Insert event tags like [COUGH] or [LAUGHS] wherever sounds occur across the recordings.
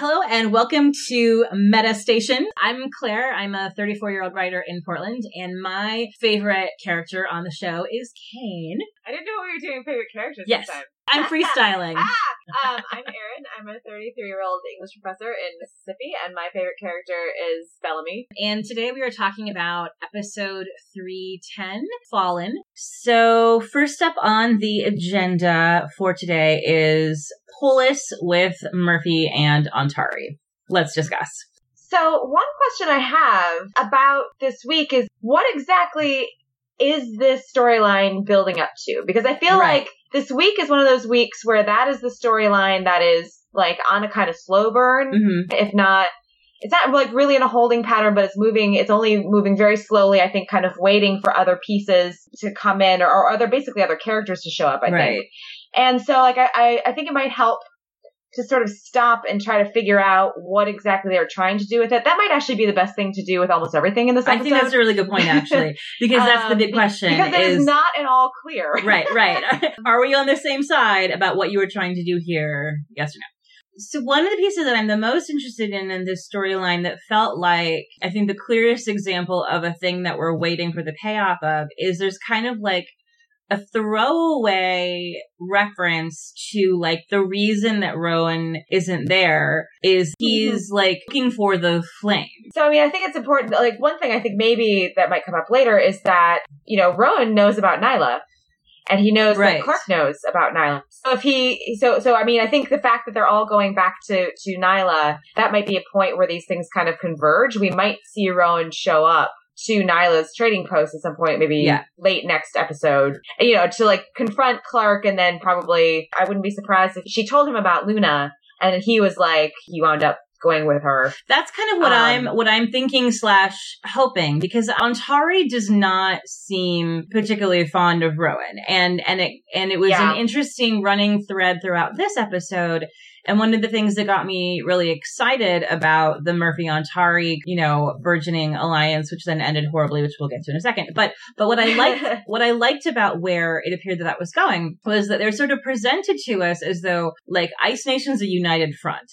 Hello and welcome to Meta Station. I'm Claire. I'm a 34 year old writer in Portland, and my favorite character on the show is Kane. I didn't know what we were doing favorite characters Yes. this time. I'm freestyling. [LAUGHS] ah, um, I'm Erin. I'm a 33 year old English professor in Mississippi, and my favorite character is Bellamy. And today we are talking about episode 310, Fallen. So, first up on the agenda for today is Polis with Murphy and Ontari. Let's discuss. So, one question I have about this week is what exactly is this storyline building up to? Because I feel Right. like this week is one of those weeks where that is the storyline that is like on a kind of slow burn. hmm if not it's not like really in a holding pattern but it's moving it's only moving very slowly i think kind of waiting for other pieces to come in or, or other basically other characters to show up i Right. think and so like I, I i think it might help to sort of stop and try to figure out what exactly they're trying to do with it that might actually be the best thing to do with almost everything in this episode. I think that's a really good point, actually, [LAUGHS] because that's the Um, big question. because it is is not at all clear [LAUGHS] right, right. [LAUGHS] Are we on the same side about what you were trying to do here? Yes or no? So one of the pieces that I'm the most interested in in this storyline that felt like I think the clearest example of a thing that we're waiting for the payoff of is there's kind of like a throwaway reference to like the reason that Roan isn't there is mm-hmm. he's like looking for the flame. So I mean, I think it's important. Like one thing I think maybe that might come up later is that you know Roan knows about Niylah, and he knows Right. that Clarke knows about Niylah. So if he, so so I mean, I think the fact that they're all going back to to Niylah, that might be a point where these things kind of converge. We might see Roan show up to Niylah's trading post at some point, maybe Yeah. late next episode. You know, to like confront Clarke, and then probably I wouldn't be surprised if she told him about Luna, and he was like, he wound up going with her. That's kind of what Um, I'm what I'm thinking slash hoping because Ontari does not seem particularly fond of Roan and and it and it was Yeah. an interesting running thread throughout this episode. And one of the things that got me really excited about the Murphy Ontari, you know, burgeoning alliance, which then ended horribly, which we'll get to in a second. But but what I [LAUGHS] liked what I liked about where it appeared that that was going was that they're sort of presented to us as though like Ice Nation's a united front.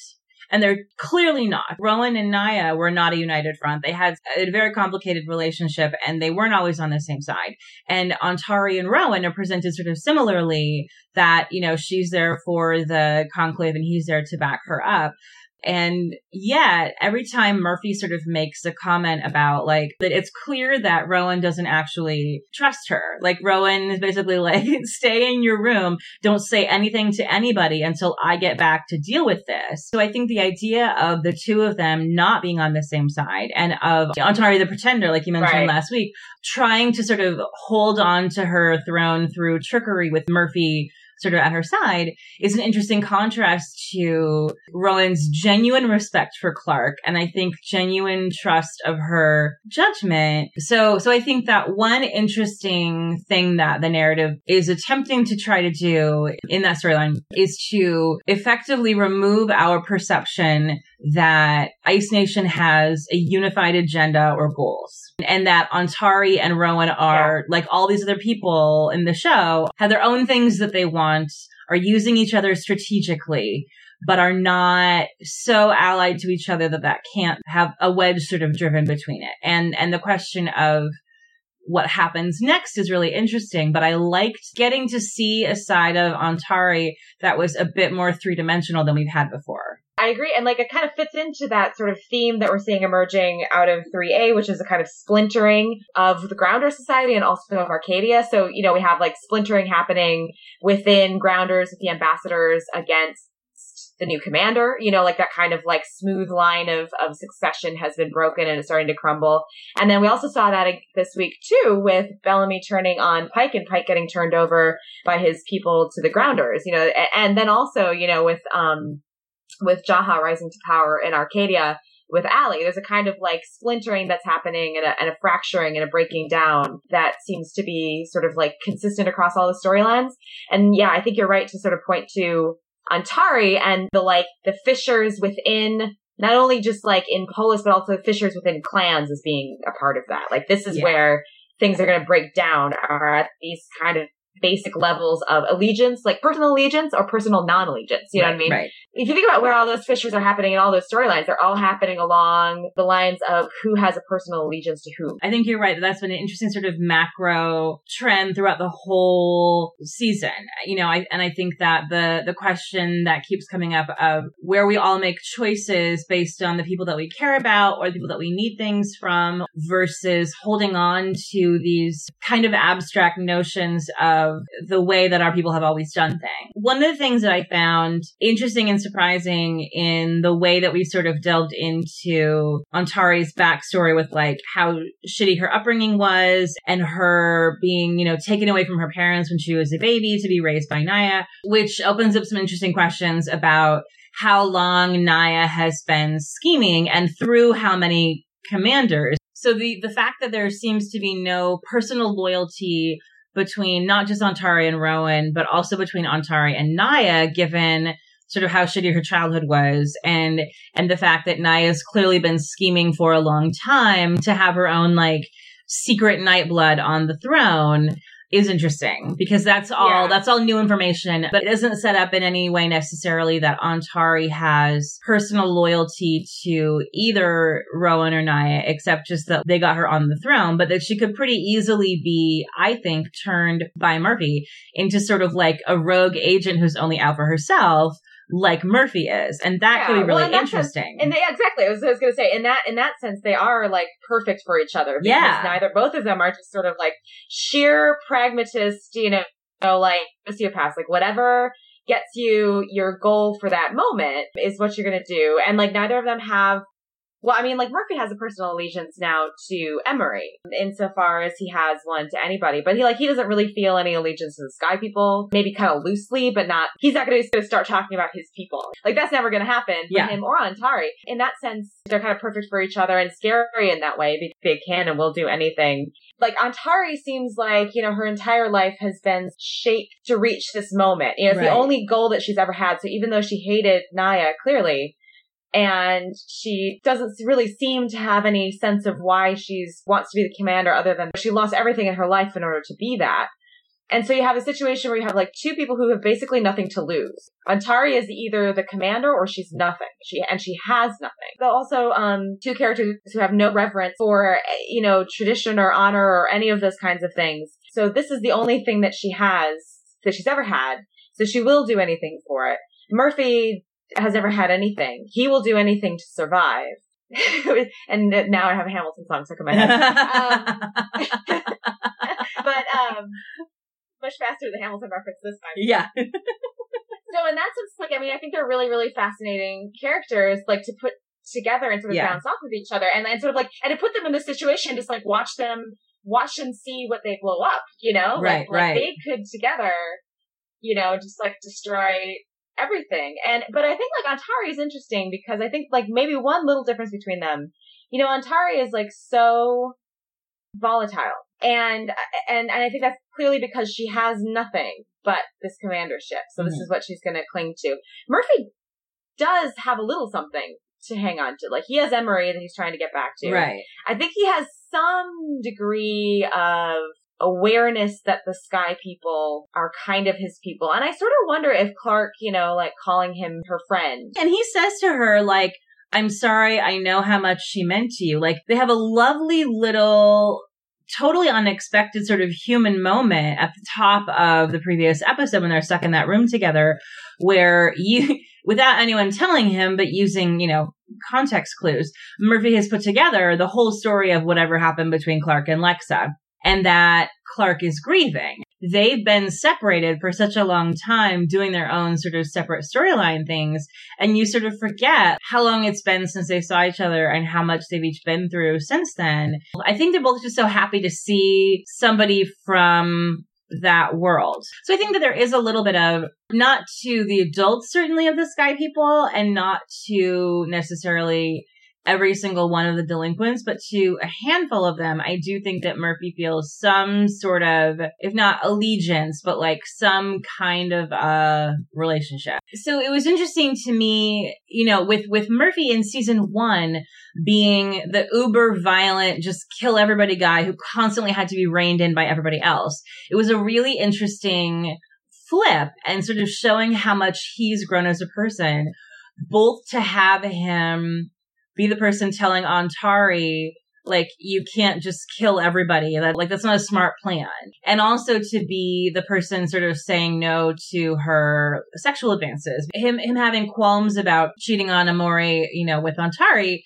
And they're clearly not. Roan and Nia were not a united front. They had a very complicated relationship and they weren't always on the same side. And Ontari and Roan are presented sort of similarly that, you know, she's there for the conclave and he's there to back her up. And yet, every time Murphy sort of makes a comment about like that it's clear that Roan doesn't actually trust her. Like Roan is basically like, [LAUGHS] stay in your room. Don't say anything to anybody until I get back to deal with this. So I think the idea of the two of them not being on the same side and of Ontari the pretender, like you mentioned Right. last week, trying to sort of hold on to her throne through trickery with Murphy sort of at her side is an interesting contrast to Roan's genuine respect for Clarke and I think genuine trust of her judgment. So, so I think that one interesting thing that the narrative is attempting to try to do in that storyline is to effectively remove our perception that Ice Nation has a unified agenda or goals. And that Ontari and Roan are like all these other people in the show have their own things that they want, are using each other strategically, but are not so allied to each other that that can't have a wedge sort of driven between it. And, and the question of what happens next is really interesting, but I liked getting to see a side of Ontari that was a bit more three dimensional than we've had before. I agree. And like it kind of fits into that sort of theme that we're seeing emerging out of 3A, which is a kind of splintering of the Grounder Society and also of Arcadia. So, you know, we have like splintering happening within Grounders with the ambassadors against the new commander, you know, like that kind of like smooth line of, of succession has been broken and it's starting to crumble. And then we also saw that this week too with Bellamy turning on Pike and Pike getting turned over by his people to the Grounders, you know, a- and then also, you know, with, um, with Jaha rising to power in Arkadia with ALIE. There's a kind of like splintering that's happening and a, and a fracturing and a breaking down that seems to be sort of like consistent across all the storylines. And yeah, I think you're right to sort of point to Ontari and the like the fissures within not only just like in Polis, but also fissures within clans as being a part of that. Like this is Yeah. where things are going to break down are at these kind of basic levels of allegiance, like personal allegiance or personal non-allegiance. You know what I mean? Right. If you think about where all those fissures are happening and all those storylines, they're all happening along the lines of who has a personal allegiance to whom. I think you're right. That's been an interesting sort of macro trend throughout the whole season. You know, I, and I think that the, the question that keeps coming up of where we all make choices based on the people that we care about or the people that we need things from versus holding on to these kind of abstract notions of the way that our people have always done things. One of the things that I found interesting and surprising in the way that we sort of delved into Ontari's backstory with like how shitty her upbringing was and her being, you know, taken away from her parents when she was a baby to be raised by Nia, which opens up some interesting questions about how long Nia has been scheming and through how many commanders. So the, the fact that there seems to be no personal loyalty between not just Ontari and Roan, but also between Ontari and Nia, given sort of how shitty her childhood was and, and the fact that Nia's clearly been scheming for a long time to have her own like secret nightblood on the throne is interesting because that's all yeah. that's all new information but it doesn't set up in any way necessarily that Ontari has personal loyalty to either Roan or Nia except just that they got her on the throne but that she could pretty easily be I think turned by Murphy into sort of like a rogue agent who's only out for herself like Murphy is, and that yeah, could be really well, interesting. Sense, and they exactly, I was, I was going to say, in that in that sense, they are like perfect for each other. yeah, neither both of them are just sort of like sheer pragmatist, you know, you know like sociopaths, like whatever gets you your goal for that moment is what you're going to do, and like neither of them have well, I mean, like Murphy has a personal allegiance now to Emori, insofar as he has one to anybody. But he like he doesn't really feel any allegiance to the Sky People. Maybe kind of loosely, but not. He's not going to start talking about his people. Like that's never going to happen for yeah. him or Ontari. In that sense, they're kind of perfect for each other and scary in that way because they can and will do anything. Like Ontari seems like you know her entire life has been shaped to reach this moment. You know, it's right. the only goal that she's ever had. So even though she hated Nia clearly and she doesn't really seem to have any sense of why she's wants to be the commander other than she lost everything in her life in order to be that. And so you have a situation where you have like two people who have basically nothing to lose. Ontari is either the commander or she's nothing. She and she has nothing. But also um two characters who have no reverence for you know tradition or honor or any of those kinds of things. So this is the only thing that she has that she's ever had. So she will do anything for it. Murphy has ever had anything. He will do anything to survive. [LAUGHS] and now I have a Hamilton song stuck in my head. um, [LAUGHS] but um, much faster than Hamilton reference this time. Yeah. [LAUGHS] so in that sense, like I mean, I think they're really, really fascinating characters, like to put together and sort of yeah. bounce off of each other, and and sort of like and to put them in this situation, just like watch them, watch and see what they blow up. You know, right, like, right. Like they could together, you know, just like destroy everything. And, but I think like Ontari is interesting because I think like maybe one little difference between them, you know, Ontari is like so volatile. And, and, and I think that's clearly because she has nothing but this commandership. So mm-hmm. this is what she's going to cling to. Murphy does have a little something to hang on to. Like he has Emori that he's trying to get back to. Right. I think he has some degree of awareness that the sky people are kind of his people. And I sort of wonder if Clarke, you know, like calling him her friend. And he says to her, like, I'm sorry, I know how much she meant to you. Like, they have a lovely little totally unexpected sort of human moment at the top of the previous episode when they're stuck in that room together where you [LAUGHS] without anyone telling him but using you know context clues murphy has put together the whole story of whatever happened between Clarke and lexa and that Clarke is grieving. They've been separated for such a long time doing their own sort of separate storyline things. And you sort of forget how long it's been since they saw each other and how much they've each been through since then. I think they're both just so happy to see somebody from that world. So I think that there is a little bit of not to the adults certainly of the sky people and not to necessarily every single one of the delinquents, but to a handful of them, I do think that Murphy feels some sort of, if not allegiance, but like some kind of uh relationship. So it was interesting to me, you know, with with Murphy in season one being the uber violent, just kill everybody guy who constantly had to be reined in by everybody else. It was a really interesting flip and sort of showing how much he's grown as a person both to have him be the person telling Ontari like you can't just kill everybody. That like that's not a smart plan. And also to be the person sort of saying no to her sexual advances. Him him having qualms about cheating on emori you know with ontari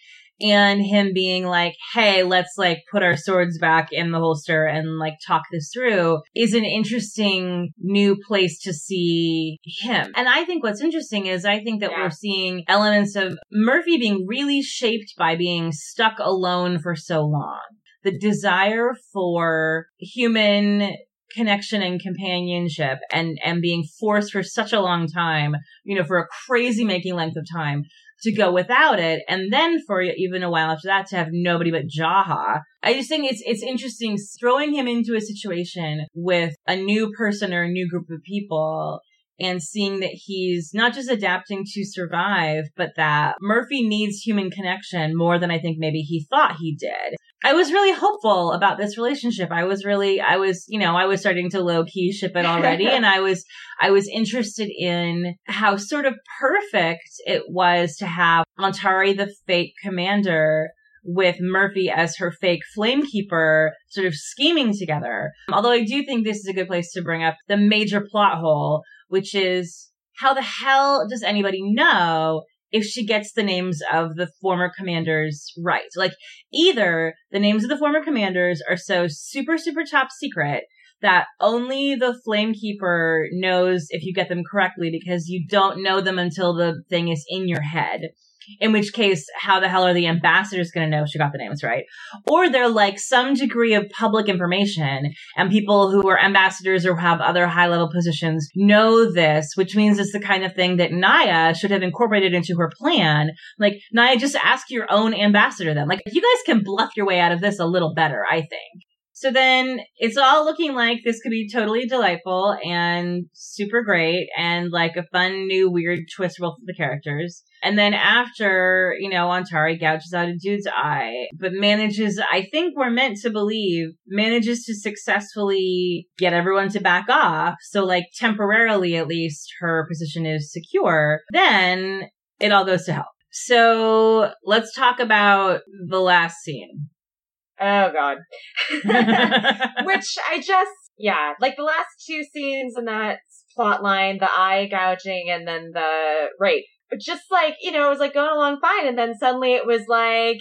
and him being like, Hey, let's like put our swords back in the holster and like talk this through is an interesting new place to see him. And I think what's interesting is I think that yeah. we're seeing elements of Murphy being really shaped by being stuck alone for so long. The desire for human connection and companionship and and being forced for such a long time you know for a crazy making length of time to go without it. And then for even a while after that to have nobody but Jaha. I just think it's, it's interesting throwing him into a situation with a new person or a new group of people and seeing that he's not just adapting to survive, but that Murphy needs human connection more than I think maybe he thought he did. I was really hopeful about this relationship. I was really, I was, you know, I was starting to low key ship it already. [LAUGHS] and I was, I was interested in how sort of perfect it was to have Ontari, the fake commander, with Murphy as her fake flame keeper sort of scheming together. Although I do think this is a good place to bring up the major plot hole, which is how the hell does anybody know if she gets the names of the former commanders right? Like either the names of the former commanders are so super, super top secret that only the flame keeper knows if you get them correctly because you don't know them until the thing is in your head. In which case, how the hell are the ambassadors going to know she got the names right? Or they're like some degree of public information and people who are ambassadors or have other high level positions know this, which means it's the kind of thing that Nia should have incorporated into her plan. Like, Nia, just ask your own ambassador then. Like, you guys can bluff your way out of this a little better, I think. So then it's all looking like this could be totally delightful and super great and like a fun new weird twist for both of the characters. And then after, you know, Ontari gouges out a dude's eye, but manages, I think we're meant to believe, manages to successfully get everyone to back off. So like temporarily at least her position is secure. Then it all goes to hell. So let's talk about the last scene. Oh god. [LAUGHS] [LAUGHS] Which I just yeah, like the last two scenes in that plot line, the eye gouging and then the rape. Just like, you know, it was like going along fine and then suddenly it was like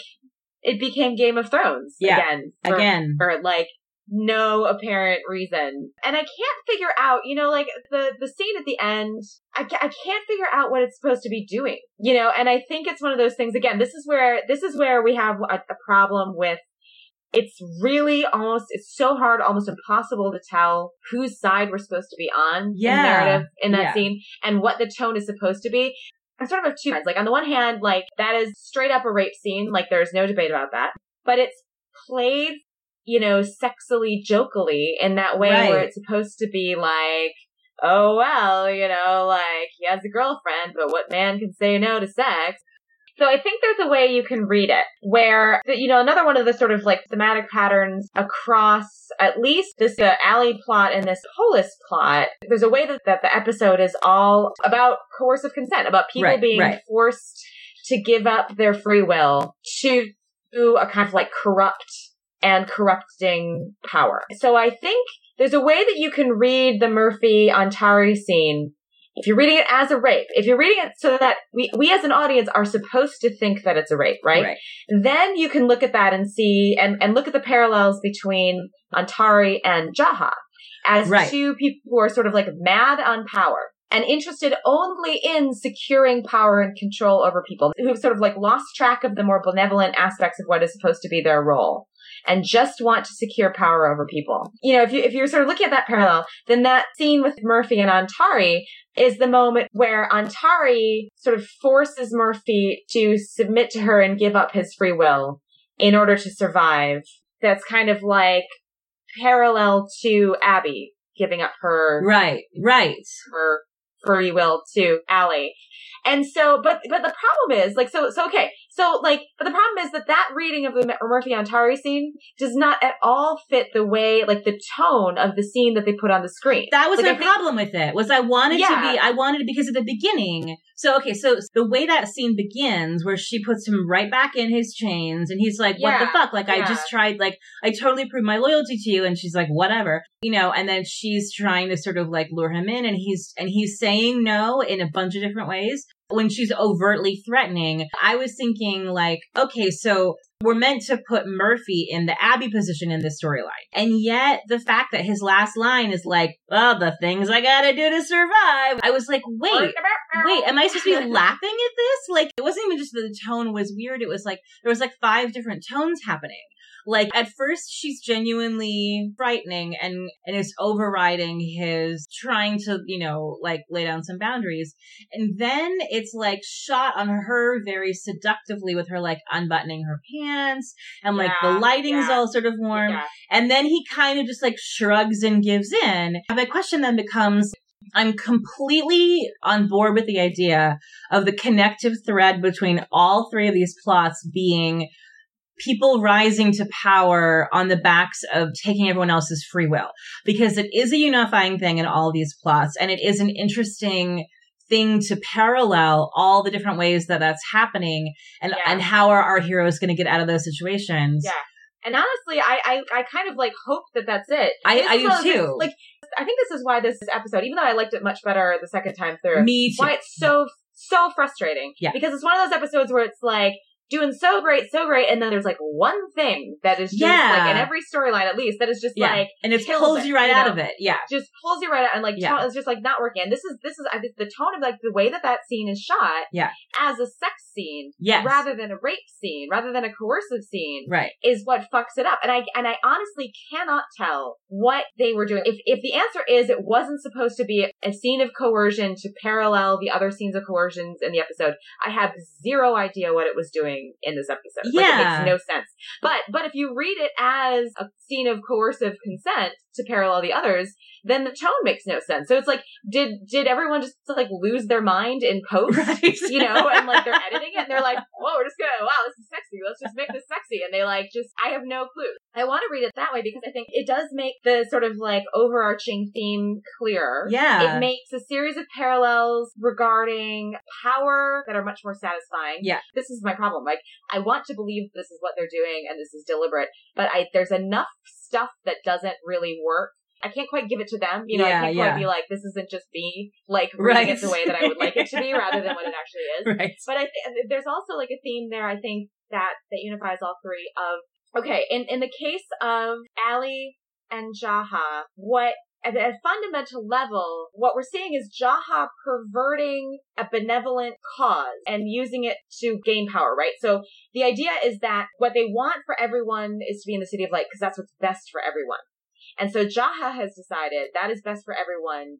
it became Game of Thrones yeah, again. For, again. For like no apparent reason. And I can't figure out, you know, like the, the scene at the end, I, I can't figure out what it's supposed to be doing, you know, and I think it's one of those things, again, this is where, this is where we have a, a problem with it's really almost it's so hard almost impossible to tell whose side we're supposed to be on yeah. in narrative in that yeah. scene and what the tone is supposed to be I'm sort of have two sides like on the one hand like that is straight up a rape scene like there's no debate about that but it's played you know sexily jokily in that way right. where it's supposed to be like oh well you know like he has a girlfriend but what man can say no to sex so I think there's a way you can read it where, you know, another one of the sort of like thematic patterns across at least this uh, ALIE plot and this Polis plot, there's a way that, that the episode is all about coercive consent, about people right, being right. forced to give up their free will to a kind of like corrupt and corrupting power. So I think there's a way that you can read the Murphy Ontari scene if you're reading it as a rape, if you're reading it so that we, we as an audience are supposed to think that it's a rape, right? right. Then you can look at that and see and, and look at the parallels between Ontari and Jaha as right. two people who are sort of like mad on power and interested only in securing power and control over people who've sort of like lost track of the more benevolent aspects of what is supposed to be their role and just want to secure power over people. You know, if you if you're sort of looking at that parallel, then that scene with Murphy and Ontari is the moment where Ontari sort of forces Murphy to submit to her and give up his free will in order to survive. That's kind of like parallel to Abby giving up her right, right, her free will to ALIE. And so, but, but the problem is like, so, so, okay. So, like, but the problem is that that reading of the Murphy Ontari scene does not at all fit the way, like, the tone of the scene that they put on the screen. That was like, my think- problem with it. Was I wanted Yeah. to be, I wanted because at the beginning. So okay, so the way that scene begins, where she puts him right back in his chains, and he's like, "What the fuck? Like I just tried, like I totally proved my loyalty to you," and she's like, "Whatever," you know. And then she's trying to sort of like lure him in, and he's and he's saying no in a bunch of different ways. When she's overtly threatening, I was thinking like, okay, so we're meant to put Murphy in the Abby position in this storyline. And yet the fact that his last line is like, oh, the things I gotta do to survive. I was like, wait, wait, am I supposed to be [LAUGHS] laughing at this? Like, it wasn't even just that the tone was weird. It was like, there was like five different tones happening. Like, at first she's genuinely frightening and, and is overriding his trying to, you know, like lay down some boundaries. And then it's like shot on her very seductively with her like unbuttoning her pants and like the lighting's yeah. all sort of warm. Yeah. And then he kind of just like shrugs and gives in. My question then becomes, I'm completely on board with the idea of the connective thread between all three of these plots being people rising to power on the backs of taking everyone else's free will. Because it is a unifying thing in all these plots and it is an interesting thing to parallel all the different ways that that's happening and, Yeah. and how are our heroes going to get out of those situations. Yeah. And honestly, I, I, I kind of like hope that that's it. I- I do too. Like, I think this is why this episode, even though I liked it much better the second time through, Me too. why it's so so frustrating. Yeah. Because it's one of those episodes where it's like doing so great, so great, and then there's like one thing that is just Yeah. like in every storyline at least that is just Yeah. like and it pulls it, you right you out of it. Yeah. just pulls you right out and like Yeah. tone- it's just like not working. And this is this is I the tone of like the way that that scene is shot, Yeah. as a sex scene Yes. rather than a rape scene, rather than a coercive scene right. is what fucks it up. And I and I honestly cannot tell what they were doing. If if the answer is it wasn't supposed to be a scene of coercion to parallel the other scenes of coercions in the episode, I have zero idea what it was doing in this episode. Like, it Yeah. makes no sense. But but if you read it as a scene of coercive consent to parallel the others, then the tone makes no sense. So it's like, did did everyone just like lose their mind in post? [LAUGHS] Right. you know, and like they're editing it and they're like, whoa, we're just gonna, wow, this is sexy. Let's just make this sexy. And they like just, I have no clue. I want to read it that way because I think it does make the sort of like overarching theme clearer. Yeah. It makes a series of parallels regarding power that are much more satisfying. Yeah. This is my problem. Like, I want to believe this is what they're doing and this is deliberate, but I, there's enough stuff that doesn't really work. I can't quite give it to them. You know, Yeah, I can't yeah. quite be like, this isn't just me, like, reading Right. it the way that I would like it to be [LAUGHS] rather than what it actually is. right. But I th- there's also like a theme there. I think that that unifies all three. Of okay, in in the case of ALIE and Jaha, what at a fundamental level, what we're seeing is Jaha perverting a benevolent cause and using it to gain power, right? So the idea is that what they want for everyone is to be in the city of light because that's what's best for everyone. And so Jaha has decided that is best for everyone.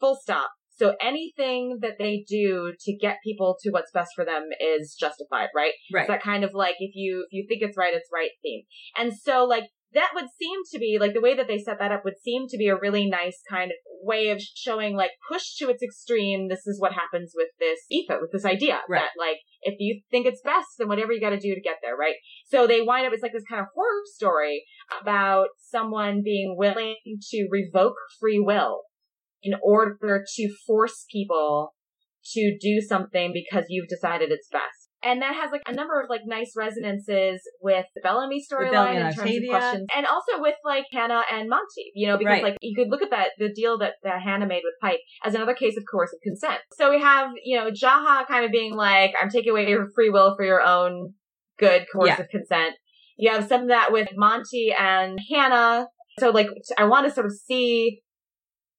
Full stop. So anything that they do to get people to what's best for them is justified, right? Right. It's that kind of like if you if you think it's right, it's right theme. And so like that would seem to be like the way that they set that up would seem to be a really nice kind of way of showing like push to its extreme. This is what happens with this ethos, with this idea Right. that like if you think it's best, then whatever you got to do to get there, right? So they wind up it's like this kind of horror story about someone being willing to revoke free will in order to force people to do something because you've decided it's best. And that has like a number of like nice resonances with the Bellamy storyline in terms Octavia. of questions, and also with like Hannah and Monty. You know, because Right. like you could look at that the deal that, that Hannah made with Pike as another case of coercive consent. So we have you know Jaha kind of being like, "I'm taking away your free will for your own good, coercive consent." You have some of that with Monty and Hannah. So like I want to sort of see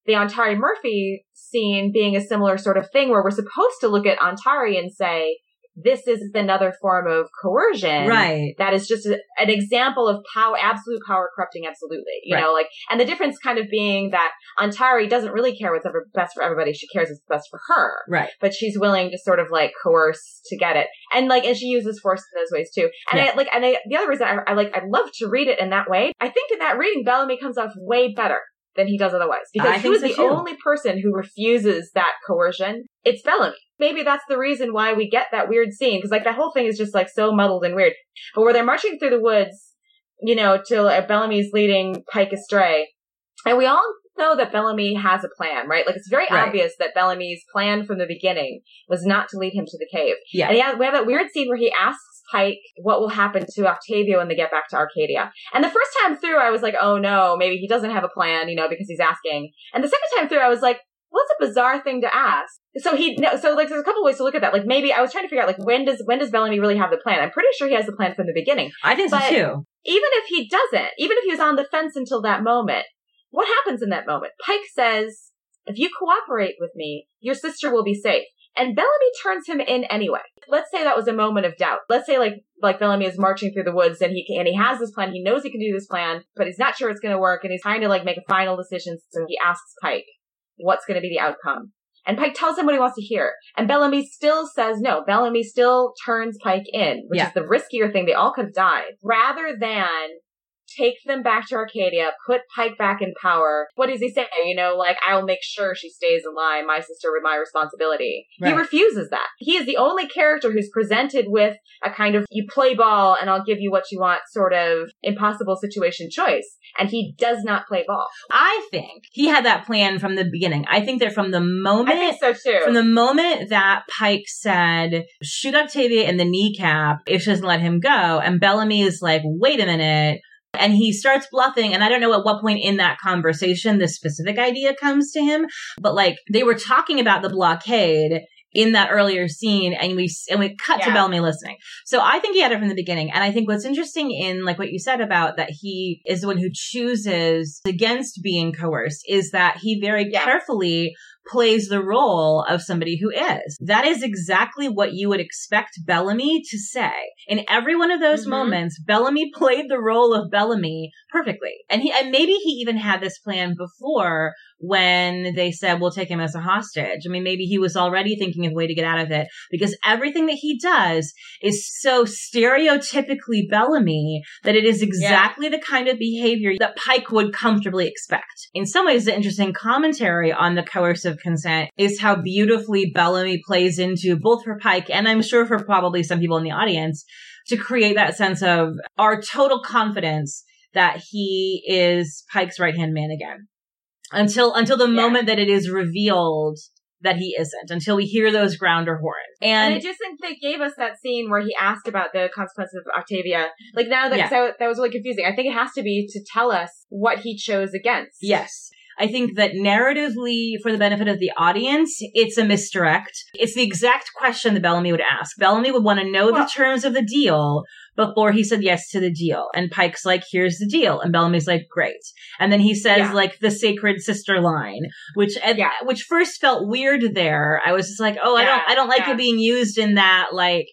the Ontari Murphy scene being a similar sort of thing where we're supposed to look at Ontari and say, this is another form of coercion. Right. That is just a, an example of power, absolute power corrupting absolutely. You Right. know, like, and the difference kind of being that Ontari doesn't really care what's ever best for everybody. She cares what's best for her. Right. But she's willing to sort of like coerce to get it. And like, and she uses force in those ways too. And Yeah. I like, and I, the other reason I, I like, I love to read it in that way. I think in that reading, Bellamy comes off way better than he does otherwise. I Because think who's so the too. only person who refuses that coercion? It's Bellamy. Maybe that's the reason why we get that weird scene. Because like that whole thing is just like so muddled and weird. But where they're marching through the woods, you know, till uh, Bellamy's leading Pike astray. And we all know that Bellamy has a plan, right? Like it's very Right. obvious that Bellamy's plan from the beginning was not to lead him to the cave. Yeah. And yeah, we have that weird scene where he asks Pike what will happen to Octavia when they get back to Arkadia. And the first time through, I was like, oh no, maybe he doesn't have a plan, you know, because he's asking. And the second time through, I was like, what's a bizarre thing to ask? So he, no, so like, there's a couple ways to look at that. Like maybe I was trying to figure out, like, when does, when does Bellamy really have the plan? I'm pretty sure he has the plan from the beginning. I think so too. Even if he doesn't, even if he was on the fence until that moment, what happens in that moment? Pike says, if you cooperate with me, your sister will be safe. And Bellamy turns him in anyway. Let's say that was a moment of doubt. Let's say like like Bellamy is marching through the woods and he can, and he has this plan. He knows he can do this plan, but he's not sure it's going to work, and he's trying to like make a final decision. So he asks Pike, "What's going to be the outcome?" And Pike tells him what he wants to hear. And Bellamy still says no. Bellamy still turns Pike in, which Yeah. is the riskier thing. They all could have died. Rather than take them back to Arkadia, put Pike back in power. What does he say? You know, like, I'll make sure she stays in line, my sister with my responsibility. Right. He refuses that. He is the only character who's presented with a kind of, you play ball and I'll give you what you want sort of impossible situation choice. And he does not play ball. I think he had that plan from the beginning. I think that from the moment, I moment think so too. From the moment that Pike said, shoot Octavia in the kneecap if she doesn't let him go, and Bellamy is like, wait a minute. And he starts bluffing, and I don't know at what point in that conversation this specific idea comes to him, but like they were talking about the blockade in that earlier scene, and we and we cut to Bellamy listening. So I think he had it from the beginning, and I think what's interesting in like what you said about that he is the one who chooses against being coerced is that he very Yeah. carefully plays the role of somebody who is. That is exactly what you would expect Bellamy to say. In every one of those Mhm. moments, Bellamy played the role of Bellamy perfectly. And he, and maybe he even had this plan before when they said, we'll take him as a hostage. I mean, maybe he was already thinking of a way to get out of it because everything that he does is so stereotypically Bellamy that it is exactly the kind of behavior that Pike would comfortably expect. In some ways, the interesting commentary on the coercive consent is how beautifully Bellamy plays into both for Pike and I'm sure for probably some people in the audience to create that sense of our total confidence that he is Pike's right hand man again. Until until the Yeah. moment that it is revealed that he isn't, until we hear those grounder horns. And And, I just think they gave us that scene where he asked about the consequences of Octavia. Like now that, Yeah. that was really confusing. I think it has to be to tell us what he chose against. Yes. I think that narratively, for the benefit of the audience, it's a misdirect. It's the exact question that Bellamy would ask. Bellamy would want to know Well- the terms of the deal before he said yes to the deal. And Pike's like, here's the deal. And Bellamy's like, great. And then he says Yeah. like the sacred sister line, which, Yeah. which first felt weird there. I was just like, oh, I don't, I don't like yeah. it being used in that like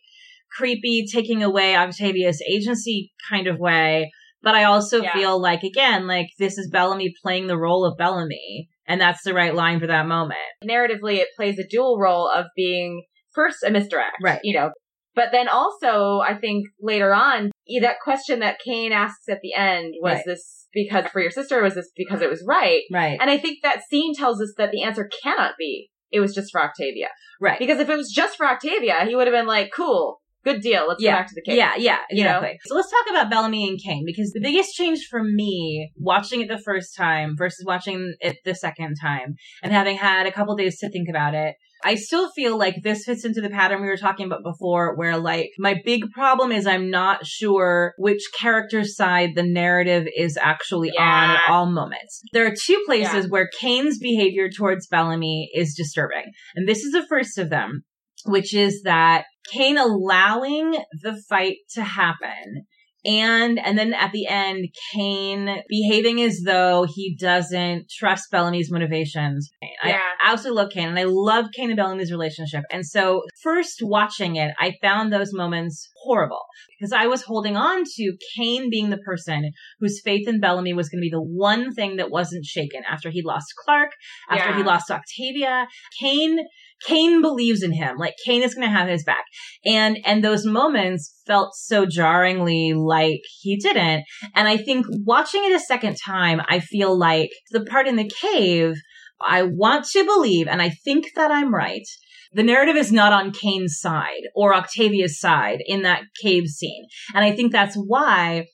creepy taking away Octavia's agency kind of way. But I also Yeah. feel like, again, like this is Bellamy playing the role of Bellamy. And that's the right line for that moment. narratively it plays a dual role of being first a misdirect, Right. You know, but then also I think later on that question that Kane asks at the end was Right. this because for your sister or was this because it was right? Right. And I think that scene tells us that the answer cannot be it was just for Octavia Right. because if it was just for Octavia he would have been like cool good deal let's Yeah. go back to the cave. Yeah, yeah, You know? exactly. So let's talk about Bellamy and Kane because the biggest change for me watching it the first time versus watching it the second time and having had a couple days to think about it, I still feel like this fits into the pattern we were talking about before where like my big problem is I'm not sure which character side the narrative is actually on at all moments. There are two places where Kane's behavior towards Bellamy is disturbing. And this is the first of them which is that Kane allowing the fight to happen. And, and then at the end, Kane behaving as though he doesn't trust Bellamy's motivations. Yeah. I absolutely love Kane and I love Kane and Bellamy's relationship. And so first watching it, I found those moments horrible because I was holding on to Kane being the person whose faith in Bellamy was going to be the one thing that wasn't shaken after he lost Clarke, after Yeah. he lost Octavia. Kane Kane believes in him. Like Kane is going to have his back. And, and those moments felt so jarringly like he didn't. And I think watching it a second time, I feel like the part in the cave, I want to believe, and I think that I'm right. The narrative is not on Kane's side or Octavia's side in that cave scene. And I think that's why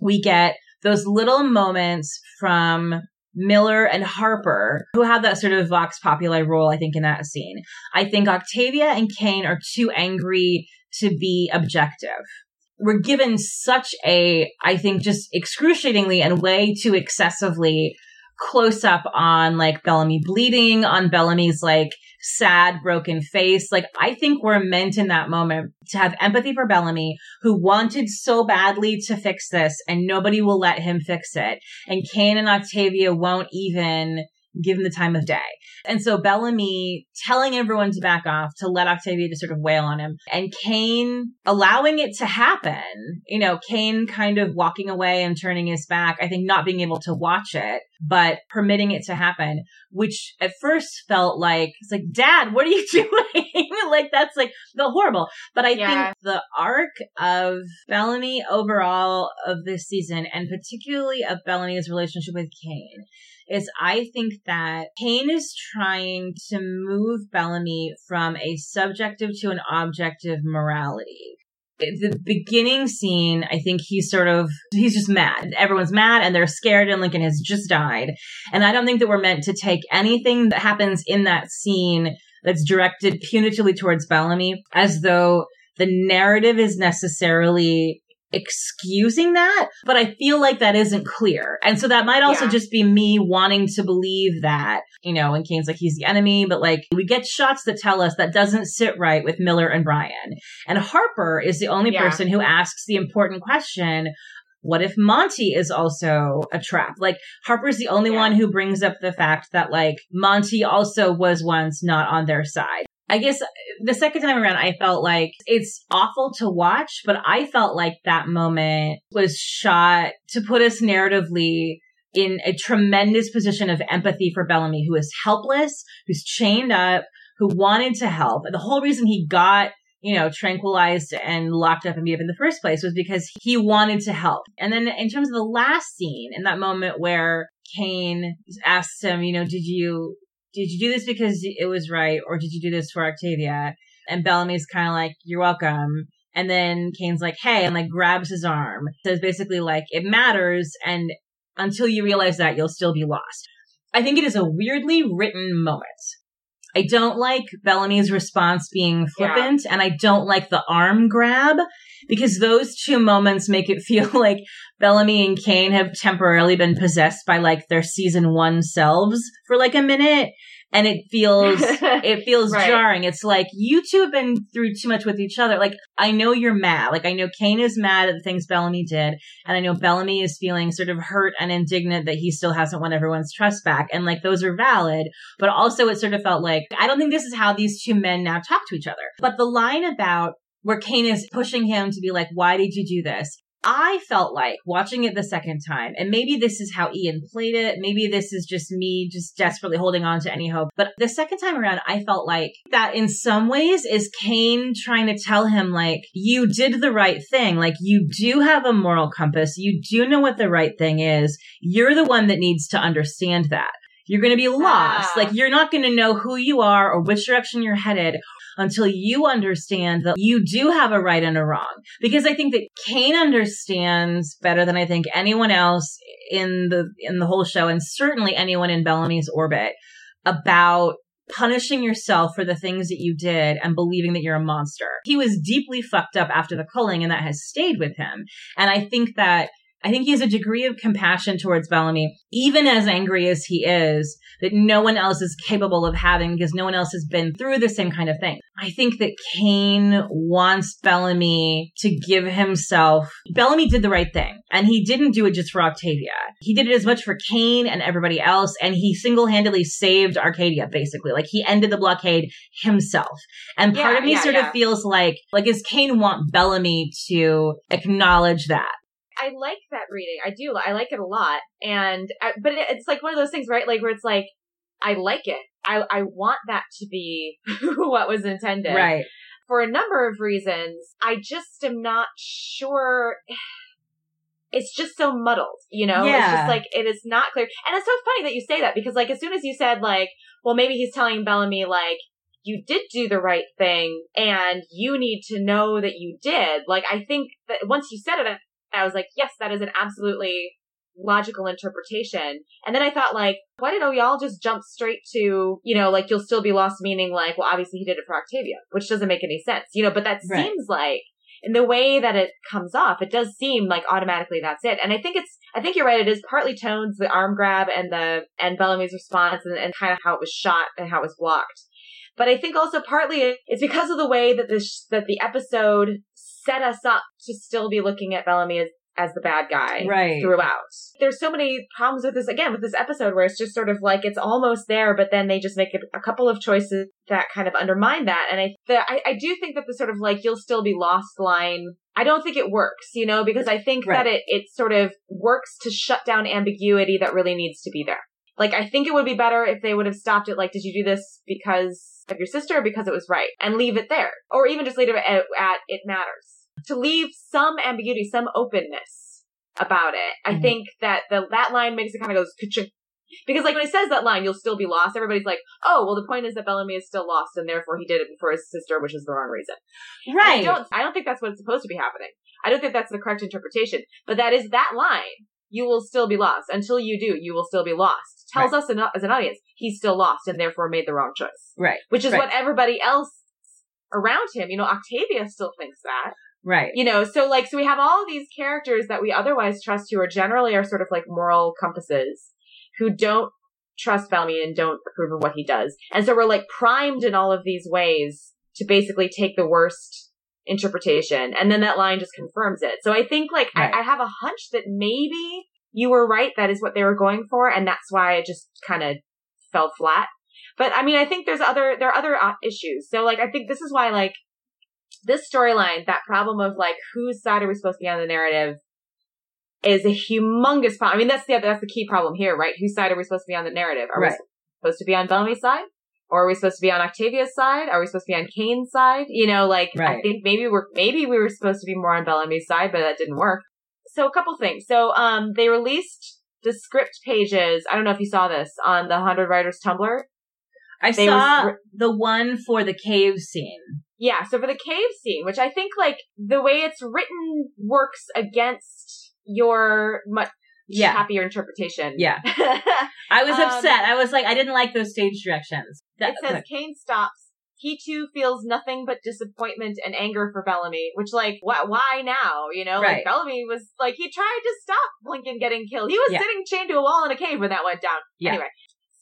we get those little moments from Miller and Harper, who have that sort of vox populi role, I think, in that scene. I think Octavia and Kane are too angry to be objective. We're given such a, I think, just excruciatingly and way too excessively close up on like Bellamy bleeding, on Bellamy's like sad, broken face. Like, I think we're meant in that moment to have empathy for Bellamy, who wanted so badly to fix this and nobody will let him fix it. And Kane and Octavia won't even give him the time of day. And so Bellamy telling everyone to back off, to let Octavia just sort of wail on him, and Kane allowing it to happen. You know, Kane kind of walking away and turning his back. I think not being able to watch it, but permitting it to happen, which at first felt like it's like, Dad, what are you [LAUGHS] doing? [LAUGHS] like that's like the horrible. But I yeah. think the arc of Bellamy overall of this season, and particularly of Bellamy's relationship with Kane, is I think that Kane is trying to move Bellamy from a subjective to an objective morality the beginning scene, I think he's sort of, he's just mad. Everyone's mad and they're scared and Lincoln has just died. And I don't think that we're meant to take anything that happens in that scene that's directed punitively towards Bellamy as though the narrative is necessarily excusing that, but I feel like that isn't clear. And so that might also yeah. just be me wanting to believe that, you know, when Kane's like, he's the enemy, but like we get shots that tell us that doesn't sit right with Miller and Bryan. And Harper is the only yeah. person who asks the important question, what if Monty is also a trap? Like Harper's the only yeah. one who brings up the fact that like Monty also was once not on their side. I guess uh, the second time around, I felt like it's awful to watch, but I felt like that moment was shot to put us narratively in a tremendous position of empathy for Bellamy, who is helpless, who's chained up, who wanted to help. And the whole reason he got you know, tranquilized and locked up and beat up in the first place was because he wanted to help. And then in terms of the last scene, in that moment where Kane asks him, you know, did you did you do this because it was right or did you do this for Octavia? And Bellamy's kind of like, you're welcome. And then Kane's like, hey, and like grabs his arm. Says basically like, it matters. And until you realize that, you'll still be lost. I think it is a weirdly written moment. I don't like Bellamy's response being flippant yeah. and I don't like the arm grab because those two moments make it [LAUGHS] feel like Bellamy and Kane have temporarily been possessed by like their season one selves for like a minute and it feels [LAUGHS] it feels right. jarring. It's like you two have been through too much with each other. Like I know you're mad. Like I know Kane is mad at the things Bellamy did, and I know Bellamy is feeling sort of hurt and indignant that he still hasn't won everyone's trust back. And like those are valid, but also it sort of felt like I don't think this is how these two men now talk to each other. But the line about where Kane is pushing him to be like, why did you do this? I felt like watching it the second time, and maybe this is how Ian played it. Maybe this is just me just desperately holding on to any hope. But the second time around, I felt like that in some ways is Kane trying to tell him, like, you did the right thing. Like, you do have a moral compass. You do know what the right thing is. You're the one that needs to understand that. You're going to be lost. Ah. Like, you're not going to know who you are or which direction you're headed until you understand that you do have a right and a wrong. Because I think that Kane understands better than I think anyone else in the, in the whole show and certainly anyone in Bellamy's orbit about punishing yourself for the things that you did and believing that you're a monster. He was deeply fucked up after the culling and that has stayed with him. And I think that I think he has a degree of compassion towards Bellamy, even as angry as he is, that no one else is capable of having because no one else has been through the same kind of thing. I think that Kane wants Bellamy to give himself. Bellamy did the right thing, and he didn't do it just for Octavia. He did it as much for Kane and everybody else, and he single handedly saved Arkadia, basically. Like he ended the blockade himself. And part yeah, of me yeah, sort yeah. of feels like, like, does Kane want Bellamy to acknowledge that? I like that reading. I do. I like it a lot. And, uh, but it's like one of those things, right? Like where it's like, I like it. I, I want that to be [LAUGHS] what was intended. Right. For a number of reasons. I just am not sure. [SIGHS] It's just so muddled, you know? Yeah. It's just like, it is not clear. And it's so funny that you say that because like, as soon as you said like, well, maybe he's telling Bellamy like, you did do the right thing and you need to know that you did. Like, I think that once you said it, I was like, yes, that is an absolutely logical interpretation. And then I thought like, why did y'all just jump straight to, you know, like you'll still be lost meaning like, well, obviously he did it for Octavia, which doesn't make any sense, you know, but that Right. seems like in the way that it comes off, it does seem like automatically that's it. And I think it's, I think you're right. It is partly tones, the arm grab and the, and Bellamy's response and, and kind of how it was shot and how it was blocked. But I think also partly it's because of the way that this, that the episode set us up to still be looking at Bellamy as, as the bad guy Right. throughout. There's so many problems with this, again, with this episode where it's just sort of like it's almost there, but then they just make a, a couple of choices that kind of undermine that. And I, the, I, I do think that the sort of like, you'll still be lost line, I don't think it works, you know, because I think Right. that it, it sort of works to shut down ambiguity that really needs to be there. Like, I think it would be better if they would have stopped it, like, did you do this because of your sister or because it was right? And leave it there. Or even just leave it at, at it matters. To leave some ambiguity, some openness about it. I Mhm. think that the, that line makes it kind of goes, ka-ching. because like when he says that line, you'll still be lost. Everybody's like, oh, well, the point is that Bellamy is still lost and therefore he did it for his sister, which is the wrong reason. And I Right. don't, I don't think that's what's supposed to be happening. I don't think that's the correct interpretation, but that is that line. You will still be lost. Until you do, you will still be lost. Tells us an, as an audience, he's still lost and therefore made the wrong choice. Right. Which is Right. what everybody else around him, you know, Octavia still thinks that Right. you know so like so we have all these characters that we otherwise trust who are generally are sort of like moral compasses who don't trust Bellamy and don't approve of what he does. And so we're like primed in all of these ways to basically take the worst interpretation. And then that line just confirms it. So i think like Right. I, I have a hunch that maybe you were right that is what they were going for and that's why it just kind of fell flat. But i mean i think there's other there are other uh, issues. So like i think this is why like this storyline, that problem of like whose side are we supposed to be on the narrative is a humongous problem. I mean, that's the that's the key problem here, right? Whose side are we supposed to be on the narrative? Are Right. we supposed to be on Bellamy's side? Or are we supposed to be on Octavia's side? Are we supposed to be on Kane's side? You know, like I think maybe we're maybe we were supposed to be more on Bellamy's side, but that didn't work. So a couple things. So um they released the script pages. I don't know if you saw this on the Hundred Writers Tumblr. I They saw was- the one for the cave scene. Yeah, so for the cave scene, which I think like the way it's written works against your much Yeah. happier interpretation. Yeah. [LAUGHS] I was Um, upset. I was like, I didn't like those stage directions. That, it says Kane stops. He too feels nothing but disappointment and anger for Bellamy, which like, why, why now? You know, Right. like Bellamy was like, he tried to stop Lincoln getting killed. He was Yeah. sitting chained to a wall in a cave when that went down. Yeah. Anyway.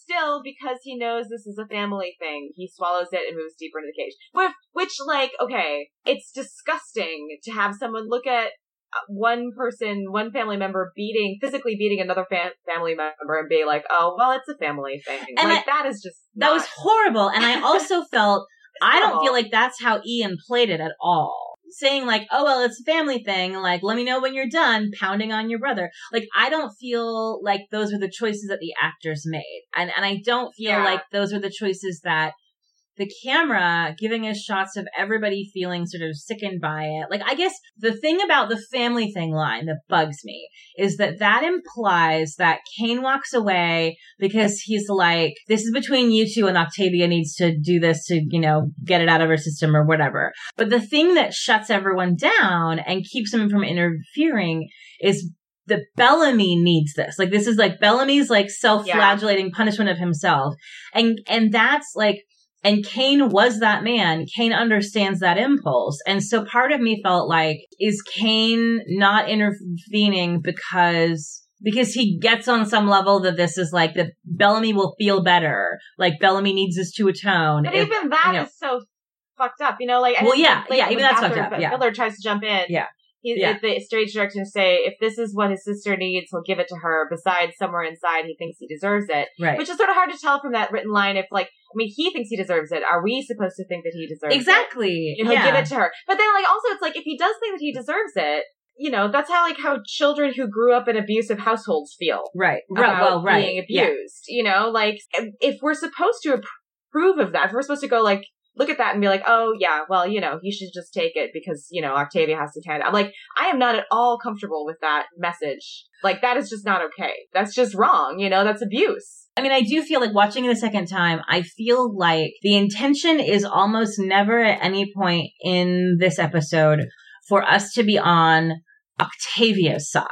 Still, because he knows this is a family thing, he swallows it and moves deeper into the cage. Which, which like, okay, it's disgusting to have someone look at uh, one person, one family member beating, physically beating another fam- family member and be like, oh, well, it's a family thing. And like, that is just, that was horrible. And I also [LAUGHS] felt I don't feel like that's how Ian played it at all. Saying like, oh well, it's a family thing. Like, let me know when you're done pounding on your brother. Like, I don't feel like those are the choices that the actors made, and and I don't feel Yeah. like those are the choices that the camera giving us shots of everybody feeling sort of sickened by it. Like, I guess the thing about the family thing line that bugs me is that that implies that Kane walks away because he's like, this is between you two and Octavia needs to do this to, you know, get it out of her system or whatever. But the thing that shuts everyone down and keeps them from interfering is that Bellamy needs this. Like this is like Bellamy's like self-flagellating punishment of himself. And, and that's like, and Kane was that man. Kane understands that impulse. And so part of me felt like, is Kane not intervening because because he gets on some level that this is like that Bellamy will feel better. Like Bellamy needs this to atone. But If- even that is you know. so fucked up, you know. Like, Well, yeah, like, yeah, even that's fucked up, yeah. Miller tries to jump in. Yeah. He's Yeah. if the stage director say, if this is what his sister needs, he'll give it to her. Besides, somewhere inside, he thinks he deserves it, right. which is sort of hard to tell from that written line. If like, I mean, he thinks he deserves it. Are we supposed to think that he deserves it? exactly. He'll yeah. give it to her. But then, like, also, it's like if he does think that he deserves it, you know, that's how like how children who grew up in abusive households feel. Right. Uh, right. Well, right. being Yeah. abused. You know, like if we're supposed to approve of that, if we're supposed to go like look at that and be like, oh yeah, well, you know, you should just take it because, you know, Octavia has to it. I'm like, I am not at all comfortable with that message. Like that is just not okay. That's just wrong, you know, that's abuse. I mean, I do feel like watching it a second time, I feel like the intention is almost never at any point in this episode for us to be on Octavia's side.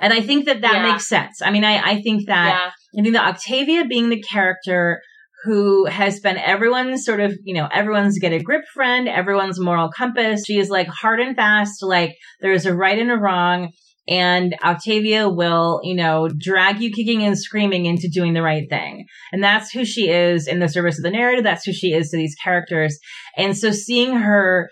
And I think that that Yeah. makes sense. I mean, I, I think that, yeah. I think that Octavia being the character who has been everyone's sort of, you know, everyone's get a grip friend, everyone's moral compass. She is like hard and fast, like there's a right and a wrong. And Octavia will, you know, drag you kicking and screaming into doing the right thing. And that's who she is in the service of the narrative. That's who she is to these characters. And so seeing her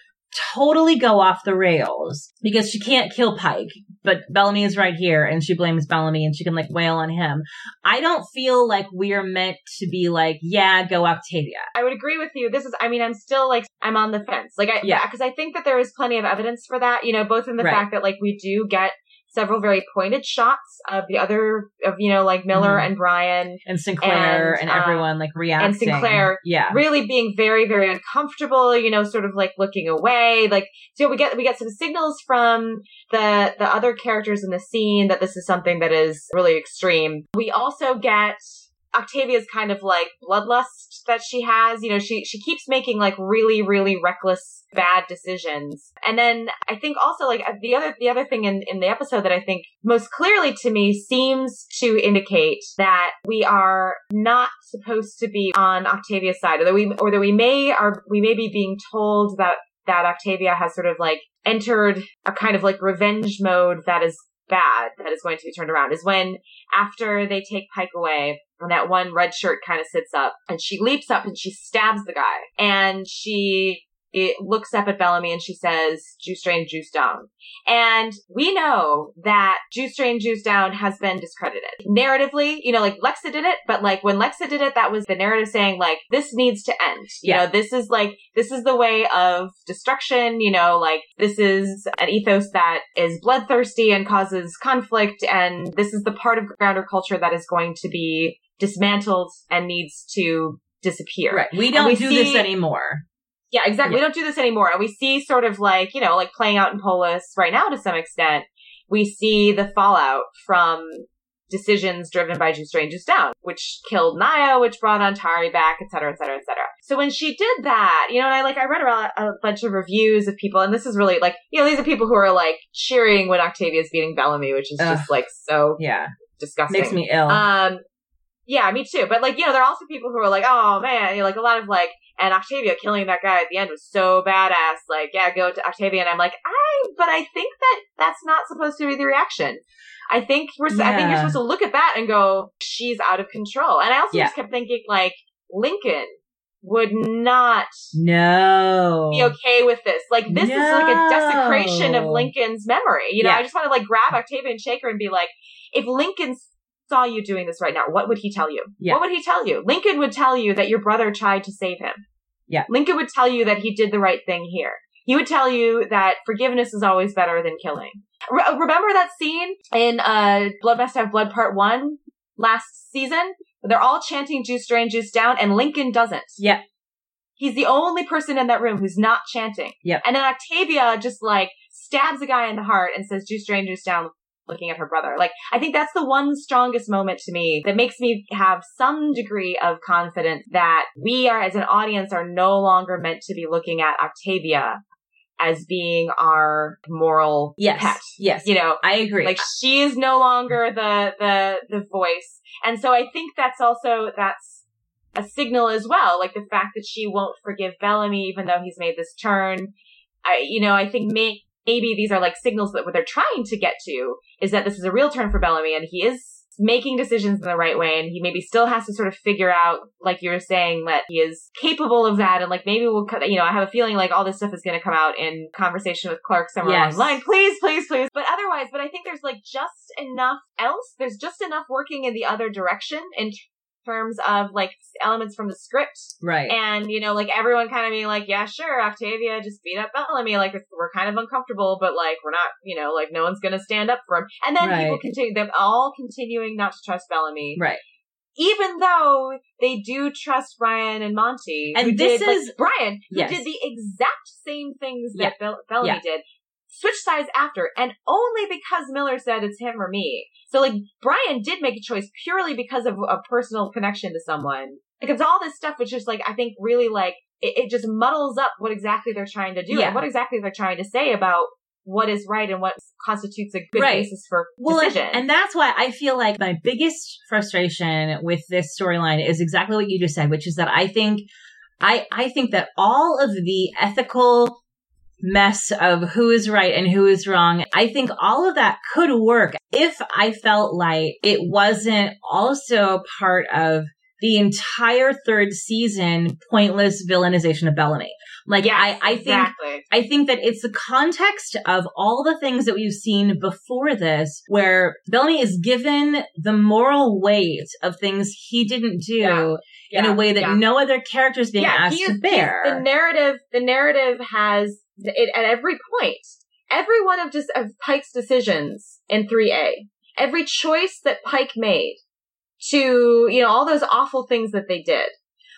totally go off the rails because she can't kill Pike, but Bellamy is right here and she blames Bellamy and she can like wail on him. I don't feel like we're meant to be like, yeah, go Octavia. I would agree with you. This is, I mean, I'm still like, I'm on the fence. Like, I, Yeah. because I think that there is plenty of evidence for that, you know, both in the Right. fact that like we do get several very pointed shots of the other, of, you know, like Miller Mhm. and Bryan And Sinclair and, And, everyone like reacting. And Sinclair. Yeah. really being very, very uncomfortable, you know, sort of like looking away. Like, so we get, we get some signals from the, the other characters in the scene that this is something that is really extreme. We also get Octavia's kind of like bloodlust that she has. You know, she, she keeps making like really, really reckless, bad decisions. And then I think also like uh, the other, the other thing in, in the episode that I think most clearly to me seems to indicate that we are not supposed to be on Octavia's side, or that we, or that we may are, we may be being told that, that Octavia has sort of like entered a kind of like revenge mode that is bad, that is going to be turned around, is when after they take Pike away, and that one red shirt kind of sits up, and she leaps up and she stabs the guy, and she it looks up at Bellamy and she says, "Jus drein, jus daun." And we know that jus drein, jus daun has been discredited narratively. You know, like Lexa did it, but like when Lexa did it, that was the narrative saying like this needs to end. You Yeah. know, this is like this is the way of destruction. You know, like this is an ethos that is bloodthirsty and causes conflict, and this is the part of grounder culture that is going to be dismantled and needs to disappear. Right. We don't we do see- this anymore. Yeah, exactly. We don't do this anymore. And we see sort of like, you know, like playing out in Polis right now to some extent. We see the fallout from decisions driven by Jus Drein, Jus Daun, which killed Nia, which brought Ontari back, et cetera, et cetera, et cetera. So when she did that, you know, and I like, I read about a bunch of reviews of people, and this is really like, you know, these are people who are like cheering when Octavia's beating Bellamy, which is Ugh. just like so Yeah. disgusting. Makes me ill. Um, yeah, me too. But like, you know, there are also people who are like, oh man, you know, like a lot of like, and Octavia killing that guy at the end was so badass. Like, yeah, go to Octavia. And I'm like, I, but I think that that's not supposed to be the reaction. I think we're, I think you're supposed to look at that and go, she's out of control. And I also Yeah. just kept thinking like, Lincoln would not no. be okay with this. Like, this is like a desecration of Lincoln's memory. You know, Yeah. I just want to like grab Octavia and shake her and be like, if Lincoln saw you doing this right now, what would he tell you? Yeah. What would he tell you? Lincoln would tell you that your brother tried to save him. Yeah. Lincoln would tell you that he did the right thing here. He would tell you that forgiveness is always better than killing. Re- remember that scene in uh, Blood Must Have Blood Part 1 last season? They're all chanting jus drein, jus daun, and Lincoln doesn't. Yeah. He's the only person in that room who's not chanting. Yeah. And then Octavia just like stabs a guy in the heart and says, jus drein, jus daun, looking at her brother. Like, I think that's the one strongest moment to me that makes me have some degree of confidence that we are, as an audience, are no longer meant to be looking at Octavia as being our moral Yes. pet. Yes. You know, I agree. like she is no longer the the the voice and so i think that's also that's a signal as well like the fact that she won't forgive bellamy even though he's made this turn i you know i think may, maybe these are like signals that what they're trying to get to is that this is a real turn for bellamy and he is making decisions in the right way and he maybe still has to sort of figure out like you were saying that he is capable of that and like maybe we'll cut you know i have a feeling like all this stuff is going to come out in conversation with clarke somewhere Yes. along the line please please please. But otherwise but i think there's like just enough else. There's just enough working in the other direction in terms of like elements from the script. Right. And, you know, like everyone kind of being like, yeah, sure, Octavia just beat up Bellamy. Like, we're kind of uncomfortable, but like, we're not, you know, like no one's going to stand up for him. And then Right. people continue, they're all continuing not to trust Bellamy. right. Even though they do trust Bryan and Monty. And this did, like, is- Bryan, who Yes. did the exact same things Yeah. that Bell- Bellamy Yeah. did. Switch sides after, and only because Miller said it's him or me. So like Bryan did make a choice purely because of a personal connection to someone. Because all this stuff was just like I think really like it, it just muddles up what exactly they're trying to do Yeah. and what exactly they're trying to say about what is right and what constitutes a good Right. basis for Well, and, decision. and that's why I feel like my biggest frustration with this storyline is exactly what you just said, which is that I think, I, I think that all of the ethical mess of who is right and who is wrong, I think all of that could work if I felt like it wasn't also part of the entire third season pointless villainization of Bellamy. Like Yes, I, I think exactly. I think that it's the context of all the things that we've seen before this, where Bellamy is given the moral weight of things he didn't do Yeah. in a way that yeah. no other character is being asked to is- he bear. The narrative, the narrative has it at every point. Every one of just of Pike's decisions in 3A, every choice that Pike made to, you know, all those awful things that they did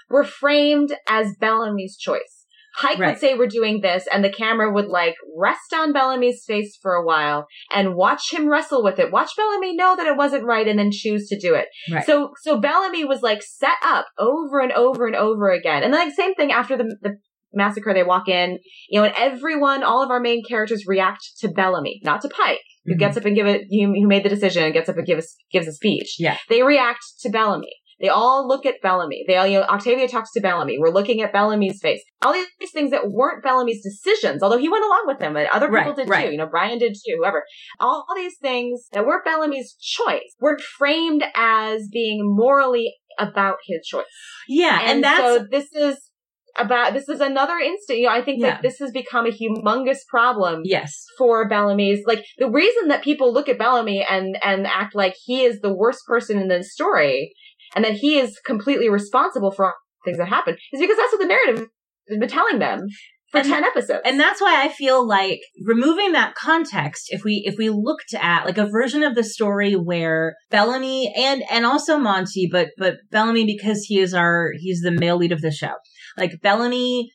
were framed as Bellamy's choice. Pike Right. would say we're doing this and the camera would like rest on Bellamy's face for a while and watch him wrestle with it. Watch Bellamy know that it wasn't right and then choose to do it. Right. So, so Bellamy was like set up over and over and over again. And like same thing after the, the massacre, they walk in, you know, and everyone, all of our main characters react to Bellamy, not to Pike, who Mhm. gets up and give it, who, made the decision and gets up and gives, gives a speech. Yeah. They react to Bellamy. They all look at Bellamy. They all, you know, Octavia talks to Bellamy. We're looking at Bellamy's face. All these, these things that weren't Bellamy's decisions, although he went along with them and other people Right, did right. too. You know, Bryan did too, whoever. All these things that weren't Bellamy's choice were framed as being morally about his choice. yeah, and, And, that's so this is about, this is another instant. You know, I think Yeah. that this has become a humongous problem yes, for Bellamy's like the reason that people look at Bellamy and and act like he is the worst person in the story and that he is completely responsible for things that happen is because that's what the narrative has been telling them for And- 10 episodes. and that's why I feel like removing that context, if we if we looked at like a version of the story where Bellamy and and also Monty, but but Bellamy because he is our he's the male lead of the show. Like Bellamy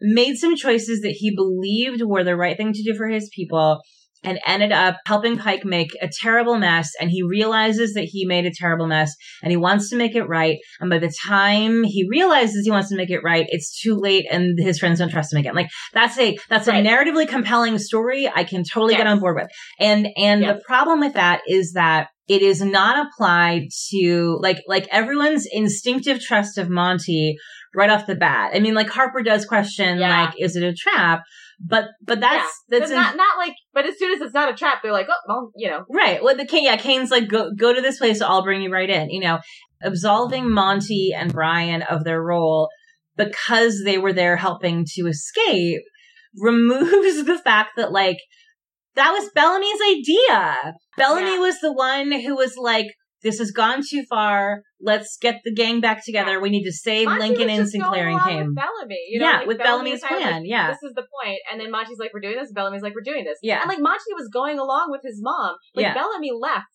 made some choices that he believed were the right thing to do for his people and ended up helping Pike make a terrible mess. And he realizes that he made a terrible mess and he wants to make it right. And by the time he realizes he wants to make it right it's too late and his friends don't trust him again. Like that's a that's Right. a narratively compelling story I can totally get on board with. And and Yes. the problem with that is that it is not applied to like like everyone's instinctive trust of Monty right off the bat. I mean, like Harper does question Yeah. like, is it a trap? But but that's yeah. that's in- not not like but as soon as it's not a trap they're like oh well you know right. Well, the Kane, yeah, Kane's like, go go to this place, I'll bring you right in. You know, absolving Monty and Bryan of their role because they were there helping to escape removes [LAUGHS] the fact that like that was Bellamy's idea. Bellamy Yeah. was the one who was like, this has gone too far. Let's get the gang back together. We need to save Monty Lincoln and Sinclair and Kane. with Bellamy you know yeah, like with Bellamy Bellamy's kind of like, plan. yeah. this is the point. point and then Monty's like we're doing this Bellamy's like we're doing this Yeah. and like Monty was going along with his mom like Yeah. Bellamy left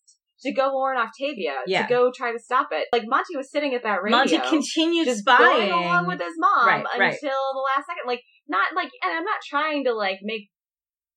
to go warn Octavia Yeah. to go try to stop it like Monty was sitting at that radio Monty continued just spying. going along with his mom Right, until right. the last second. Like, not like, and I'm not trying to like make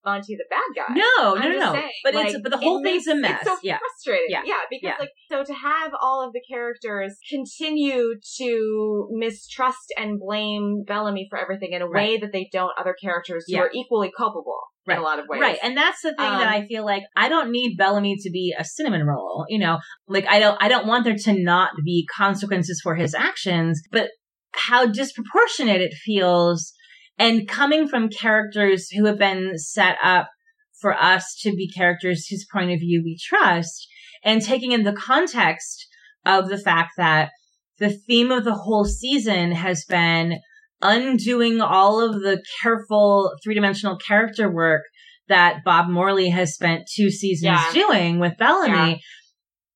Monty the bad guy. no, I'm no, no, saying, but like, it's but the whole thing's makes- a mess. It's so yeah. frustrating. Yeah. Yeah, because Yeah. like so to have all of the characters continue to mistrust and blame Bellamy for everything in a way that they don't other characters who Yeah. are equally culpable in a lot of ways. Right. And that's the thing that Um, I feel like I don't need Bellamy to be a cinnamon roll. You know, like I don't, I don't want there to not be consequences for his actions, but how disproportionate it feels and coming from characters who have been set up for us to be characters whose point of view we trust and taking in the context of the fact that the theme of the whole season has been undoing all of the careful three dimensional character work that Bob Morley has spent two seasons Yeah. doing with Bellamy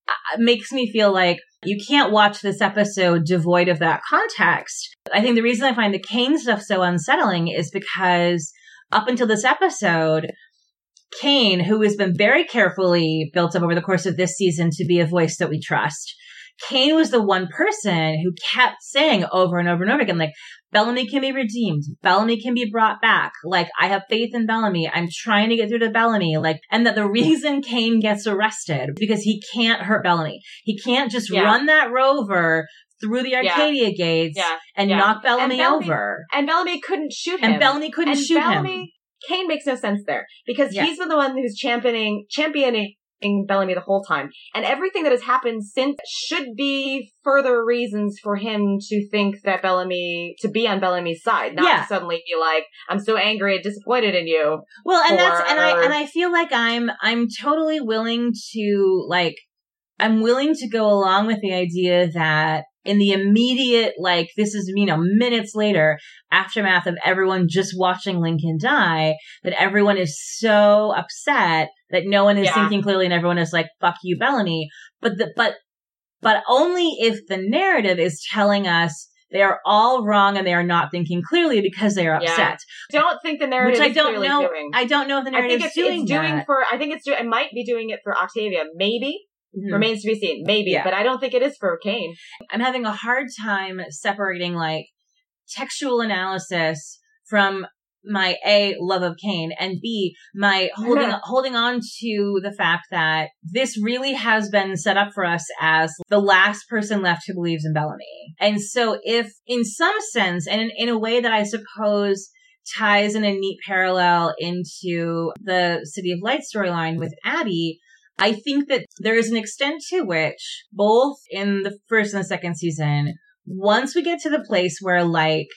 uh, makes me feel like You can't watch this episode devoid of that context. I think the reason I find the Kane stuff so unsettling is because up until this episode, Kane, who has been very carefully built up over the course of this season to be a voice that we trust, Kane was the one person who kept saying over and over and over again, like, Bellamy can be redeemed. Bellamy can be brought back. Like, I have faith in Bellamy. I'm trying to get through to Bellamy. Like, and that the [LAUGHS] reason Kane gets arrested because he can't hurt Bellamy. He can't just yeah. run that rover through the Arkadia yeah. gates yeah. and knock Bellamy, and Bellamy, over. And Bellamy couldn't shoot him. And Bellamy couldn't and shoot Bellamy, him. Kane makes no sense there because he's been the one who's championing championing Bellamy the whole time. And everything that has happened since should be further reasons for him to think that Bellamy, to be on Bellamy's side, not yeah. to suddenly be like, I'm so angry and disappointed in you. Well, and that's, and I, and I feel like I'm, I'm totally willing to, like, I'm willing to go along with the idea that in the immediate, like, this is, you know, minutes later, aftermath of everyone just watching Lincoln die, that everyone is so upset that no one is yeah. thinking clearly and everyone is like, fuck you, Bellamy. But the, but, but only if the narrative is telling us they are all wrong and they are not thinking clearly because they are upset. Yeah. Don't think the narrative Which I don't know. Doing. I don't know if the narrative is doing it's doing for. I think it's doing. It might be doing it for Octavia. Maybe Mm-hmm. Remains to be seen. Maybe, yeah. but I don't think it is for Kane. I'm having a hard time separating like textual analysis from my A love of Kane and B my [LAUGHS] holding yeah. holding on to the fact that this really has been set up for us as the last person left who believes in Bellamy. And so if in some sense and in, in a way that I suppose ties in a neat parallel into the City of Light storyline with Abby, I think that there is an extent to which both in the first and the second season, once we get to the place where like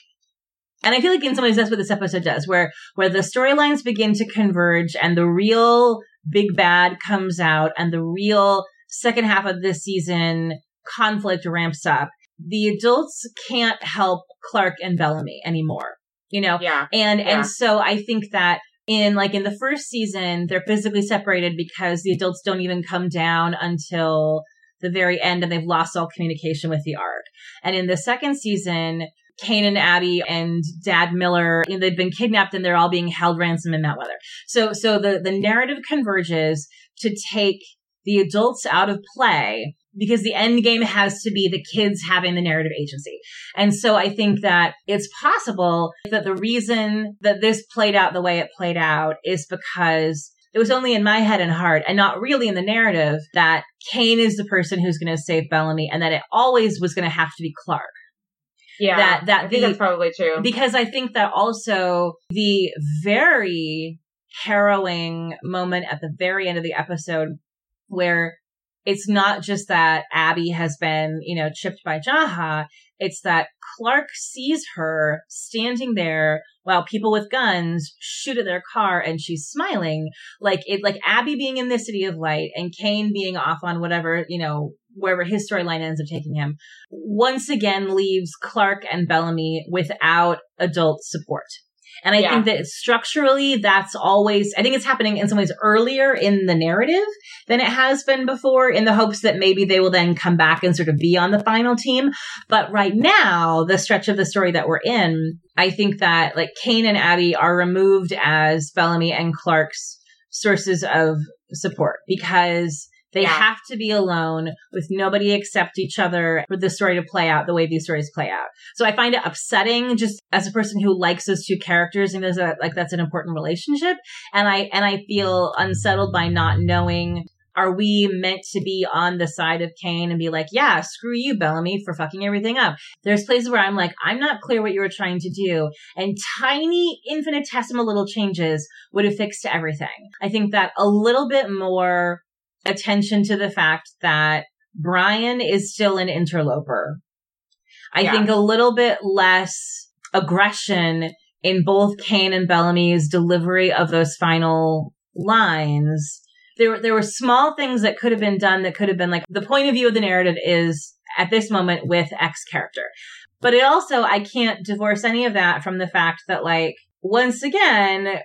and I feel like in some ways that's what this episode does, where where the storylines begin to converge and the real big bad comes out and the real second half of this season conflict ramps up. The adults can't help Clarke and Bellamy anymore. You know? Yeah. And yeah. and so I think that in like in the first season, they're physically separated because the adults don't even come down until the very end and they've lost all communication with the Ark. And in the second season, Kane and Abby and Dad Miller, you know, they've been kidnapped and they're all being held ransom in Mount Weather. So, so the, the narrative converges to take the adults out of play because the end game has to be the kids having the narrative agency. And so I think that it's possible that the reason that this played out the way it played out is because it was only in my head and heart and not really in the narrative that Kane is the person who's going to save Bellamy and that it always was going to have to be Clarke. Yeah. That, that I the, that's probably true. Because I think that also the very harrowing moment at the very end of the episode where it's not just that Abby has been, you know, chipped by Jaha. It's that Clarke sees her standing there while people with guns shoot at their car and she's smiling. Like it, like Abby being in the city of light and Kane being off on whatever, you know, wherever his storyline ends up taking him, once again leaves Clarke and Bellamy without adult support. And I yeah. think that structurally, that's always, I think it's happening in some ways earlier in the narrative than it has been before in the hopes that maybe they will then come back and sort of be on the final team. But right now, the stretch of the story that we're in, I think that like Kane and Abby are removed as Bellamy and Clarke's sources of support because they yeah. have to be alone with nobody except each other for the story to play out the way these stories play out. So I find it upsetting just as a person who likes those two characters and there's a, like that's an important relationship. And I, and I feel unsettled by not knowing are we meant to be on the side of Kane and be like, yeah, screw you, Bellamy, for fucking everything up? There's places where I'm like, I'm not clear what you were trying to do. And tiny, infinitesimal little changes would have fixed everything. I think that a little bit more attention to the fact that Bryan is still an interloper. I yeah. think a little bit less aggression in both Kane and Bellamy's delivery of those final lines. There, there were small things that could have been done that could have been like the point of view of the narrative is at this moment with X character. But it also, I can't divorce any of that from the fact that like, once again,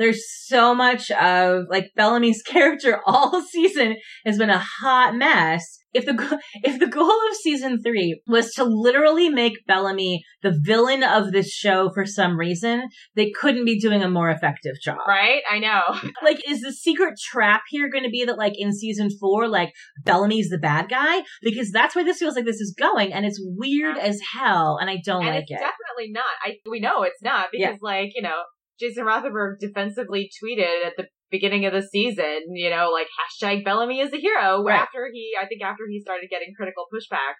there's so much of like Bellamy's [LAUGHS] character all season has been a hot mess. If the if the goal of season three was to literally make Bellamy the villain of this show for some reason, they couldn't be doing a more effective job. Right? I know. [LAUGHS] Like, is the secret trap here going to be that like in season four, like Bellamy's the bad guy? Because that's where this feels like this is going, and it's weird as hell, and I don't and like it's it. definitely not. I we know it's not because like, you know, Jason Rothenberg defensively tweeted at the beginning of the season, you know, like hashtag Bellamy is a hero Right. after he I think after he started getting critical pushback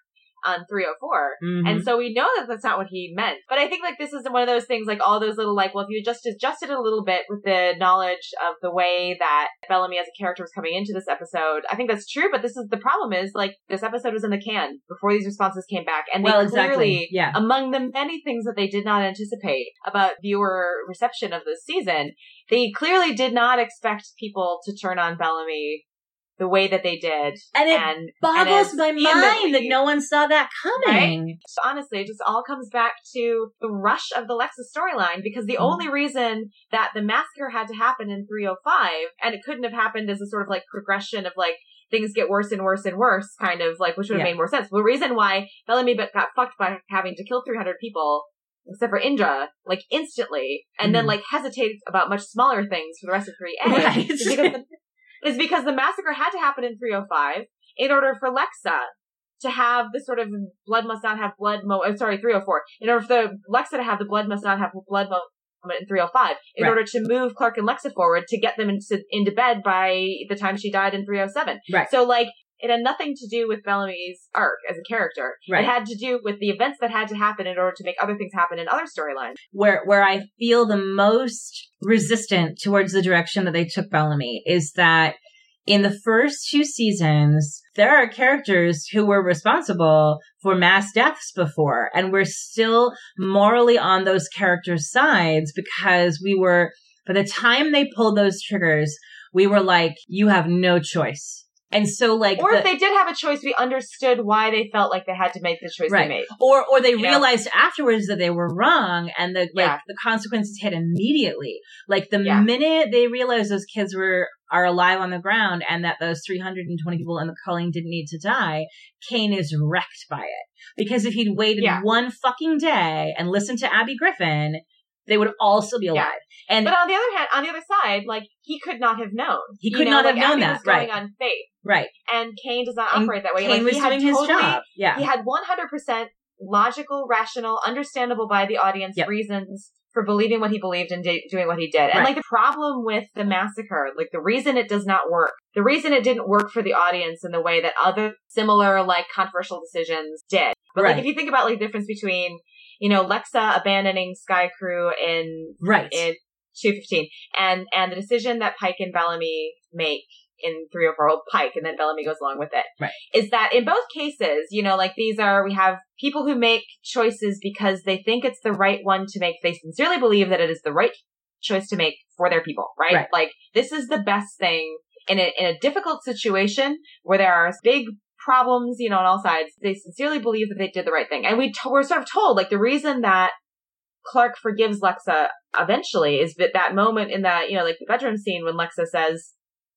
on 304. Mhm. And so we know that that's not what he meant. But I think like this is one of those things, like all those little like, well, if you just adjusted a little bit with the knowledge of the way that Bellamy as a character was coming into this episode, I think that's true. But this is the problem is like this episode was in the can before these responses came back, and they well, clearly exactly. Yeah. among the many things that they did not anticipate about viewer reception of this season, they clearly did not expect people to turn on Bellamy the way that they did. And it and boggles and my mind that no one saw that coming. honestly, it just all comes back to the rush of the Lexus storyline because the Mhm. only reason that the massacre had to happen in 305 and it couldn't have happened as a sort of like progression of like things get worse and worse and worse, kind of like, which would have Yeah. made more sense. The reason why Bellamy got got fucked by having to kill 300 people, except for Indra, like instantly, and then Mhm. like hesitated about much smaller things for the rest of 3A, [LAUGHS] Right. because is because the massacre had to happen in 305 in order for Lexa to have the sort of blood must not have blood mo, uh, sorry, 304. In order for the Lexa to have the blood must not have blood moment in 305. In Right. order to move Clarke and Lexa forward to get them into, into bed by the time she died in 307. Right. So like, it had nothing to do with Bellamy's arc as a character. Right. It had to do with the events that had to happen in order to make other things happen in other storylines. where where I feel the most resistant towards the direction that they took Bellamy is that in the first two seasons, there are characters who were responsible for mass deaths before, and we're still morally on those characters' sides because we were, by the time they pulled those triggers, we were like, you have no choice. And so like, Or the- if they did have a choice, we understood why they felt like they had to make the choice Right. they made. or or they You know? realized afterwards that they were wrong and the like Yeah. the consequences hit immediately like the Yeah. minute they realized those kids were are alive on the ground and that those 320 people in the culling didn't need to die kane is wrecked by it because if he'd waited Yeah. one fucking day and listened to abby griffin they would all still be Yeah. alive and But on the other hand, on the other side, like he could not have known. He You could know, not have known that, was going right. on faith, right and Kane does not And operate that way. kane like, was he had doing his totally- job yeah He had 100% logical, rational, understandable by the audience Yep. reasons for believing what he believed and da- doing what he did. And Right. like the problem with the massacre, like the reason it does not work, the reason it didn't work for the audience in the way that other similar like controversial decisions did. But like if you think about like the difference between, you know, Lexa abandoning Sky Crew in right in 215 and and the decision that Pike and Bellamy make in three 304 old Pike and then Bellamy goes along with it Right. is that in both cases you know like these are we have people who make choices because they think it's the right one to make they sincerely believe that it is the right choice to make for their people right, Right. like this is the best thing in a in a difficult situation where there are big problems you know on all sides they sincerely believe that they did the right thing and we to- we're sort of told like the reason that Clarke forgives Lexa eventually is that that moment in that, you know, like the bedroom scene when Lexa says,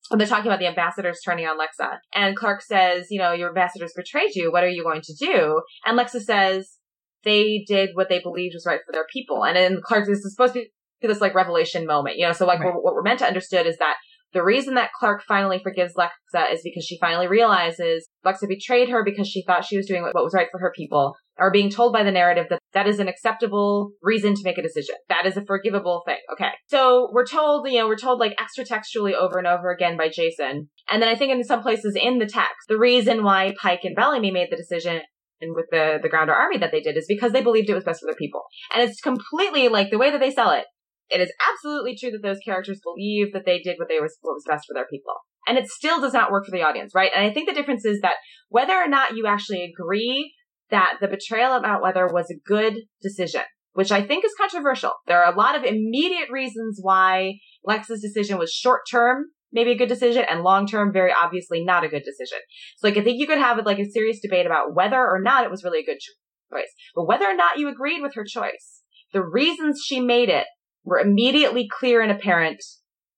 when they're talking about the ambassadors turning on Lexa and Clarke says, you know, your ambassadors betrayed you. What are you going to do? And Lexa says they did what they believed was right for their people. And then Clarke, this is supposed to be this like revelation moment, you know, so like Right. what, what we're meant to understood is that the reason that Clarke finally forgives Lexa is because she finally realizes Lexa betrayed her because she thought she was doing what was right for her people, or being told by the narrative that that is an acceptable reason to make a decision. That is a forgivable thing. Okay. So we're told, you know, we're told like extra textually over and over again by Jason. And then I think in some places in the text, the reason why Pike and Bellamy made the decision and with the, the Grounder army that they did is because they believed it was best for their people. And it's completely like the way that they sell it. It is absolutely true that those characters believe that they did what they were what was best for their people. And it still does not work for the audience, right? And I think the difference is that whether or not you actually agree that the betrayal of Mount Weather was a good decision, which I think is controversial. There are a lot of immediate reasons why Lex's decision was short term, maybe a good decision, and long term, very obviously not a good decision. So like I think you could have like a serious debate about whether or not it was really a good choice. But whether or not you agreed with her choice, the reasons she made it were immediately clear and apparent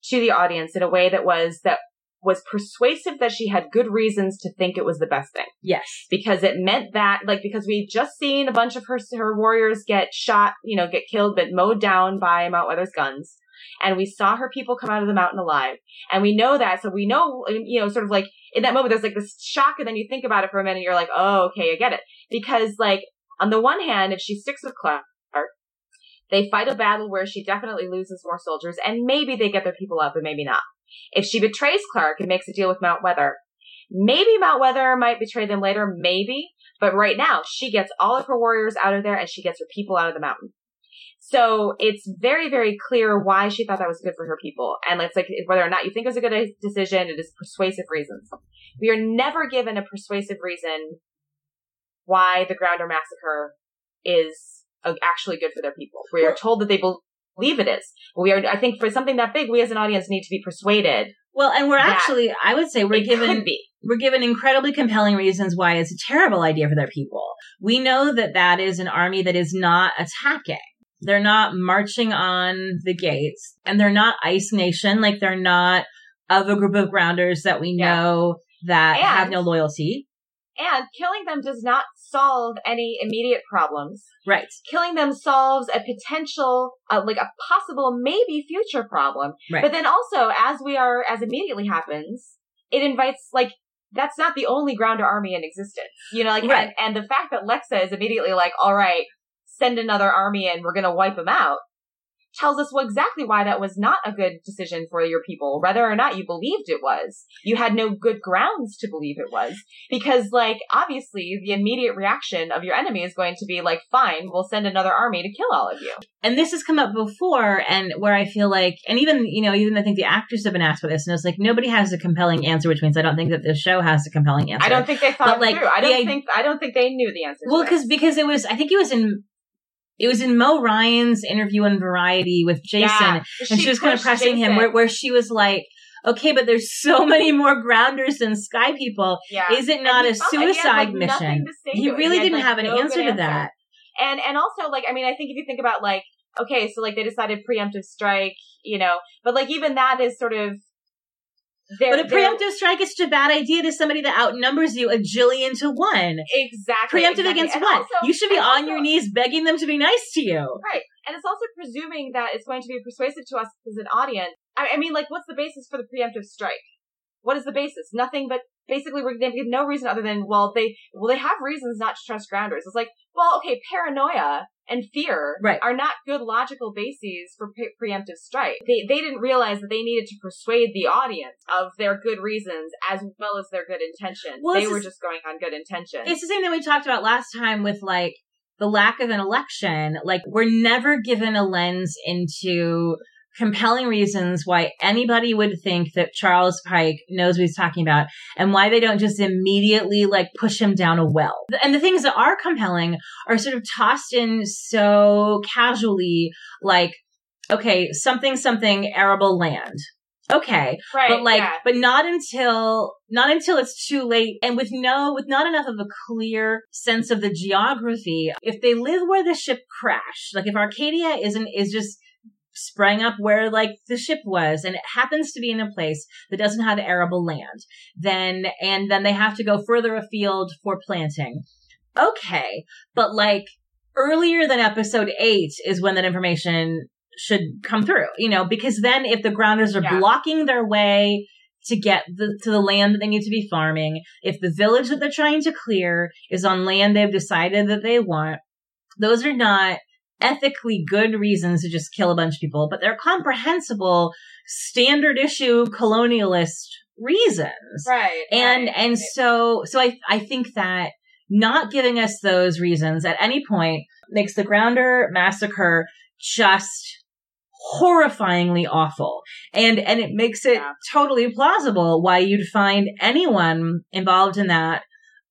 to the audience in a way that was that was persuasive that she had good reasons to think it was the best thing. Yes. Because it meant that, like, because we just seen a bunch of her, her warriors get shot, you know, get killed, but mowed down by Mount Weather's guns. And we saw her people come out of the mountain alive. And we know that. So we know, you know, sort of like in that moment, there's like this shock. And then you think about it for a minute. You're like, oh, okay, I get it. Because like, on the one hand, if she sticks with Clarke, they fight a battle where she definitely loses more soldiers and maybe they get their people up, but maybe not. If she betrays Clarke and makes a deal with Mount Weather, maybe Mount Weather might betray them later, maybe. But right now, she gets all of her warriors out of there and she gets her people out of the mountain. So it's very, very clear why she thought that was good for her people. And it's like whether or not you think it was a good decision, it is persuasive reasons. We are never given a persuasive reason why the Grounder massacre is Uh, actually good for their people. We are told that they believe it is. We are, I think for something that big, we as an audience need to be persuaded. Well, and we're actually, I would say we're given, we're given incredibly compelling reasons why it's a terrible idea for their people. We know that that is an army that is not attacking. They're not marching on the gates and they're not ice nation. Like they're not of a group of grounders that we know yeah. that and, have no loyalty. And killing them does not solve any immediate problems. Right. Killing them solves a potential, uh, like a possible, maybe future problem. Right. But then also, as we are, as immediately happens, it invites, like, that's not the only grounder army in existence. You know, like, right. and, and the fact that Lexa is immediately like, all right, send another army in, we're going to wipe them out tells us well, exactly why that was not a good decision for your people, whether or not you believed it was. You had no good grounds to believe it was. Because, like, obviously, the immediate reaction of your enemy is going to be like, fine, we'll send another army to kill all of you. And this has come up before, and where I feel like, and even, you know, even I think the actors have been asked for this, and it's like, nobody has a compelling answer, which means I don't think that the show has a compelling answer. I don't think they thought but, like, through. I don't the, think, I don't think they knew the answer. Well, because, because it was, I think it was in it was in Mo Ryan's interview in Variety with Jason, yeah, and she, was kind of pressing Jason. him where, where she was like, okay, but there's so [LAUGHS] many more grounders than sky people. Yeah. Is it not a suicide mission? He really he didn't like, have an no answer to answer. that. And, and also, like, I mean, I think if you think about, like, okay, so, like, they decided preemptive strike, you know, but, like, even that is sort of, they're, but a preemptive strike is such a bad idea to somebody that outnumbers you a jillion to one. Exactly. Preemptive exactly. against and what? Also, you should be on also, your knees begging them to be nice to you. Right. And it's also presuming that it's going to be persuasive to us as an audience. I, I mean, like, what's the basis for the preemptive strike? What is the basis? Nothing but basically we're going to give no reason other than, well, they, well, they have reasons not to trust grounders. It's like, well, okay, paranoia and fear right. are not good logical bases for pre- preemptive strike. They, they didn't realize that they needed to persuade the audience of their good reasons as well as their good intentions. Well, they were just going on good intentions. It's the same that we talked about last time with like the lack of an election. Like we're never given a lens into compelling reasons why anybody would think that Charles Pike knows what he's talking about and why they don't just immediately like push him down a well. And the things that are compelling are sort of tossed in so casually, like, okay, something, something arable land. Okay. Right. But like, yeah. but not until, not until it's too late and with no, with not enough of a clear sense of the geography. If they live where the ship crashed, like if Arkadia isn't, is just, sprang up where like the ship was and it happens to be in a place that doesn't have arable land then and then they have to go further afield for planting okay but like earlier than episode 8 is when that information should come through you know because then if the grounders are yeah. blocking their way to get the, to the land that they need to be farming if the village that they're trying to clear is on land they've decided that they want those are not ethically good reasons to just kill a bunch of people, but they're comprehensible, standard issue colonialist reasons. Right. And, right. and so, so I, I think that not giving us those reasons at any point makes the Grounder massacre just horrifyingly awful. And, and it makes it yeah. totally plausible why you'd find anyone involved in that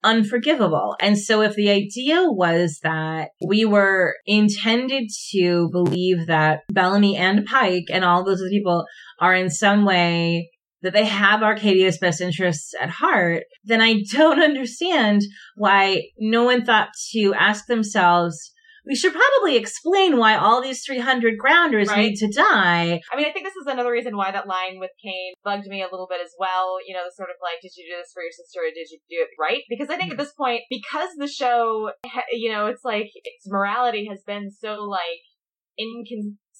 unforgivable. And so if the idea was that we were intended to believe that Bellamy and Pike and all those other people are in some way that they have Arkadia's best interests at heart, then I don't [LAUGHS] understand why no one thought to ask themselves, we should probably explain why all these 300 grounders Right. need to die. I mean, I think this is another reason why that line with Kane bugged me a little bit as well. You know, the sort of like, did you do this for your sister or did you do it right? Because I think at this point, because the show, you know, it's like its morality has been so like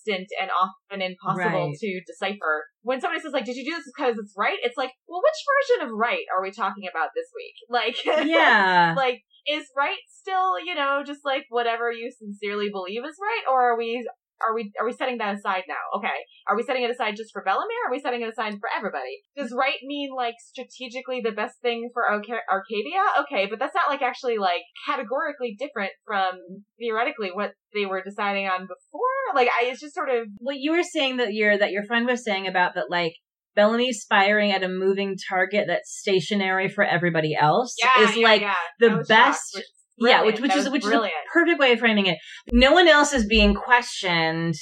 and often impossible Right. to decipher. When somebody says like, did you do this because it's right? It's like, well, which version of right are we talking about this week? [LAUGHS] Like, Yeah. [LAUGHS] like is right still you know just like whatever you sincerely believe is right or are we are we are we setting that aside now? Okay. Are we setting it aside just for Bellamy or are we setting it aside for everybody? Does right mean like strategically the best thing for Arca- Arkadia? Okay but that's not like actually like categorically different from theoretically what they were deciding on before? Like I it's just sort of what you were saying that your that your friend was saying about that like Bellamy's firing at a moving target that's stationary for everybody else yeah is yeah, like yeah. the best shocked, is yeah, which which is which is a perfect way of framing it. No one else is being questioned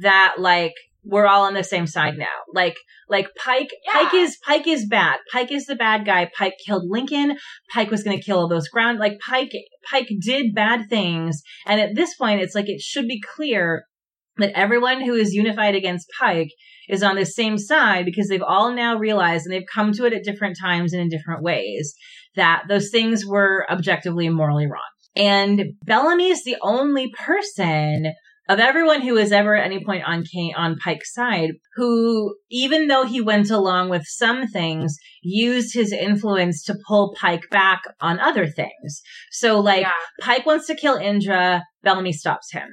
that like we're all on the same side now. Like like Pike Yeah. Pike is Pike is bad. Pike is the bad guy. Pike killed Lincoln. Pike was going to kill all those ground like Pike Pike did bad things and at this point it's like it should be clear that everyone who is unified against Pike is on the same side because they've all now realized and they've come to it at different times and in different ways that those things were objectively and morally wrong. And Bellamy is the only person of everyone who was ever at any point on Kane, on Pike's side who, even though he went along with some things, used his influence to pull Pike back on other things. So like yeah Pike wants to kill Indra, Bellamy stops him.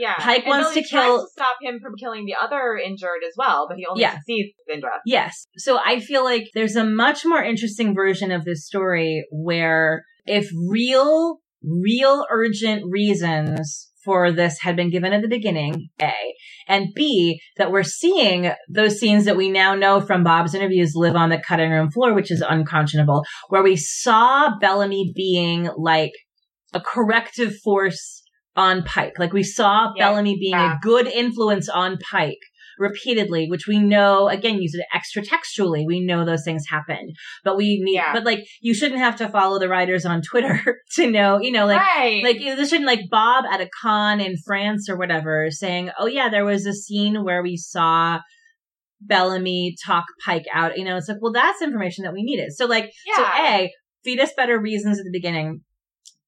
Yeah. Pike And wants Billy to kill- to stop him from killing the other injured as well, but he only Yeah. succeeds Indra. Yes. So I feel like there's a much more interesting version of this story where if real, real urgent reasons for this had been given at the beginning, A, and B, that we're seeing those scenes that we now know from Bob's interviews live on the cutting room floor, which is unconscionable, where we saw Bellamy being like a corrective force on Pike. Like we saw Yeah. Bellamy being Yeah. a good influence on Pike repeatedly, which we know, again, use it extra textually. We know those things happened, but we need, Yeah. but like, you shouldn't have to follow the writers on Twitter [LAUGHS] to know, you know, like, right. like, you know, this shouldn't like Bob at a con in France or whatever saying, oh yeah, there was a scene where we saw Bellamy talk Pike out. You know, it's like, well, that's information that we needed. So like, so A, feed us better reasons at the beginning.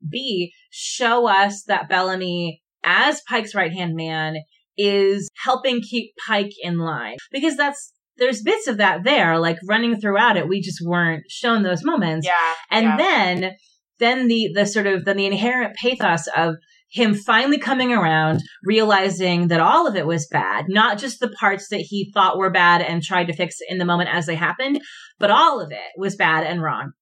B, show us that Bellamy, as Pike's right hand man, is helping keep Pike in line. Because that's, there's bits of that there, like running throughout it. We just weren't shown those moments. yeah. And yeah. then, then the, the sort of, then the inherent pathos of him finally coming around, realizing that all of it was bad, not just the parts that he thought were bad and tried to fix in the moment as they happened, but all of it was bad and wrong.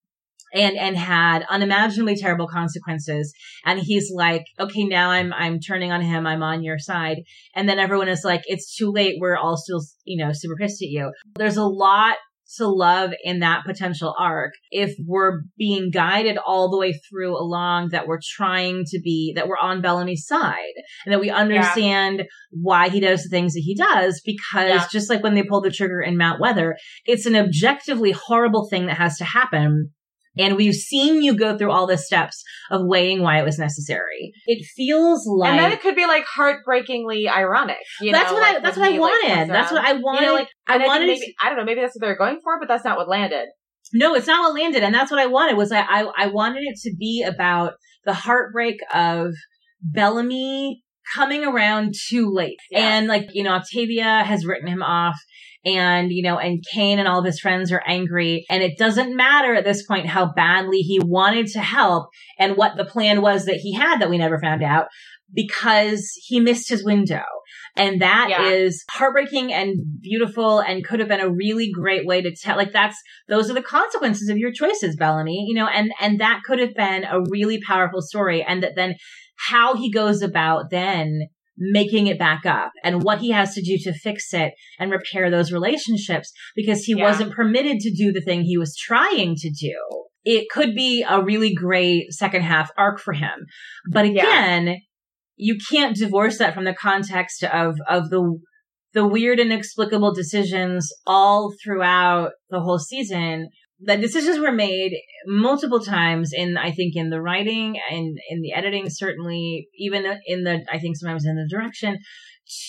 And, and had unimaginably terrible consequences. And he's like, okay, now I'm, I'm turning on him. I'm on your side. And then everyone is like, it's too late. We're all still, you know, super pissed at you. There's a lot to love in that potential arc if we're being guided all the way through along that we're trying to be that we're on Bellamy's side and that we understand why he does the things that he does because Yeah. just like when they pulled the trigger in Mount Weather it's an objectively horrible thing that has to happen and we've seen you go through all the steps of weighing why it was necessary. It feels like and then it could be like heartbreakingly ironic. You that's know, what I that's what I he, like, wanted. that's what. I wanted. You know, like, I I wanted maybe I don't know, maybe that's what they're going for, but that's not what landed. No, it's not what landed, and that's what I wanted. Was I, I I wanted it to be about the heartbreak of Bellamy coming around too late, Yeah. and like you know, Octavia has written him off, and you know, and Kane and all of his friends are angry, and it doesn't matter at this point how badly he wanted to help and what the plan was that he had that we never found out because he missed his window. And that is Yeah. heartbreaking and beautiful and could have been a really great way to tell, like that's, those are the consequences of your choices, Bellamy, you know, and, and that could have been a really powerful story. And that then how he goes about then making it back up and what he has to do to fix it and repair those relationships because he Yeah. wasn't permitted to do the thing he was trying to do. It could be a really great second half arc for him. But Yeah. again, you can't divorce that from the context of, of the, the weird inexplicable decisions all throughout the whole season the decisions were made multiple times in i think in the writing and in the editing certainly even in the i think sometimes in the direction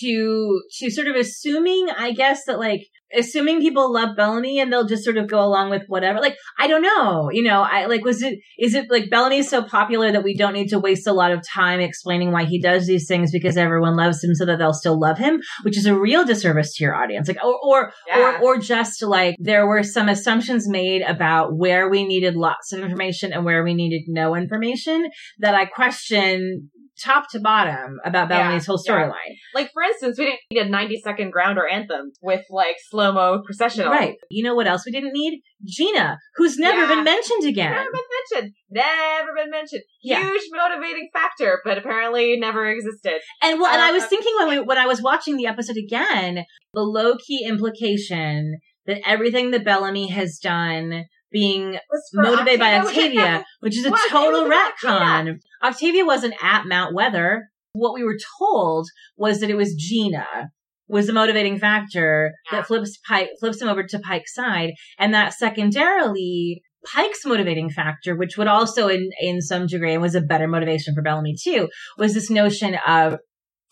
to to sort of assuming i guess that like assuming people love Bellamy and they'll just sort of go along with whatever. Like, I don't know. You know, I like, was it, is it like Bellamy's so popular that we don't need to waste a lot of time explaining why he does these things because everyone loves him so that they'll still love him, which is a real disservice to your audience. Like, or, or, yeah. or, or just like there were some assumptions made about where we needed lots of information and where we needed no information that I question top to bottom about Bellamy's yeah, whole storyline. Yeah. Like for instance, we didn't need a 90 second grounder anthem with like slow mo processional. Right. You know what else we didn't need? Gina, who's never yeah. been mentioned again. Never been mentioned. Never been mentioned. Huge motivating factor, but apparently never existed. And well, and I was uh, thinking when we, when I was watching the episode again, the low key implication that everything that Bellamy has done being motivated by Octavia, which is [LAUGHS] a what? total retcon. Octavia wasn't at Mount Weather. What we were told was that it was Gina was the motivating factor yeah. that flips Pike flips him over to Pike's side, and that secondarily Pike's motivating factor, which would also in in some degree and was a better motivation for Bellamy too, was this notion of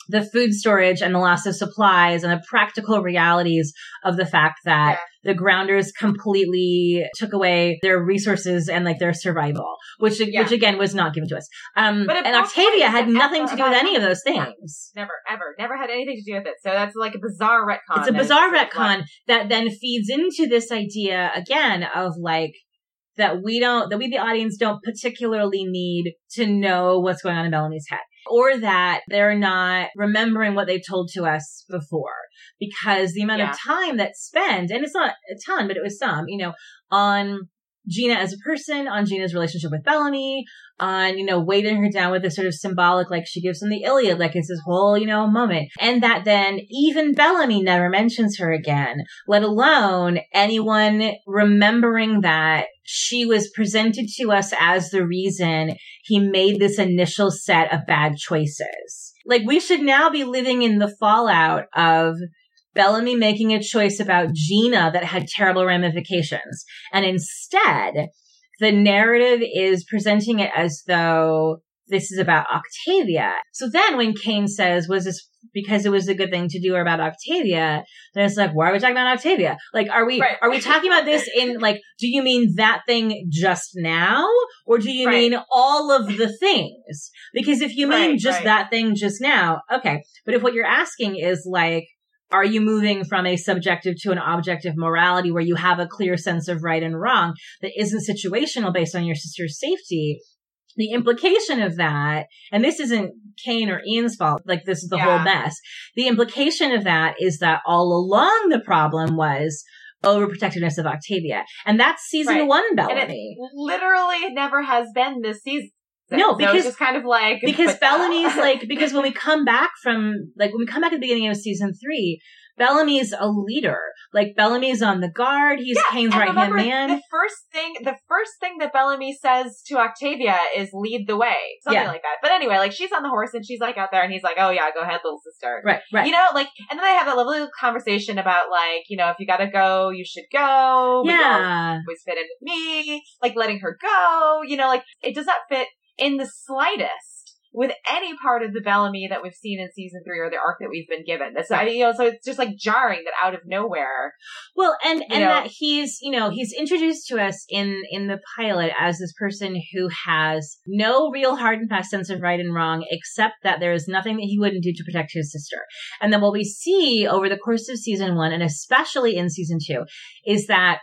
the food storage and the loss of supplies and the practical realities of the fact that yeah. The grounders completely took away their resources and like their survival, which yeah. which again was not given to us. Um, and Octavia had nothing to do with any of those things. Never, ever, never had anything to do with it. So that's like a bizarre retcon. It's a bizarre retcon that then feeds into this idea again of like that we don't, that we, the audience, don't particularly need to know what's going on in Bellamy's head or that they're not remembering what they told to us before because the amount yeah. of time that's spent, and it's not a ton, but it was some, you know, on Gina as a person, on Gina's relationship with Bellamy, on, you know, weighting her down with this sort of symbolic, like she gives him the Iliad, like it's this whole, you know, moment. And that then even Bellamy never mentions her again, let alone anyone remembering that she was presented to us as the reason he made this initial set of bad choices. Like we should now be living in the fallout of Bellamy making a choice about Gina that had terrible ramifications. And instead, the narrative is presenting it as though this is about Octavia. So then when Kane says, was this because it was a good thing to do or about Octavia, then it's like, why are we talking about Octavia? Like, are we, right. are we talking about this in like, do you mean that thing just now? Or do you right. mean all of the things? Because if you mean right, just that thing just now, okay. But if what you're asking is like, are you moving from a subjective to an objective morality where you have a clear sense of right and wrong that isn't situational based on your sister's safety? The implication of that, and this isn't Kane or Ian's fault, like this is the yeah. whole mess. The implication of that is that all along the problem was overprotectiveness of Octavia. And that's season right. one Bellamy. literally never has been this season. No, because it's kind of like because Bellamy's [LAUGHS] like because when we come back from like when we come back at the beginning of season three, Bellamy's a leader. Like Bellamy's on the guard. He's yeah, Kane's right hand man. The first thing, the first thing that Bellamy says to Octavia is "lead the way," something yeah. like that. But anyway, like she's on the horse and she's like out there, and he's like, "Oh yeah, go ahead, little sister." Right, right. You know, like, and then they have that lovely conversation about like, you know, if you gotta go, you should go. Yeah, always fit in with me. Like letting her go. You know, like it does not fit in the slightest with any part of the Bellamy that we've seen in season three or the arc that we've been given. That's I mean, you know, so it's just like jarring that out of nowhere. Well, and and know, that he's you know he's introduced to us in in the pilot as this person who has no real hard and fast sense of right and wrong, except that there is nothing that he wouldn't do to protect his sister. And then what we see over the course of season one, and especially in season two, is that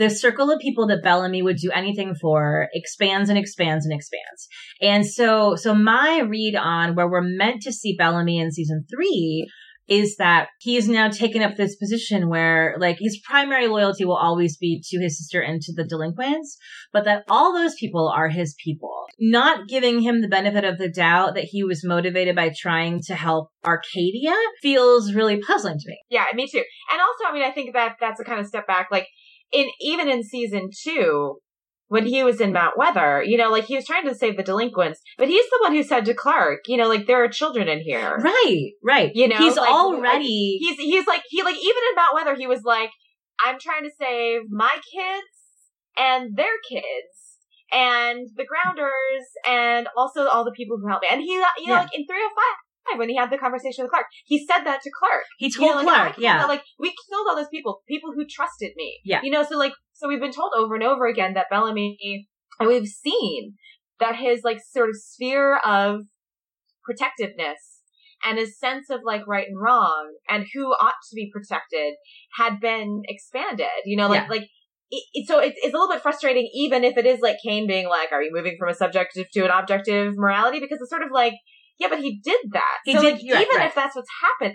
the circle of people that Bellamy would do anything for expands and expands and expands. And so, so my read on where we're meant to see Bellamy in season three is that he has now taken up this position where like his primary loyalty will always be to his sister and to the delinquents, but that all those people are his people. Not giving him the benefit of the doubt that he was motivated by trying to help Arkadia feels really puzzling to me. Yeah, me too. And also, I mean, I think that that's a kind of step back. Like in even in season two, when he was in Mount Weather. You know, like he was trying to save the delinquents, but he's the one who said to Clarke, you know, like there are children in here. Right, right. You know, he's like- already He's he's like he like even in Mount Weather, he was like, I'm trying to save my kids and their kids and the grounders and also all the people who help me. And he, you know, Yeah. like in 305, when he had the conversation with Clarke, he said that to Clarke. he You told know, like, Clarke, yeah. all- like we killed all those people, people who trusted me. Yeah. You know, so like, so we've been told over and over again that Bellamy, and we've seen that his like sort of sphere of protectiveness and his sense of like right and wrong and who ought to be protected had been expanded. You know, like Yeah. like. It, it- so it's, it's a little bit frustrating, even if it is like Kane being like, "Are you moving from a subjective to an objective morality?" Because it's sort of like, yeah, but he did that. He so did- like, right, even right. if that's what's happening,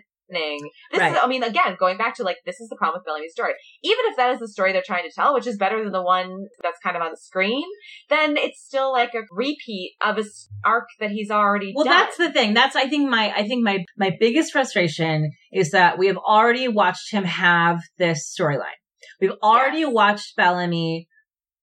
this Right. is, I mean, again, going back to like, this is the problem with Bellamy's story. Even if that is the story they're trying to tell, which is better than the one that's kind of on the screen, then it's still like a repeat of a arc that he's already Well, done. that's the thing. That's I think my I think my my biggest frustration is that we have already watched him have this storyline. We've already Yes. watched Bellamy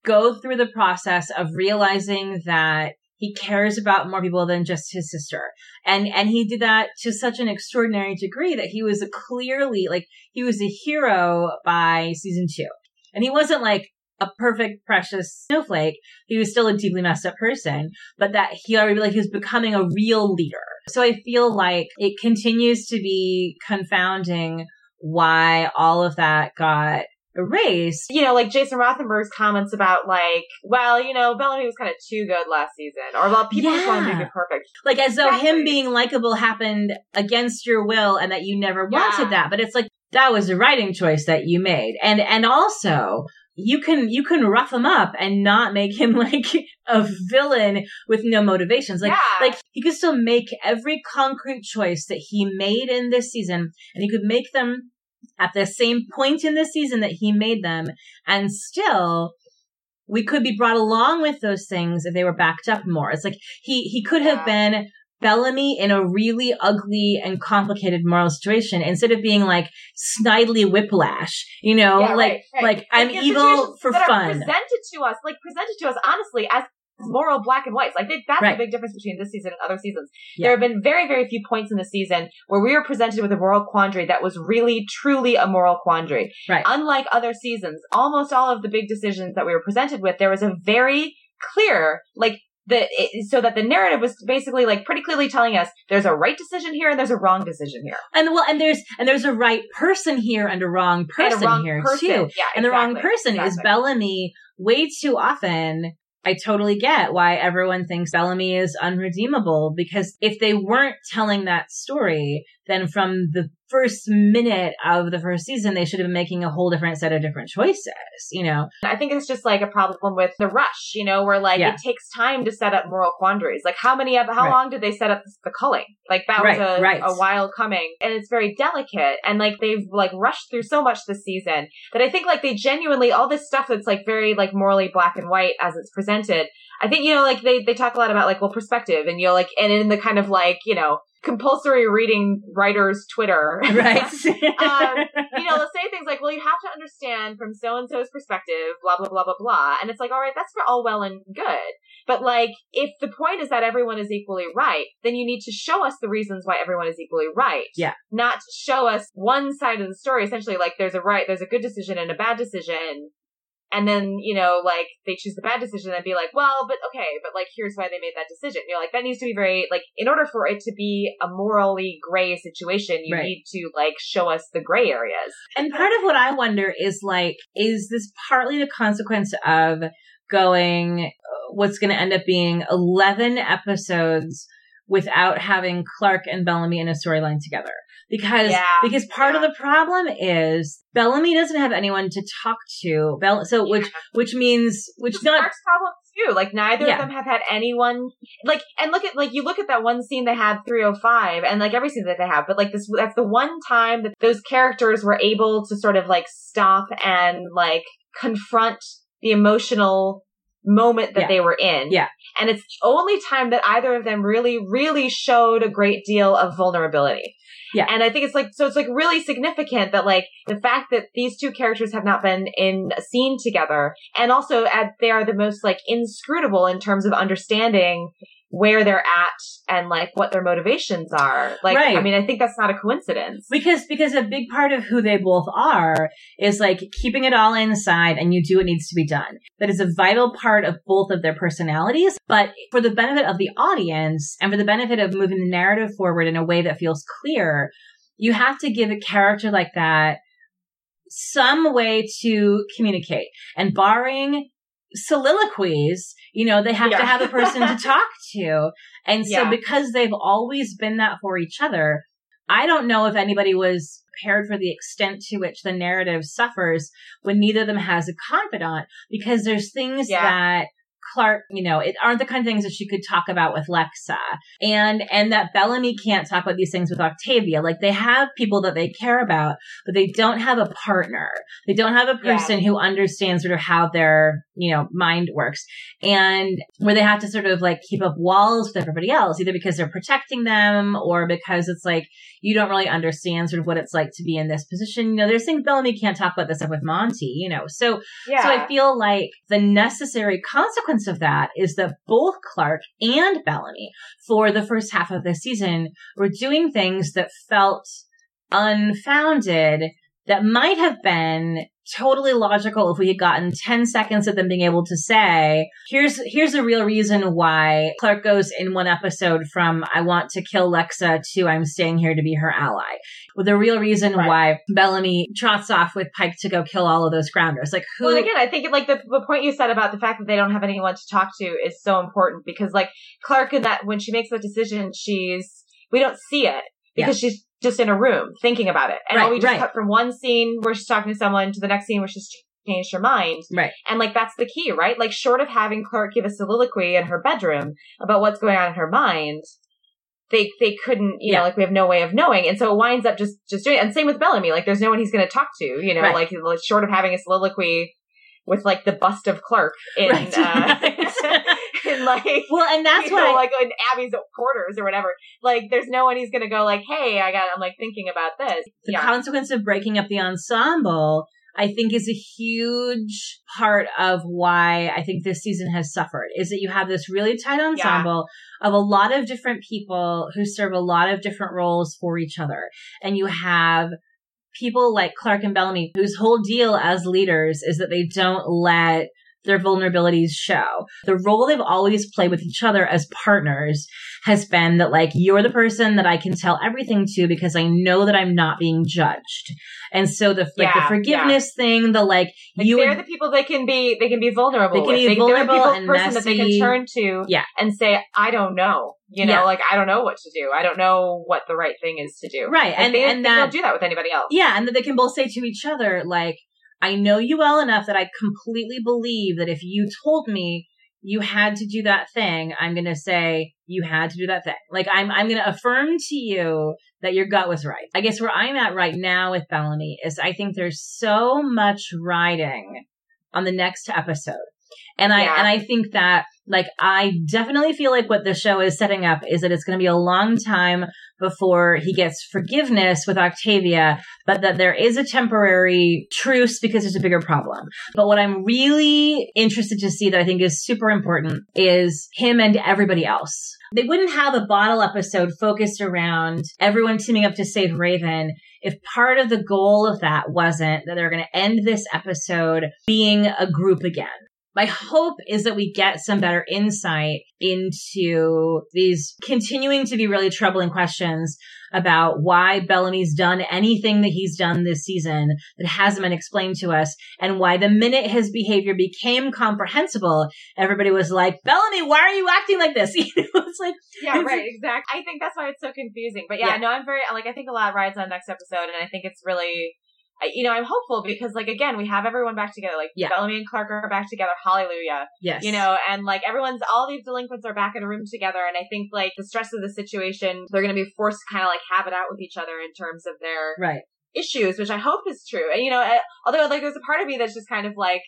go through the process of realizing that he cares about more people than just his sister. And and he did that to such an extraordinary degree that he was a clearly like he was a hero by season 2. And he wasn't like a perfect precious snowflake. He was still a deeply messed up person, but that he already like he was becoming a real leader. So I feel like it continues to be confounding why all of that got erased. you know, like Jason Rothenberg's comments about like, well, you know, Bellamy was kind of too good last season, or well, people just want to Yeah. be perfect. Like as though Exactly. him being likable happened against your will and that you never Yeah. wanted that. But it's like that was a writing choice that you made. And and also you can you can rough him up and not make him [LAUGHS] like a villain with no motivations. Like yeah, like he could still make every concrete choice that he made in this season and he could make them at the same point in the season that he made them and still we could be brought along with those things if they were backed up more. It's like he he could have been Bellamy in a really ugly and complicated moral situation instead of being like snidely whiplash, you know, Yeah, like right, right. like I'm Like, evil for fun. presented to us, like presented to us honestly as moral black and whites. Like they, that's Right. the big difference between this season and other seasons. Yeah. There have been very, very few points in the season where we were presented with a moral quandary that was really, truly a moral quandary. Right. Unlike other seasons, almost all of the big decisions that we were presented with, there was a very clear, like, the, it, so that the narrative was basically like pretty clearly telling us there's a right decision here and there's a wrong decision here. And well, and there's and there's a right person here and a wrong person a wrong here person. too. Yeah, And the wrong exactly, person is. Bellamy. Way too often, I totally get why everyone thinks Bellamy is unredeemable because if they weren't telling that story, then from the first minute of the first season, they should have been making a whole different set of different choices. You know, I think it's just like a problem with the rush, you know, where like Yeah. it takes time to set up moral quandaries. Like how many of how Right. long did they set up the culling? Like that Right, was a, right. a while coming, and it's very delicate. And like they've like rushed through so much this season that I think like they genuinely all this stuff that's like very like morally black and white as it's presented. I think you know like they they talk a lot about like well perspective and you know like and in the kind of like you know compulsory reading writers Twitter right? [LAUGHS] um, you know, [LAUGHS] they'll say things like, well, you have to understand from so and so's perspective, blah, blah, blah, blah, blah. And it's like, all right, that's for all well and good. But like, if the point is that everyone is equally right, then you need to show us the reasons why everyone is equally right. Yeah. Not show us one side of the story, essentially like there's a right, there's a good decision and a bad decision. And then, you know, like they choose the bad decision and be like, well, but okay, but like here's why they made that decision. You're like, that needs to be very, like, in order for it to be a morally gray situation, you Right. need to like show us the gray areas. And part of what I wonder is like, is this partly the consequence of going, uh, what's going to end up being 11 episodes without having Clarke and Bellamy in a storyline together? Because, Yeah, because part of the problem is Bellamy doesn't have anyone to talk to. Bell, so which, which means, which Which not, Clarke's problem too. Like neither Yeah. of them have had anyone like and look at like you look at that one scene they had 305 and like every scene that they have, but like this that's the one time that those characters were able to sort of like stop and like confront the emotional moment that Yeah. they were in. Yeah. And it's the only time that either of them really, really showed a great deal of vulnerability. Yeah. And I think it's like, so it's like really significant that like the fact that these two characters have not been in a scene together and also at, they are the most like inscrutable in terms of understanding where they're at and like what their motivations are. Like, Right. I mean, I think that's not a coincidence. Because because a big part of who they both are is like keeping it all inside and you do what needs to be done. That is a vital part of both of their personalities. But for the benefit of the audience and for the benefit of moving the narrative forward in a way that feels clear, you have to give a character like that some way to communicate. And barring soliloquies, you know, they have Yeah. to have a person to [LAUGHS] talk to. And so Yeah. because they've always been that for each other, I don't know if anybody was prepared for the extent to which the narrative suffers when neither of them has a confidant because there's things Yeah. that Clarke, you know, it aren't the kind of things that she could talk about with Lexa. And, and that Bellamy can't talk about these things with Octavia. Like they have people that they care about, but they don't have a partner. They don't have a Yeah. person who understands sort of how their, you know, mind works. And where they have to sort of like keep up walls with everybody else, either because they're protecting them or because it's like, you don't really understand sort of what it's like to be in this position. You know, there's things Bellamy can't talk about this stuff with Monty, you know. So Yeah. so I feel like the necessary consequence of that is that both Clarke and Bellamy, for the first half of the season, were doing things that felt unfounded that might have been totally logical if we had gotten 10 seconds of them being able to say, here's, here's a real reason why Clarke goes in one episode from I want to kill Lexa to I'm staying here to be her ally. With the real reason Right. why Bellamy trots off with Pike to go kill all of those grounders. Like who, Well, again, I think like the, the point you said about the fact that they don't have anyone to talk to is so important because like Clarke in that when she makes that decision, she's we don't see it because she's just in a room thinking about it, and Right, we just right. cut from one scene where she's talking to someone to the next scene where she's changed her mind, right. and like that's the key, right? Like short of having Clarke give a soliloquy in her bedroom about what's going on in her mind. They, they couldn't, you Yeah. know, like we have no way of knowing. And so it winds up just, just doing it. And same with Bellamy. Like there's no one he's going to talk to, you know, Right. like like, short of having a soliloquy with like the bust of Clarke in, Right. [LAUGHS] uh, [LAUGHS] in like, Well, and that's what know, I, like in Abby's quarters or whatever. Like there's no one he's going to go like, Hey, I got, I'm like thinking about this. the yeah. consequence of breaking up the ensemble, I think is a huge part of why I think this season has suffered is that you have this really tight ensemble of a lot of different people who serve a lot of different roles for each other. And you have people like Clarke and Bellamy whose whole deal as leaders is that they don't let their vulnerabilities show. The role they've always played with each other as partners has been that like you're the person that I can tell everything to because I know that I'm not being judged. And so the like the Yeah, forgiveness thing, the like, Like, you they're would- the people they can be they can be vulnerable They can be the vulnerable and person that they can turn to Yeah. and say, I don't know. You know, Yeah. like I don't know what to do. I don't know what the right thing is to do. right. Like, And they, and they that don't do that with anybody else. Yeah, and that they can both say to each other, like, I know you well enough that I completely believe that if you told me you had to do that thing, I'm going to say you had to do that thing. Like, I'm, I'm going to affirm to you that your gut was right. I guess where I'm at right now with Bellamy is I think there's so much riding on the next episode. And I, Yeah. and I think that, like, I definitely feel like what the show is setting up is that it's going to be a long time before he gets forgiveness with Octavia, but that there is a temporary truce because there's a bigger problem. But what I'm really interested to see that I think is super important is him and everybody else. They wouldn't have a bottle episode focused around everyone teaming up to save Raven if part of the goal of that wasn't that they're going to end this episode being a group again. My hope is that we get some better insight into these continuing to be really troubling questions about why Bellamy's done anything that he's done this season that hasn't been explained to us and why the minute his behavior became comprehensible, everybody was like, Bellamy, why are you acting like this? [LAUGHS] You know, it's like, Yeah, It's- right, exactly. I think that's why it's so confusing. But yeah, Yeah. no, I'm very like I think a lot rides on next episode, and I think it's really, you know, I'm hopeful because like again, we have everyone back together. Like Yeah. Bellamy and Clarke are back together. Hallelujah. yes. You know, and like everyone's all these delinquents are back in a room together, and I think like the stress of the situation, they're going to be forced to kind of like have it out with each other in terms of their right. issues, which I hope is true. And you know, I, although like there's a part of me that's just kind of like,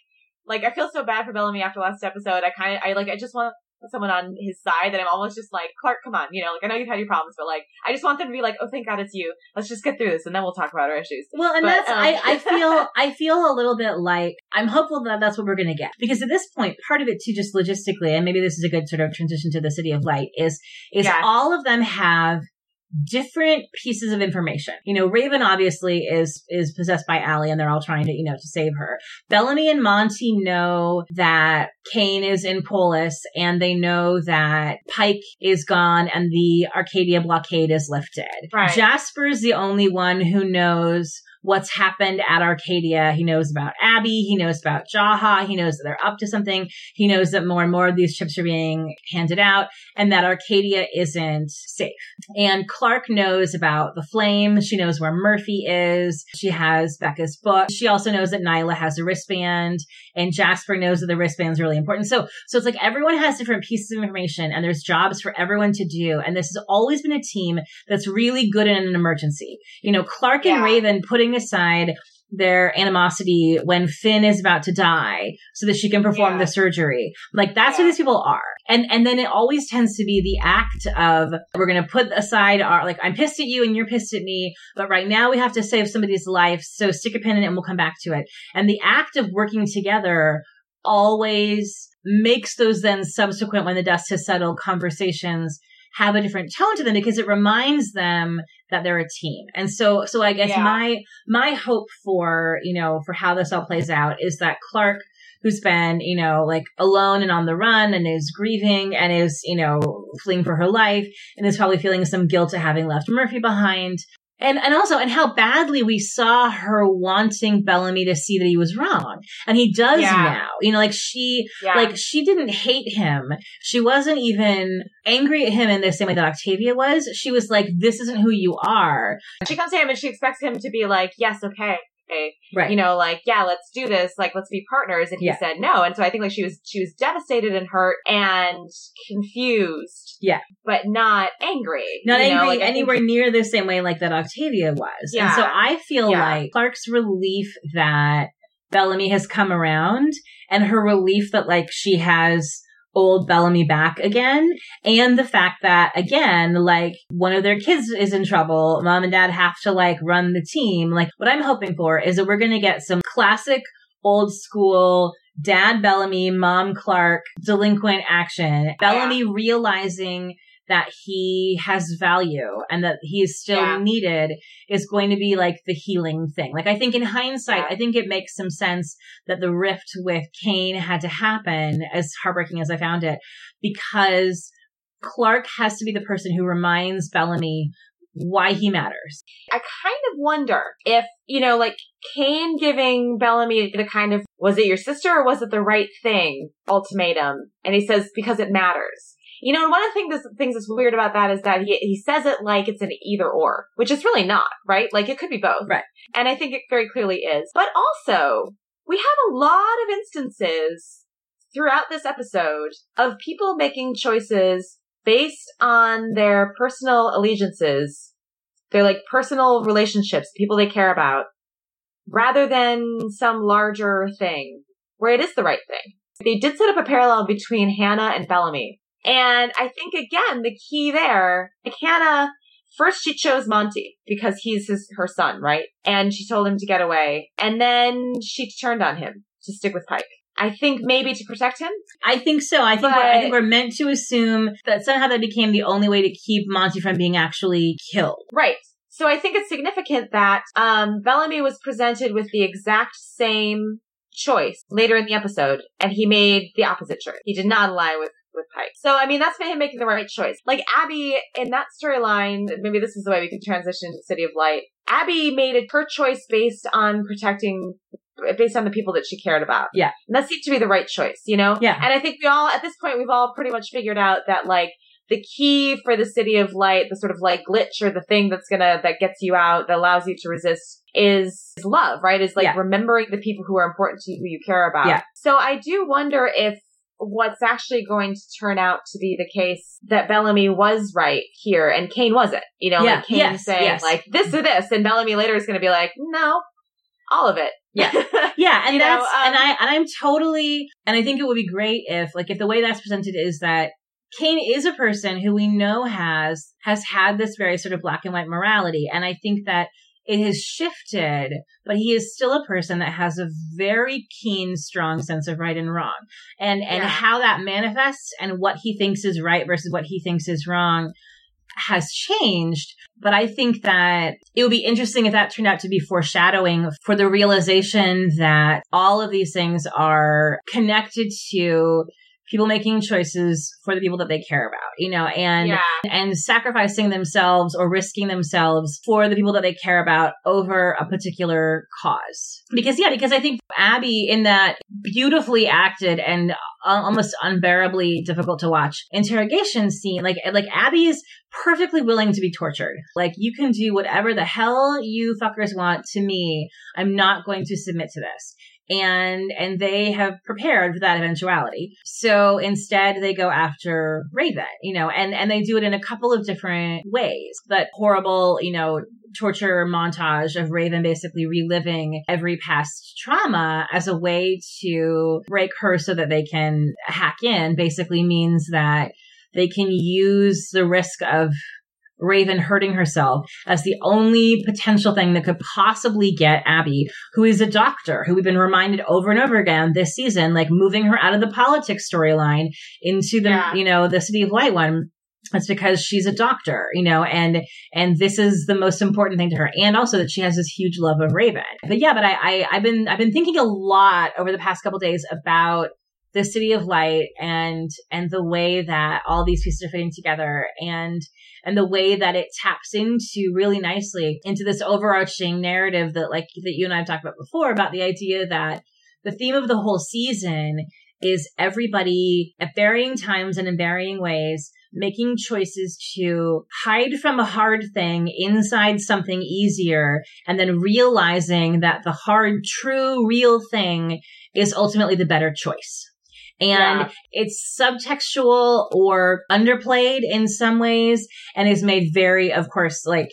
like I feel so bad for Bellamy after last episode. I kind of, I like, I just want someone on his side that I'm almost just like, Clarke, come on, you know, like I know you've had your problems, but like I just want them to be like, oh, thank God it's you. Let's just get through this, and then we'll talk about our issues. Well, and But, that's um, I, I [LAUGHS] feel I feel a little bit like I'm hopeful that that's what we're going to get because at this point, part of it too, just logistically, and maybe this is a good sort of transition to the City of Light is is Yes. all of them have different pieces of information. You know, Raven obviously is is possessed by ALIE and they're all trying to, you know, to save her. Bellamy and Monty know that Kane is in Polis and they know that Pike is gone and the Arkadia blockade is lifted. Right. Jasper's the only one who knows what's happened at Arkadia. He knows about Abby. He knows about Jaha. He knows that they're up to something. He knows that more and more of these chips are being handed out and that Arkadia isn't safe. And Clarke knows about the flame. She knows where Murphy is. She has Becca's book. She also knows that Niylah has a wristband and Jasper knows that the wristband's really important. So, so it's like everyone has different pieces of information and there's jobs for everyone to do. And this has always been a team that's really good in an emergency. You know, Clarke and Yeah. Raven putting aside their animosity when Finn is about to die so that she can perform Yeah. the surgery. Like that's who these people are. And and then it always tends to be the act of we're going to put aside our like I'm pissed at you and you're pissed at me, but right now we have to save somebody's life, so stick a pin in it and we'll come back to it. And the act of working together always makes those then subsequent when the dust has settled conversations have a different tone to them because it reminds them that they're a team. And so, so I guess Yeah. my, my hope for, you know, for how this all plays out is that Clarke, who's been, you know, like alone and on the run and is grieving and is, you know, fleeing for her life and is probably feeling some guilt at having left Murphy behind. And, and also, and how badly we saw her wanting Bellamy to see that he was wrong. And he does Yeah. now. You know, like she, Yeah. like she didn't hate him. She wasn't even angry at him in the same way that Octavia was. She was like, this isn't who you are. she comes to him and she expects him to be like, yes, okay. Right. You know, like, yeah, let's do this. Like, let's be partners. And he Yeah. said no. And so I think like she was, she was devastated and hurt and confused. Yeah. But not angry. not you know? angry Like, I think- anywhere near the same way like that Octavia was. And so I feel Yeah. like Clarke's relief that Bellamy has come around and her relief that like she has old Bellamy back again. And the fact that again like one of their kids is in trouble. Mom and dad have to like run the team. Like what I'm hoping for is that we're going to get some classic old school dad Bellamy mom Clarke delinquent action. Bellamy realizing that he has value and that he is still Yeah. needed is going to be like the healing thing. Like I think in hindsight, Yeah. I think it makes some sense that the rift with Kane had to happen as heartbreaking as I found it because Clarke has to be the person who reminds Bellamy why he matters. I kind of wonder if, you know, like Kane giving Bellamy the kind of, was it your sister or was it the right thing ultimatum? And he says, because it matters. You know, and one of the things, things that's weird about that is that he, he says it like it's an either or, which is really not, right? Like it could be both. Right. And I think it very clearly is. But also, we have a lot of instances throughout this episode of people making choices based on their personal allegiances they're like personal relationships, people they care about, rather than some larger thing where it is the right thing. They did set up a parallel between Hannah and Bellamy. And I think again, the key there, like Hannah, first she chose Monty because he's his, her son, right? And she told him to get away. And then she turned on him to stick with Pike. I think maybe to protect him. I think so. I think we're, I think we're meant to assume that somehow that became the only way to keep Monty from being actually killed. Right. So I think it's significant that um, Bellamy was presented with the exact same choice later in the episode, and he made the opposite choice. He did not ally with with Pike. So I mean, that's for him making the right choice. Like Abby in that storyline, maybe this is the way we can transition to City of Light. Abby made it her choice based on protecting. Based on the people that she cared about. Yeah. And that seemed to be the right choice, you know? Yeah. And I think we all, at this point, we've all pretty much figured out that, like, the key for the city of light, the sort of like glitch or the thing that's gonna, that gets you out, that allows you to resist is love, right? Is like Yeah. remembering the people who are important to you, who you care about. Yeah. So I do wonder if what's actually going to turn out to be the case that Bellamy was right here and Kane wasn't. You know, Yeah. like Kane Yes. saying Yes. like this or this and Bellamy later is gonna be like, no. all of it. Yeah. [LAUGHS] Yeah, and You know, that's um, and I and I'm totally and I think it would be great if like if the way that's presented is that Kane is a person who we know has has had this very sort of black and white morality and I think that it has shifted, but he is still a person that has a very keen, strong sense of right and wrong. And and Yeah. how that manifests and what he thinks is right versus what he thinks is wrong has changed. But I think that it would be interesting if that turned out to be foreshadowing for the realization that all of these things are connected to people making choices for the people that they care about, you know, and yeah. and sacrificing themselves or risking themselves for the people that they care about over a particular cause. Because yeah, because I think Abby in that beautifully acted and almost unbearably difficult to watch interrogation scene, like like Abby is perfectly willing to be tortured. Like you can do whatever the hell you fuckers want to me. I'm not going to submit to this and and they have prepared for that eventuality. So instead, they go after Raven, you know, and and they do it in a couple of different ways. That horrible, you know. Torture montage of Raven basically reliving every past trauma as a way to break her so that they can hack in basically means that they can use the risk of Raven hurting herself as the only potential thing that could possibly get Abby, who is a doctor, who we've been reminded over and over again this season, like moving her out of the politics storyline into the, Yeah. you know, the City of Light one. That's because she's a doctor, you know, and and this is the most important thing to her, and also that she has this huge love of Raven. But yeah, but I, I I've been I've been thinking a lot over the past couple days about the City of Light and and the way that all these pieces are fitting together, and and the way that it taps into really nicely into this overarching narrative that like that you and I have talked about before about the idea that the theme of the whole season is everybody at varying times and in varying ways making choices to hide from a hard thing inside something easier and then realizing that the hard, true, real thing is ultimately the better choice. And Yeah. it's subtextual or underplayed in some ways and is made very, of course, like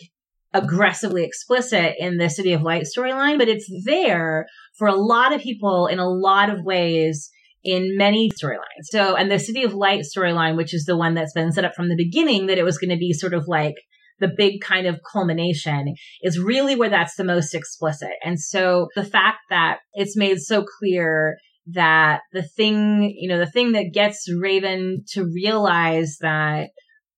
aggressively explicit in the City of Light storyline, but it's there for a lot of people in a lot of ways in many storylines. So, and the City of Light storyline, which is the one that's been set up from the beginning that it was going to be sort of like the big kind of culmination is really where that's the most explicit. And so the fact that it's made so clear that the thing, you know, the thing that gets Raven to realize that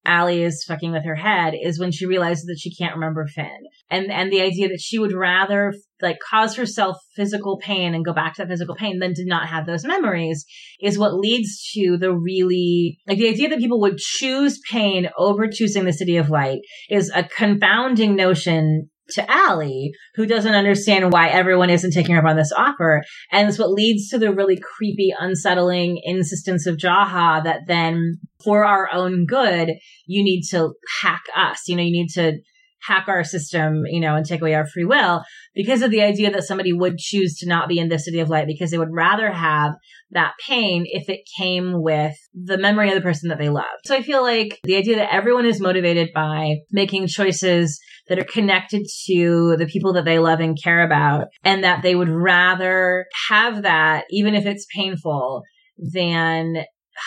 ALIE is fucking with her head is when she realizes that she can't remember Finn. And and the idea that she would rather like cause herself physical pain and go back to that physical pain than to not have those memories is what leads to the really like the idea that people would choose pain over choosing the city of light is a confounding notion to ALIE, who doesn't understand why everyone isn't taking her up on this offer. And it's what leads to the really creepy, unsettling insistence of Jaha that then for our own good, you need to hack us. You know, you need to hack our system, you know, and take away our free will because of the idea that somebody would choose to not be in the city of light because they would rather have that pain if it came with the memory of the person that they love. So I feel like the idea that everyone is motivated by making choices that are connected to the people that they love and care about and that they would rather have that, even if it's painful, than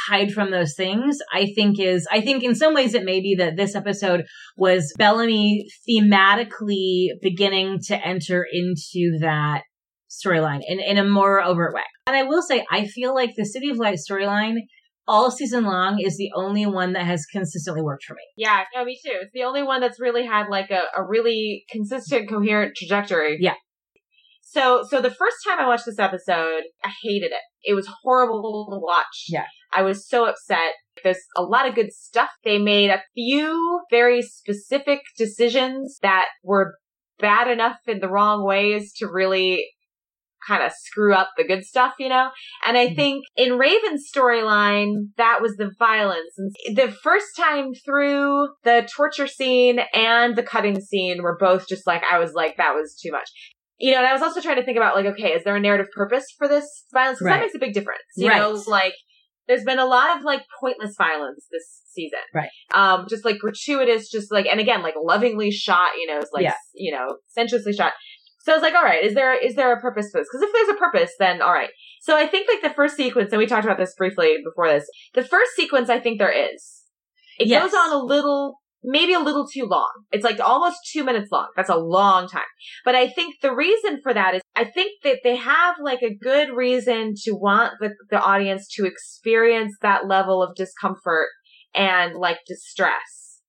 hide from those things, I think is, I think in some ways it may be that this episode was Bellamy thematically beginning to enter into that storyline in, in a more overt way. And I will say, I feel like the City of Light storyline all season long is the only one that has consistently worked for me. Yeah, no, me too. It's the only one that's really had like a, a really consistent, coherent trajectory. Yeah. So, so the first time I watched this episode, I hated it. It was horrible to watch. Yeah. I was so upset. There's a lot of good stuff. They made a few very specific decisions that were bad enough in the wrong ways to really kind of screw up the good stuff, you know? And I Mhm. think in Raven's storyline, that was the violence. And the first time through, the torture scene and the cutting scene were both just like, I was like, that was too much. You know, and I was also trying to think about like, okay, is there a narrative purpose for this violence? 'Cause Right. that makes a big difference. You Right. know, like, there's been a lot of like pointless violence this season. Right. Um, just like gratuitous, just like, and again, like lovingly shot, you know, it's like, Yeah. you know, sensuously shot. So I was like, all right, is there is there a purpose to this? Because if there's a purpose, then all right. So I think like the first sequence, and we talked about this briefly before this. The first sequence, I think there is. It Yes. goes on a little, maybe a little too long. It's like almost two minutes long. That's a long time. But I think the reason for that is I think that they have like a good reason to want the, the audience to experience that level of discomfort and like distress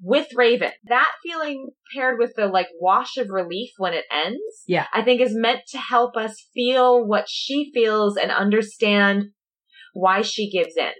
with Raven. That feeling paired with the like wash of relief when it ends, Yeah. I think is meant to help us feel what she feels and understand why she gives in.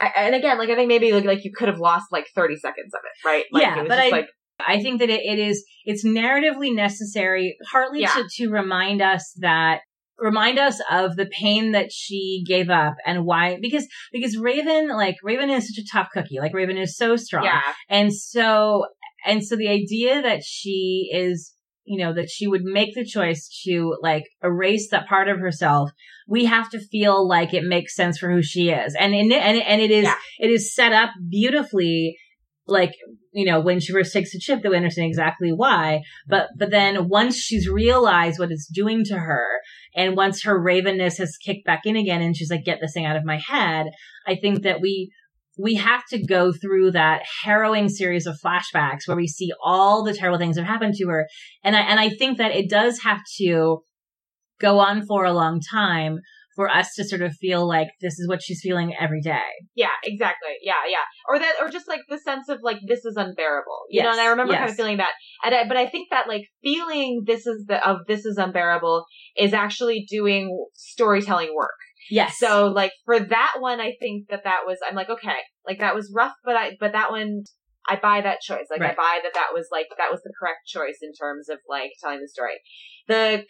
I, and again, like I think maybe like, like you could have lost like 30 seconds of it, right? Like, Yeah, it was but just I- like, I think that it, it is it's narratively necessary, partly Yeah. to to remind us that remind us of the pain that she gave up and why because because Raven like Raven is such a tough cookie like Raven is so strong yeah, and so and so the idea that she is you know that she would make the choice to like erase that part of herself we have to feel like it makes sense for who she is and and and, and it is Yeah. it is set up beautifully like you know when she first takes the chip that we understand exactly why but but then once she's realized what it's doing to her and once her ravenness has kicked back in again and she's like get this thing out of my head i think that we we have to go through that harrowing series of flashbacks where we see all the terrible things that have happened to her and i and i think that it does have to go on for a long time for us to sort of feel like this is what she's feeling every day yeah, exactly. Yeah, yeah. Or that, or just like the sense of like, this is unbearable. You know, and I remember kind of feeling that. And I, but I think that like feeling this is the, of this is unbearable is actually doing storytelling work. Yes So like for that one, I think that that was, I'm like, okay, like that was rough, but I, but that one, I buy that choice. Like I buy that that was like, that was the correct choice in terms of like telling the story. The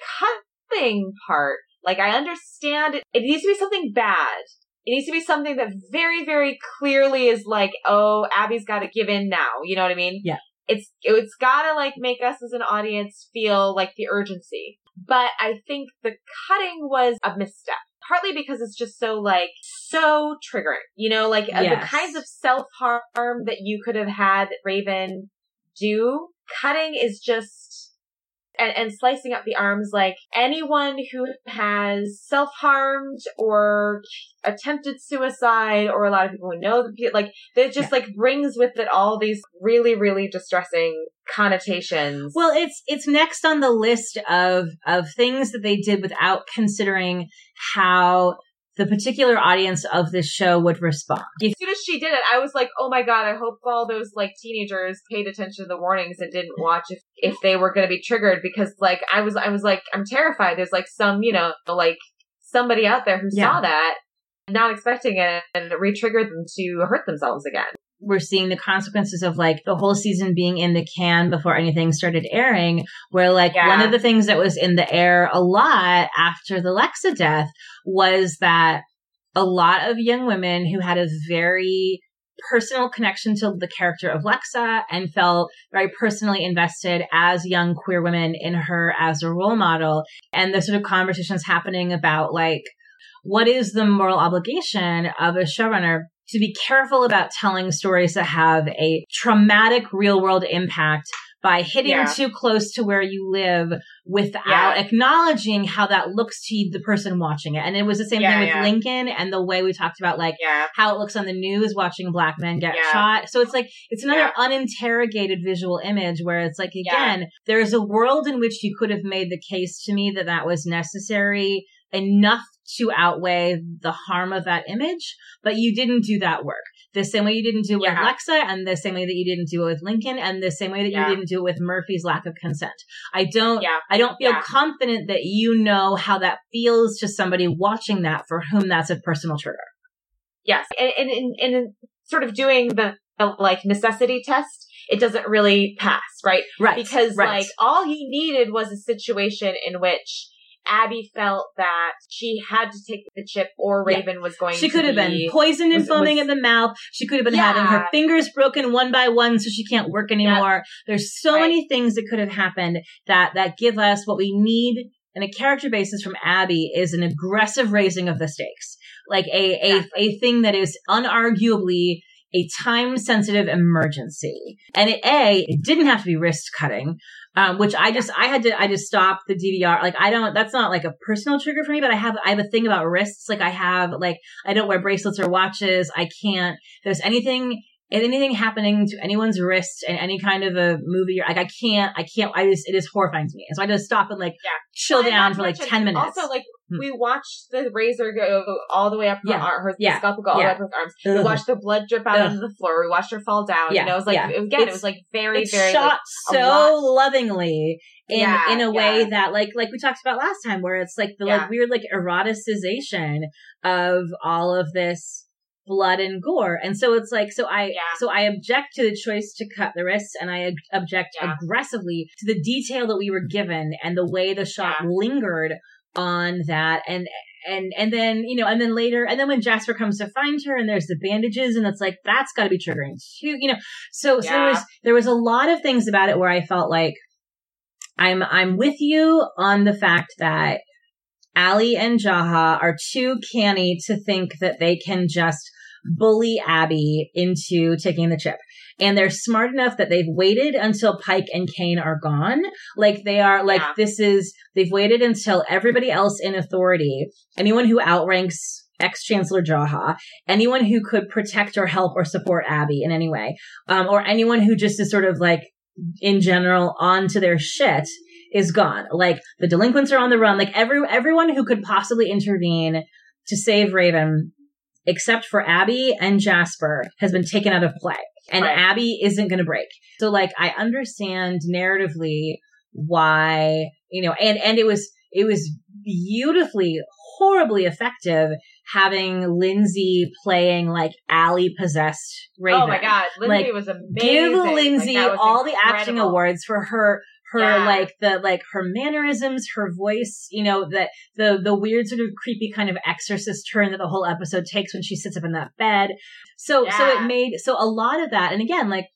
cutting part, like I understand it, it needs to be something bad. It needs to be something that very, very clearly is like, oh, Abby's got to give in now. You know what I mean? Yeah. It's, it's gotta like make us as an audience feel like the urgency. But I think the cutting was a misstep. Partly because it's just so like, so triggering. You know, like uh, the kinds of self-harm that you could have had Raven do. Cutting is just, and, and slicing up the arms like anyone who has self-harmed or attempted suicide or a lot of people who know the like that just like brings with it all these really really distressing connotations. Well, it's it's next on the list of of things that they did without considering how the particular audience of this show would respond. as soon as she did it i was like oh my god i hope all those like teenagers paid attention to the warnings and didn't watch if if they were going to be triggered because like i was i was like i'm terrified there's like some you know like somebody out there who Yeah. saw that not expecting it and re-triggered them to hurt themselves again We're seeing the consequences of like the whole season being in the can before anything started airing, where like Yeah. one of the things that was in the air a lot after the Lexa death was that a lot of young women who had a very personal connection to the character of Lexa and felt very personally invested as young queer women in her as a role model. And the sort of conversations happening about like, what is the moral obligation of a showrunner to be careful about telling stories that have a traumatic real world impact by hitting Yeah. too close to where you live without Yeah. acknowledging how that looks to the person watching it. And it was the same Yeah, thing with. Lincoln and the way we talked about like how it looks on the news watching black men get shot. So it's like, it's another uninterrogated visual image where it's like, again, there's a world in which you could have made the case to me that that was necessary enough to outweigh the harm of that image, but you didn't do that work. The same way you didn't do it Yeah. with Alexa and the same way that you didn't do it with Lincoln and the same way that Yeah. you didn't do it with Murphy's lack of consent. I don't, Yeah. I don't feel confident that you know how that feels to somebody watching that for whom that's a personal trigger. Yes, and and in, in sort of doing the, the like necessity test, it doesn't really pass, right? Right. Because right. like all he needed was a situation in which Abby felt that she had to take the chip or Yeah. Raven was going She to could have been be- poisoned and foaming in the mouth. She could have been having her fingers broken one by one so she can't work anymore. There's so Right. many things that could have happened that that give us what we need in a character basis from Abby is an aggressive raising of the stakes. Like a a, Exactly. a thing that is unarguably a time sensitive emergency. And it, A, it didn't have to be wrist cutting, um, which I just, I had to, I just stopped the DVR. Like, I don't, that's not like a personal trigger for me, but I have, I have a thing about wrists. Like, I have, like, I don't wear bracelets or watches. I can't, there's anything anything happening to anyone's wrist in any kind of a movie, like I can't, I can't, I just, it is horrifying to me. And so I just stop and like yeah. chill down for like 10 minutes. Also, like, hmm. we watched the razor go all the way up her, yeah. arm, her yeah. scalpel go all the way up her arms. We watched the blood drip out Ugh. into the floor. We watched her fall down. Yeah. Know, it was like, again, it's, it was like very, very, shot like, so lovingly in yeah, in a way yeah. that like like we talked about last time where it's like the yeah. like weird like eroticization of all of this blood and gore. And so it's like, so I, yeah. so I object to the choice to cut the wrists and I object yeah. aggressively to the detail that we were given and the way the shot yeah. lingered on that. And, and, and then, you know, and then later, and then when Jasper comes to find her and there's the bandages and it's like, that's gotta be triggering too, you know, so, so there was, there was a lot of things about it where I felt like, I'm, I'm with you on the fact that ALIE and Jaha are too canny to think that they can just bully Abby into taking the chip. And they're smart enough that they've waited until Pike and Kane are gone. Like they are like, yeah. this is, they've waited until everybody else in authority, anyone who outranks ex Chancellor Jaha, anyone who could protect or help or support Abby in any way, um, or anyone who just is sort of like, in general, onto their shit is gone. Like the delinquents are on the run. Like every everyone who could possibly intervene to save Raven except for Abby and Jasper, has been taken out of play. And right. Abby isn't going to break. So like, I understand narratively why, you know, and, and it was, it was beautifully, horribly effective having Lindsay playing like ALIE possessed Raven. Oh my god, Lindsay like, was amazing. Give Lindsay like, all incredible. the acting awards for her her yeah. like the like her mannerisms, her voice, you know, that the the weird sort of creepy kind of exorcist turn that the whole episode takes when she sits up in that bed. So yeah. so it made so a lot of that and again like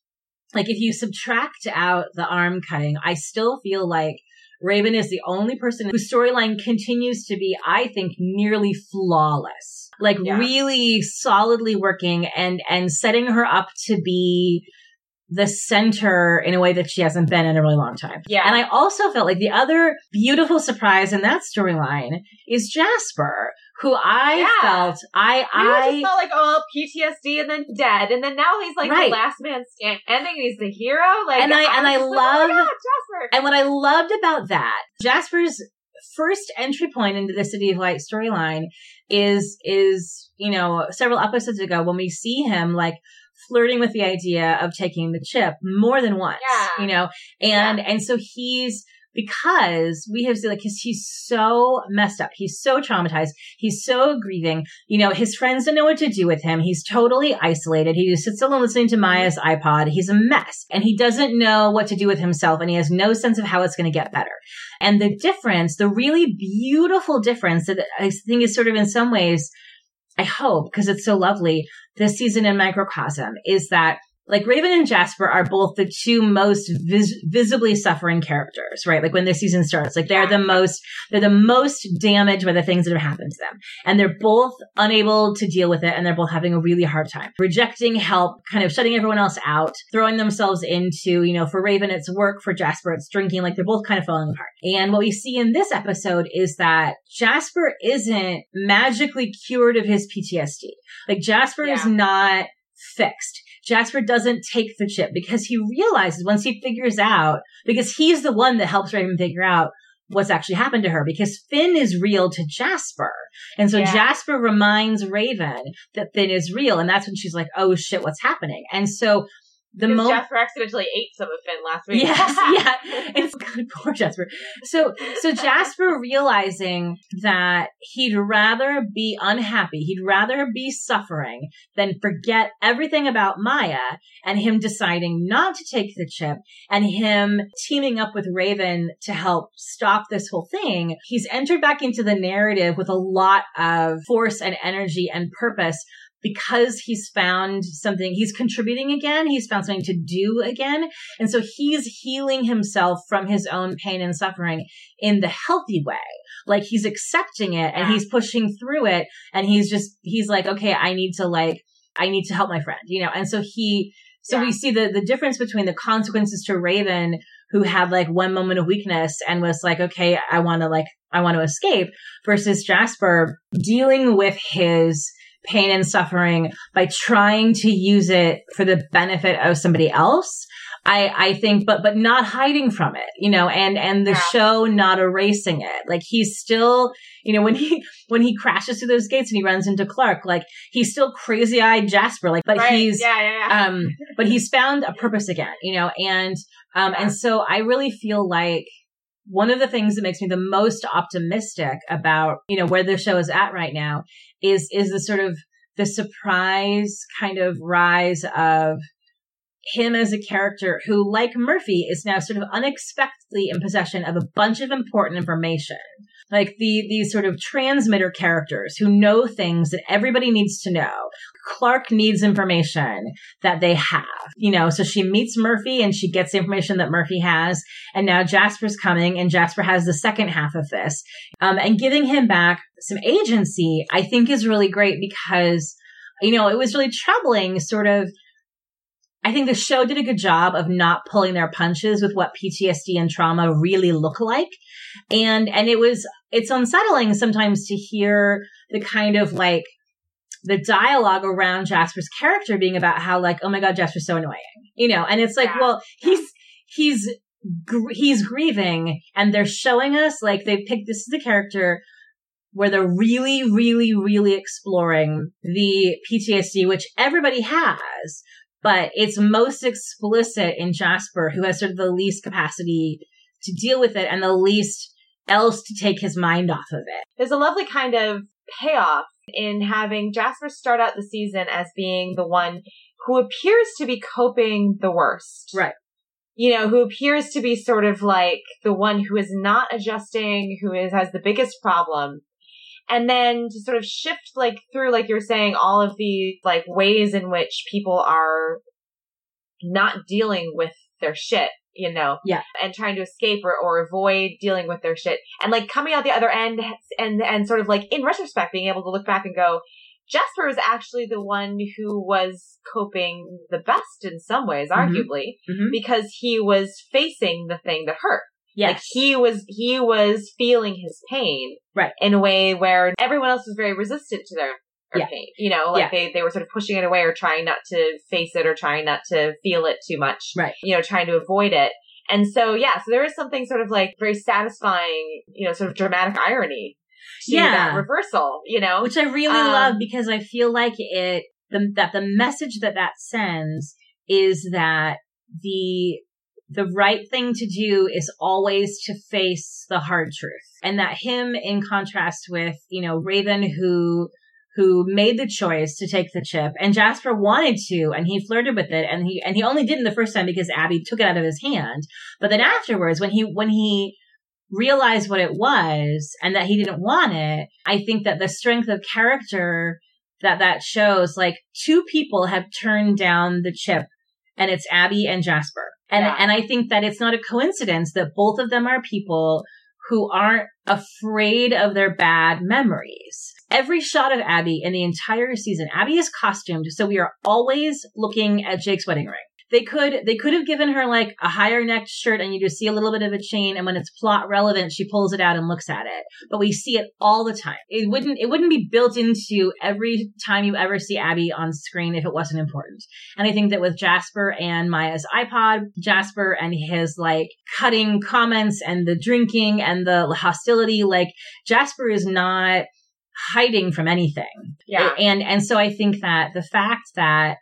like if you subtract out the arm cutting, I still feel like Raven is the only person whose storyline continues to be, I think, nearly flawless. Like yeah. really solidly working and, and setting her up to be the center in a way that she hasn't been in a really long time. Yeah. And I also felt like the other beautiful surprise in that storyline is Jasper, who I yeah. felt I I just felt like oh PTSD and then dead and then now he's like right. the last man standing and he's the hero like and I, I and I love like, oh God, Jasper and what I loved about that Jasper's first entry point into the City of Light storyline is is you know several episodes ago when we see him like flirting with the idea of taking the chip more than once, yeah. you know, and, yeah. and so he's, because we have like his he's so messed up. He's so traumatized. He's so grieving. You know, his friends don't know what to do with him. He's totally isolated. He just sits alone listening to Maya's iPod. He's a mess and he doesn't know what to do with himself and he has no sense of how it's going to get better. And the difference, the really beautiful difference that I think is sort of in some ways I hope, because it's so lovely, this season in Microcosm is that like Raven and Jasper are both the two most vis- visibly suffering characters, right? Like when the season starts, like they're the most, they're the most damaged by the things that have happened to them. And they're both unable to deal with it and they're both having a really hard time. Rejecting help, kind of shutting everyone else out, throwing themselves into, you know, for Raven, it's work, for Jasper, it's drinking, like they're both kind of falling apart. And what we see in this episode is that Jasper isn't magically cured of his PTSD. Like Jasper yeah. is not fixed. Jasper doesn't take the chip because he realizes once he figures out, because he's the one that helps Raven figure out what's actually happened to her because Finn is real to Jasper. And so yeah. Jasper reminds Raven that Finn is real. And that's when she's like, oh shit, what's happening? And so the moment Jasper accidentally ate some of Finn last week. Yes, [LAUGHS] yeah, it's good. [LAUGHS] Poor Jasper. So, so Jasper realizing that he'd rather be unhappy, he'd rather be suffering than forget everything about Maya, and him deciding not to take the chip, and him teaming up with Raven to help stop this whole thing. He's entered back into the narrative with a lot of force and energy and purpose because he's found something, he's contributing again. He's found something to do again. And so he's healing himself from his own pain and suffering in the healthy way. Like he's accepting it and he's pushing through it. And he's just, he's like, okay, I need to like, I need to help my friend, you know, and so he, so Yeah. we see the, the difference between the consequences to Raven, who had like one moment of weakness and was like, okay, I want to like, I want to escape versus Jasper dealing with his pain and suffering by trying to use it for the benefit of somebody else. I, I think, but, but not hiding from it, you know, and, and the Yeah. show not erasing it. Like he's still, you know, when he, when he crashes through those gates and he runs into Clarke, like he's still crazy eyed Jasper, like, but Right. he's, yeah, yeah, yeah. um, but he's found a purpose again, you know, and, um, and so I really feel like one of the things that makes me the most optimistic about, you know, where the show is at right now is, is the sort of the surprise kind of rise of him as a character who, like Murphy, is now sort of unexpectedly in possession of a bunch of important information. Like the, these sort of transmitter characters who know things that everybody needs to know. Clarke needs information that they have, you know, so she meets Murphy and she gets the information that Murphy has. And now Jasper's coming and Jasper has the second half of this. Um, and giving him back some agency, I think is really great because, you know, it was really troubling sort of I think the show did a good job of not pulling their punches with what PTSD and trauma really look like. And, and it was, it's unsettling sometimes to hear the kind of like, the dialogue around Jasper's character being about how like, oh my God, Jasper's so annoying, you know, and it's like, Yeah. well, he's, he's, gr- he's grieving and they're showing us like they picked, this is the character where they're really, really, really exploring the PTSD, which everybody has, but it's most explicit in Jasper, who has sort of the least capacity to deal with it and the least else to take his mind off of it. There's a lovely kind of payoff in having Jasper start out the season as being the one who appears to be coping the worst. Right. You know, who appears to be sort of like the one who is not adjusting, who is, has the biggest problem. And then to sort of shift like through, like you're saying, all of the like ways in which people are not dealing with their shit, you know? Yeah. And trying to escape or, or avoid dealing with their shit. And like coming out the other end and, and sort of like in retrospect being able to look back and go, Jasper was actually the one who was coping the best in some ways, Mhm. arguably, Mhm. because he was facing the thing that hurt. Like Yes. he was, he was feeling his pain. Right. In a way where everyone else was very resistant to their, Yeah. pain. You know, like Yeah. they, they were sort of pushing it away or trying not to face it or trying not to feel it too much. Right. You know, trying to avoid it. And so, yeah, so there is something sort of like very satisfying, you know, sort of dramatic irony to Yeah. that reversal, you know? which I really Um, love because I feel like it the, that the message that that sends is that the the right thing to do is always to face the hard truth, and that him, in contrast with you know Raven, who who made the choice to take the chip, and Jasper wanted to, and he flirted with it, and he and he only didn't the first time because Abby took it out of his hand, but then afterwards, when he when he realized what it was and that he didn't want it, I think that the strength of character that that shows, like two people have turned down the chip and it's Abby and Jasper. And, Yeah. and I think that it's not a coincidence that both of them are people who aren't afraid of their bad memories. Every shot of Abby in the entire season, Abby is costumed, so we are always looking at Jake's wedding ring. They could they could have given her like a higher necked shirt and you just see a little bit of a chain and when it's plot relevant she pulls it out and looks at it. But we see it all the time. It wouldn't it wouldn't be built into every time you ever see Abby on screen if it wasn't important. And I think that with Jasper and Maya's iPod, Jasper and his like cutting comments and the drinking and the hostility, like Jasper is not hiding from anything. Yeah. And and so I think that the fact that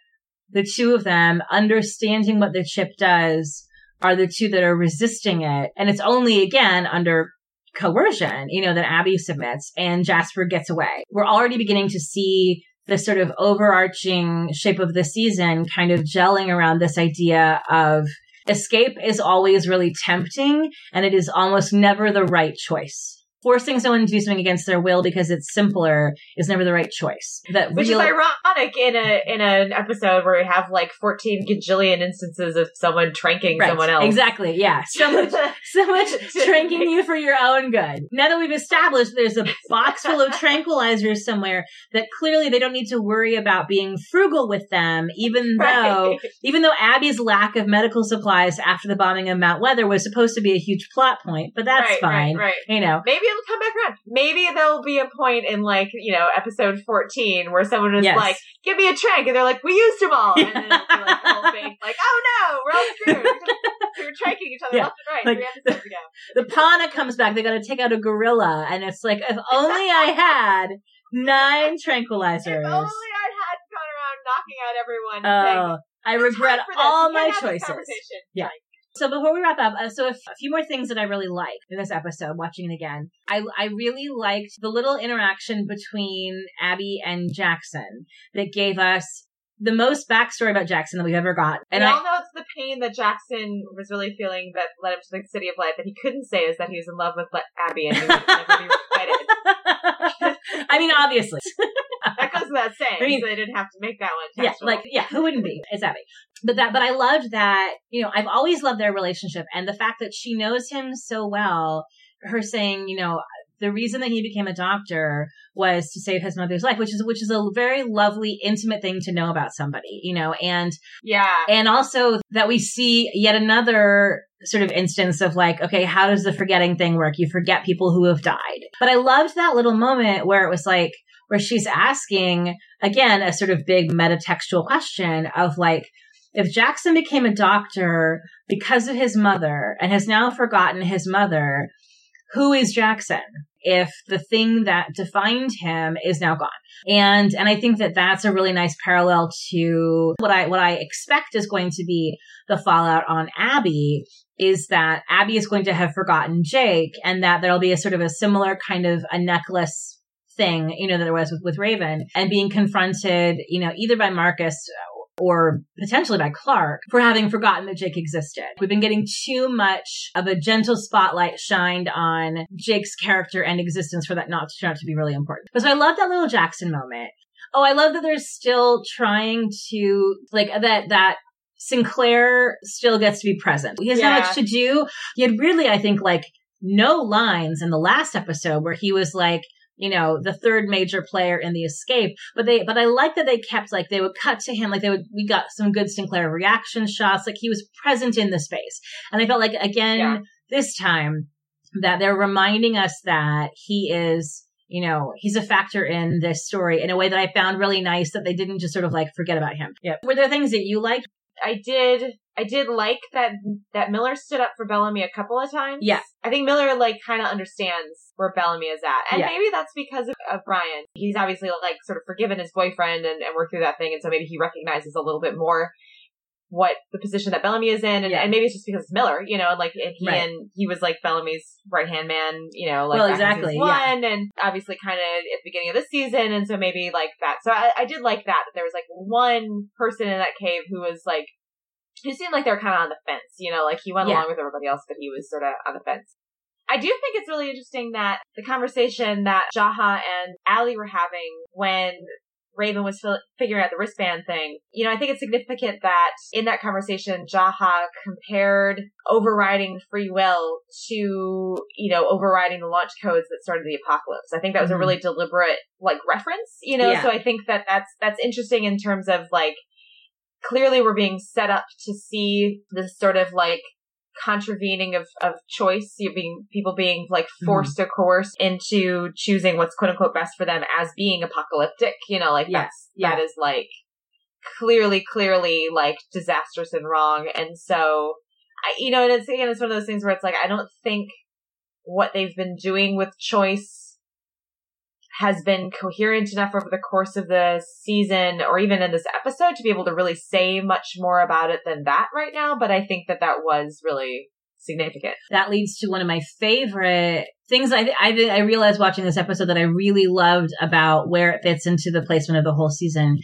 the two of them understanding what the chip does are the two that are resisting it. And it's only again under coercion, you know, that Abby submits and Jasper gets away. We're already beginning to see the sort of overarching shape of the season kind of gelling around this idea of escape is always really tempting and it is almost never the right choice. Forcing someone to do something against their will because it's simpler is never the right choice. That Which real- is ironic in a in an episode where we have like fourteen gajillion instances of someone tranking Right. someone else. Exactly. Yeah. So much, so much tranking you for your own good. Now that we've established there's a box full of [LAUGHS] tranquilizers somewhere that clearly they don't need to worry about being frugal with them, even though, Right. even though Abby's lack of medical supplies after the bombing of Mount Weather was supposed to be a huge plot point, but that's right, fine. Right, right. You know, Maybe it'll come back around. Maybe there'll be a point in like, you know, episode 14 where someone is Yes. like, give me a trank. And they're like, we used them all. And then it'll be like the whole thing, like, oh no, we're all screwed. we were tranking each other Yeah. left and right Like- three episodes ago. the Pauna comes back, they gotta take out a gorilla, and it's like, if only I had nine tranquilizers. If only I had gone around knocking out everyone. saying, Oh, I regret time for this. all my can't have this choices. conversation." Yeah. So before we wrap up, uh, so a, f- a few more things that I really liked in this episode, watching it again. I, I really liked the little interaction between Abby and Jackson that gave us the most backstory about Jackson that we've ever got. And we I, all know it's the pain that Jackson was really feeling that led him to the City of Light that he couldn't say is that he was in love with Abby and he be. [LAUGHS] I mean, obviously. That goes without saying, I mean- so they didn't have to make that one. yeah, like yeah, who wouldn't be? It's Abby. But that, but I loved that. You know, I've always loved their relationship, and the fact that she knows him so well. Her saying, you know, the reason that he became a doctor was to save his mother's life, which is which is a very lovely, intimate thing to know about somebody. You know, and yeah. and also that we see yet another sort of instance of like, okay, how does the forgetting thing work? You forget people who have died. But I loved that little moment where it was like, where she's asking again, a sort of big metatextual question of like, if Jackson became a doctor because of his mother and has now forgotten his mother, who is Jackson? If the thing that defined him is now gone. And, and I think that that's a really nice parallel to what I, what I expect is going to be the fallout on Abby is that Abby is going to have forgotten Jake and that there'll be a sort of a similar kind of a necklace thing, you know, that there was with, with Raven and being confronted, you know, either by Marcus or potentially by Clarke for having forgotten that Jake existed. We've been getting too much of a gentle spotlight shined on Jake's character and existence for that not to turn out to be really important. But so I love that little Jackson moment. Oh, I love that they're still trying to like that that Sinclair still gets to be present. He has Yeah. not much to do. He had really, I think, like no lines in the last episode where he was like, you know, the third major player in the escape. But they, but I like that they kept like they would cut to him, like they would. We got some good Sinclair reaction shots, like he was present in the space, and I felt like again Yeah. this time that they're reminding us that he is. You know, he's a factor in this story in a way that I found really nice that they didn't just sort of like forget about him. Yeah. Were there things that you liked? I did I did like that that Miller stood up for Bellamy a couple of times. Yeah. I think Miller like kind of understands where Bellamy is at. And Yeah. maybe that's because of, of Bryan. He's obviously like sort of forgiven his boyfriend and, and worked through that thing and so maybe he recognizes a little bit more what the position that Bellamy is in and, Yeah. and maybe it's just because it's Miller, you know, like and he Right. and he was like Bellamy's right hand man, you know, like Well, exactly, season yeah. one and obviously kind of at the beginning of this season and so maybe like that. So I, I did like that that there was like one person in that cave who was like who seemed like they were kind of on the fence, you know, like he went Yeah. along with everybody else, but he was sort of on the fence. I do think it's really interesting that the conversation that Jaha and ALIE were having when Raven was fil- figuring out the wristband thing, you know, I think it's significant that in that conversation, Jaha compared overriding free will to, you know, overriding the launch codes that started the apocalypse. I think that was Mhm. a really deliberate, like, reference, you know, Yeah. so I think that that's, that's interesting in terms of, like, clearly we're being set up to see this sort of like contravening of, of choice, you being people being like mm-hmm. forced or coerced into choosing what's quote unquote best for them as being apocalyptic. You know, like Yes, that's yeah. that is like clearly, clearly like disastrous and wrong. And so I you know, and it's again it's one of those things where it's like I don't think what they've been doing with choice has been coherent enough over the course of the season or even in this episode to be able to really say much more about it than that right now. But I think that that was really significant. that leads to one of my favorite things I, I, I realized watching this episode that I really loved about where it fits into the placement of the whole season.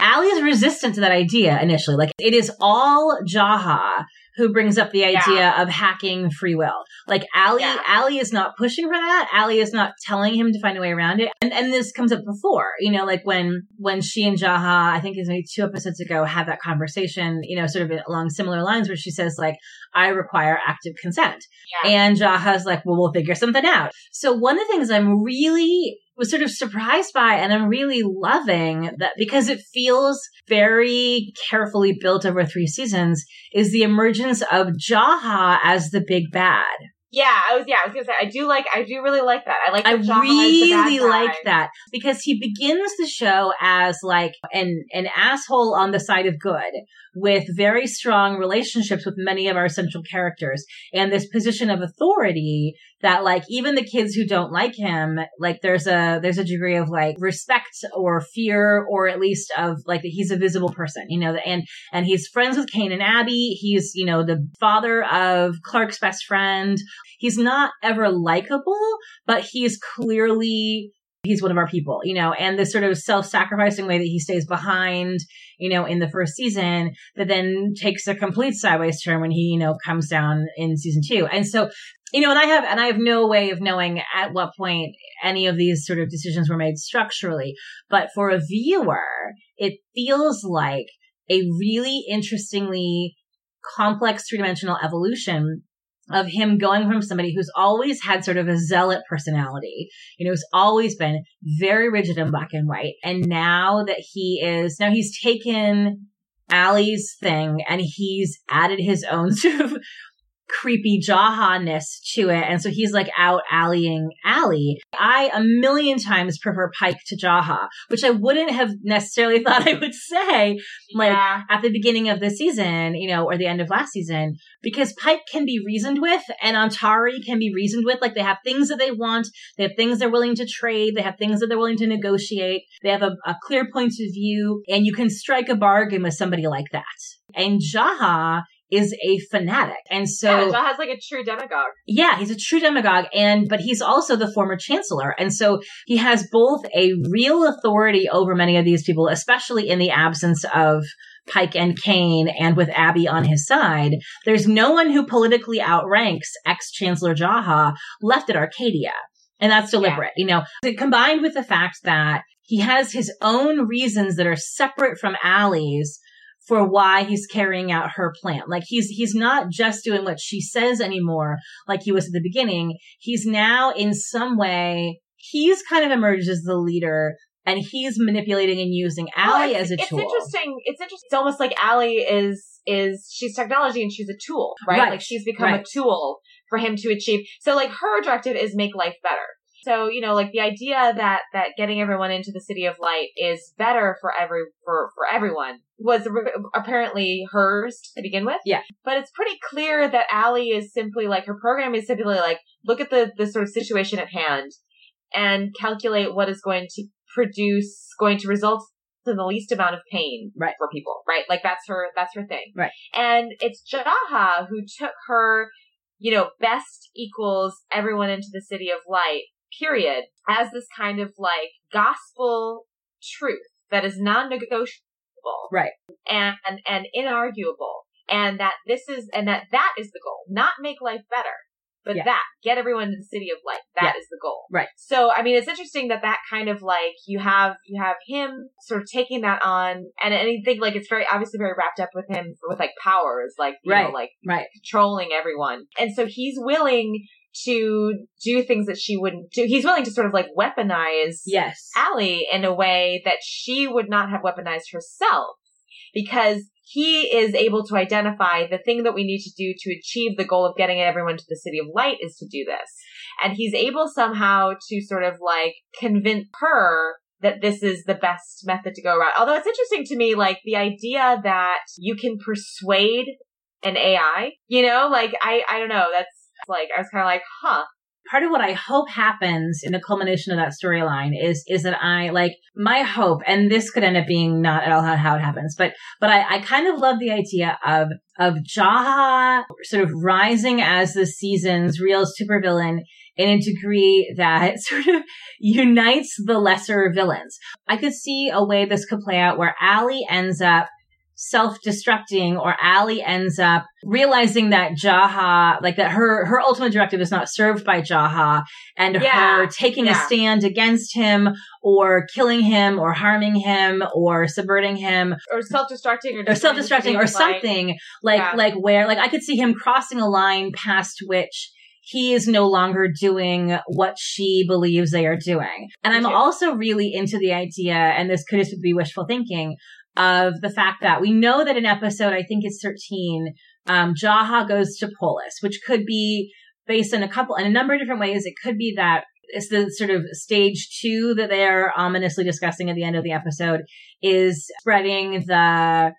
ALIE is resistant to that idea initially. Like it is all Jaha who brings up the idea yeah. of hacking free will. Like ALIE, yeah. ALIE is not pushing for that. ALIE is not telling him to find a way around it. And, and this comes up before, you know, like when, when she and Jaha, I think it's maybe two episodes ago, have that conversation, you know, sort of along similar lines where she says like, I require active consent. Yeah. And Jaha's like, well, we'll figure something out. So one of the things I'm really was sort of surprised by and I'm really loving that because it feels very carefully built over three seasons is the emergence of Jaha as the big bad. Yeah, I was. Yeah, I was gonna say I do like. I do really like that. I like. I really like that because he begins the show as like an an asshole on the side of good, with very strong relationships with many of our central characters, and this position of authority that like even the kids who don't like him, like there's a there's a degree of like respect or fear or at least of like that he's a visible person, you know, and and he's friends with Kane and Abby. He's you know the father of Clarke's best friend he's not ever likable, but he's clearly he's one of our people, you know, and this sort of self-sacrificing way that he stays behind, you know, in the first season that then takes a complete sideways turn when he, you know, comes down in season two. And so, you know, and I have, and I have no way of knowing at what point any of these sort of decisions were made structurally, but for a viewer, it feels like a really interestingly complex three-dimensional evolution of him going from somebody who's always had sort of a zealot personality, you know, who's always been very rigid and black and white. And now that he is, now he's taken ALIE's thing and he's added his own [LAUGHS] sort of creepy Jaha-ness to it. And so he's like out alleying ALIE. I a million times prefer Pike to Jaha, which I wouldn't have necessarily [LAUGHS] thought I would say like yeah. at the beginning of the season, you know, or the end of last season, because Pike can be reasoned with and Ontari can be reasoned with. Like they have things that they want. They have things they're willing to trade. They have things that they're willing to negotiate. They have a, a clear point of view and you can strike a bargain with somebody like that. And Jaha is a fanatic. And so yeah, has like a true demagogue. Yeah, he's a true demagogue and but he's also the former chancellor. And so he has both a real authority over many of these people, especially in the absence of Pike and Kane and with Abby on his side. There's no one who politically outranks ex-chancellor Jaha left at Arkadia. And that's deliberate, yeah. you know, combined with the fact that he has his own reasons that are separate from ALIE's for why he's carrying out her plan. Like he's, he's not just doing what she says anymore, like he was at the beginning. He's now in some way, he's kind of emerged as the leader and he's manipulating and using ALIE well, as a it's tool. It's interesting. It's interesting. It's almost like ALIE is, is, she's technology and she's a tool, right? right. Like she's become right. a tool for him to achieve. So like her objective is make life better. So, you know, like the idea that, that getting everyone into the city of light is better for every, for, for everyone was apparently hers to begin with. Yeah. But it's pretty clear that ALIE is simply like, her program is simply like, look at the, the sort of situation at hand and calculate what is going to produce, going to result in the least amount of pain right. for people, right? Like that's her, that's her thing. Right. And it's Jaha who took her, you know, best equals everyone into the city of light period as this kind of like gospel truth that is non-negotiable. Right. And, and, and inarguable. And that this is, and that that is the goal. Not make life better, but yeah. that get everyone to the city of light. That yeah. is the goal. Right. So, I mean, it's interesting that that kind of like you have you have him sort of taking that on, and anything like it's very obviously very wrapped up with him with like powers, like you right. know, like right. controlling everyone, and so he's willing to do things that she wouldn't do. He's willing to sort of like weaponize yes. ALIE in a way that she would not have weaponized herself because he is able to identify the thing that we need to do to achieve the goal of getting everyone to the city of light is to do this. And he's able somehow to sort of like convince her that this is the best method to go around. Although it's interesting to me, like the idea that you can persuade an AI, you know, like I, I don't know, that's like I was kind of like, huh. Part of what I hope happens in the culmination of that storyline is is that I like my hope, and this could end up being not at all how, it happens, but but I, I kind of love the idea of of Jaha sort of rising as the season's real supervillain in a degree that [LAUGHS] sort of unites the lesser villains. I could see a way this could play out where ALIE ends up self-destructing or ALIE ends up realizing that Jaha, like that her, her ultimate directive is not served by Jaha and Yeah. her taking a stand against him or killing him or harming him or subverting him or self-destructing or, or self-destructing or something like Yeah. like where like I could see him crossing a line past which he is no longer doing what she believes they are doing. And I'm also really into the idea, and this could just be wishful thinking, of the fact that we know that in episode, I think it's 13, um, Jaha goes to Polis, which could be based in a couple, in a number of different ways. It could be that it's the sort of stage two that they're ominously discussing at the end of the episode is spreading the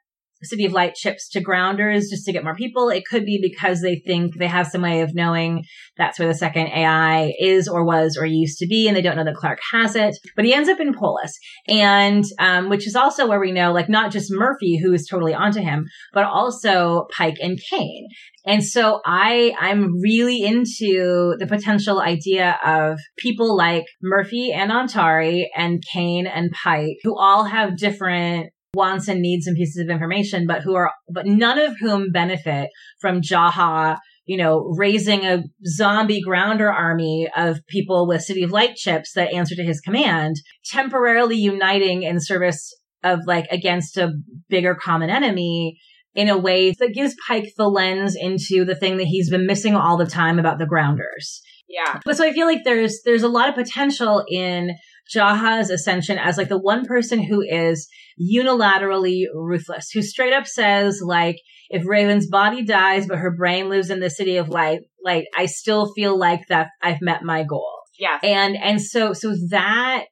City of Light chips to grounders just to get more people. It could be because they think they have some way of knowing that's where the second AI is or was or used to be, and they don't know that Clarke has it. But he ends up in Polis, and um, which is also where we know, like, not just Murphy, who is totally onto him, but also Pike and Kane. And so I, I'm really into the potential idea of people like Murphy and Ontari and Kane and Pike, who all have different wants and needs and pieces of information, but who are, but none of whom benefit from Jaha, you know, raising a zombie grounder army of people with City of Light chips that answer to his command, temporarily uniting in service of like against a bigger common enemy in a way that gives Pike the lens into the thing that he's been missing all the time about the grounders. yeah But so I feel like there's there's a lot of potential in Jaha's ascension as like the one person who is unilaterally ruthless, who straight up says like, if Raven's body dies but her brain lives in the city of light, like I still feel like that I've met my goal. Yeah. And and so so that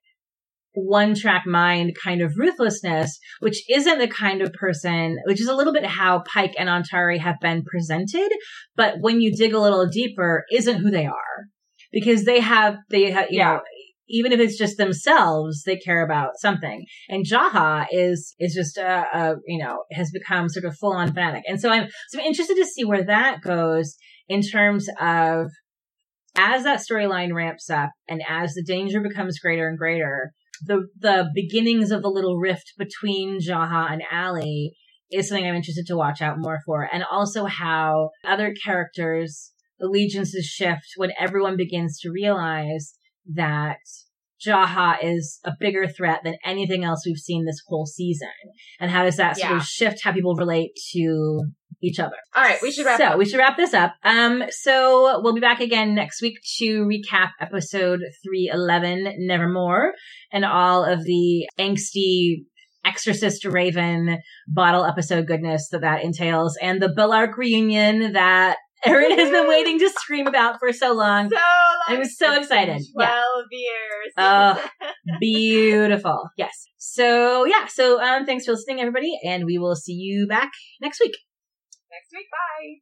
one track mind kind of ruthlessness, which isn't the kind of person, which is a little bit how Pike and Ontari have been presented, but when you dig a little deeper, isn't who they are. Because they have, they have, you Yeah. know, even if it's just themselves, they care about something. And Jaha is, is just, uh, uh, you know, has become sort of full on fanatic. And so I'm, so I'm interested to see where that goes in terms of as that storyline ramps up and as the danger becomes greater and greater, the the beginnings of the little rift between Jaha and ALIE is something I'm interested to watch out more for. And also how other characters' allegiances shift when everyone begins to realize that Jaha is a bigger threat than anything else we've seen this whole season. And how does that sort Yeah. of shift how people relate to each other? all right we should wrap so up we should wrap this up. Um, so we'll be back again next week to recap episode 311, Nevermore, and all of the angsty Exorcist Raven bottle episode goodness that that entails, and the Bellark reunion that Erin has been waiting to [LAUGHS] scream about for so long. so long. I'm so excited. Yeah. 12 years Oh. [LAUGHS] Beautiful. Yes. So yeah. So um, thanks for listening, everybody, and we will see you back next week. next week bye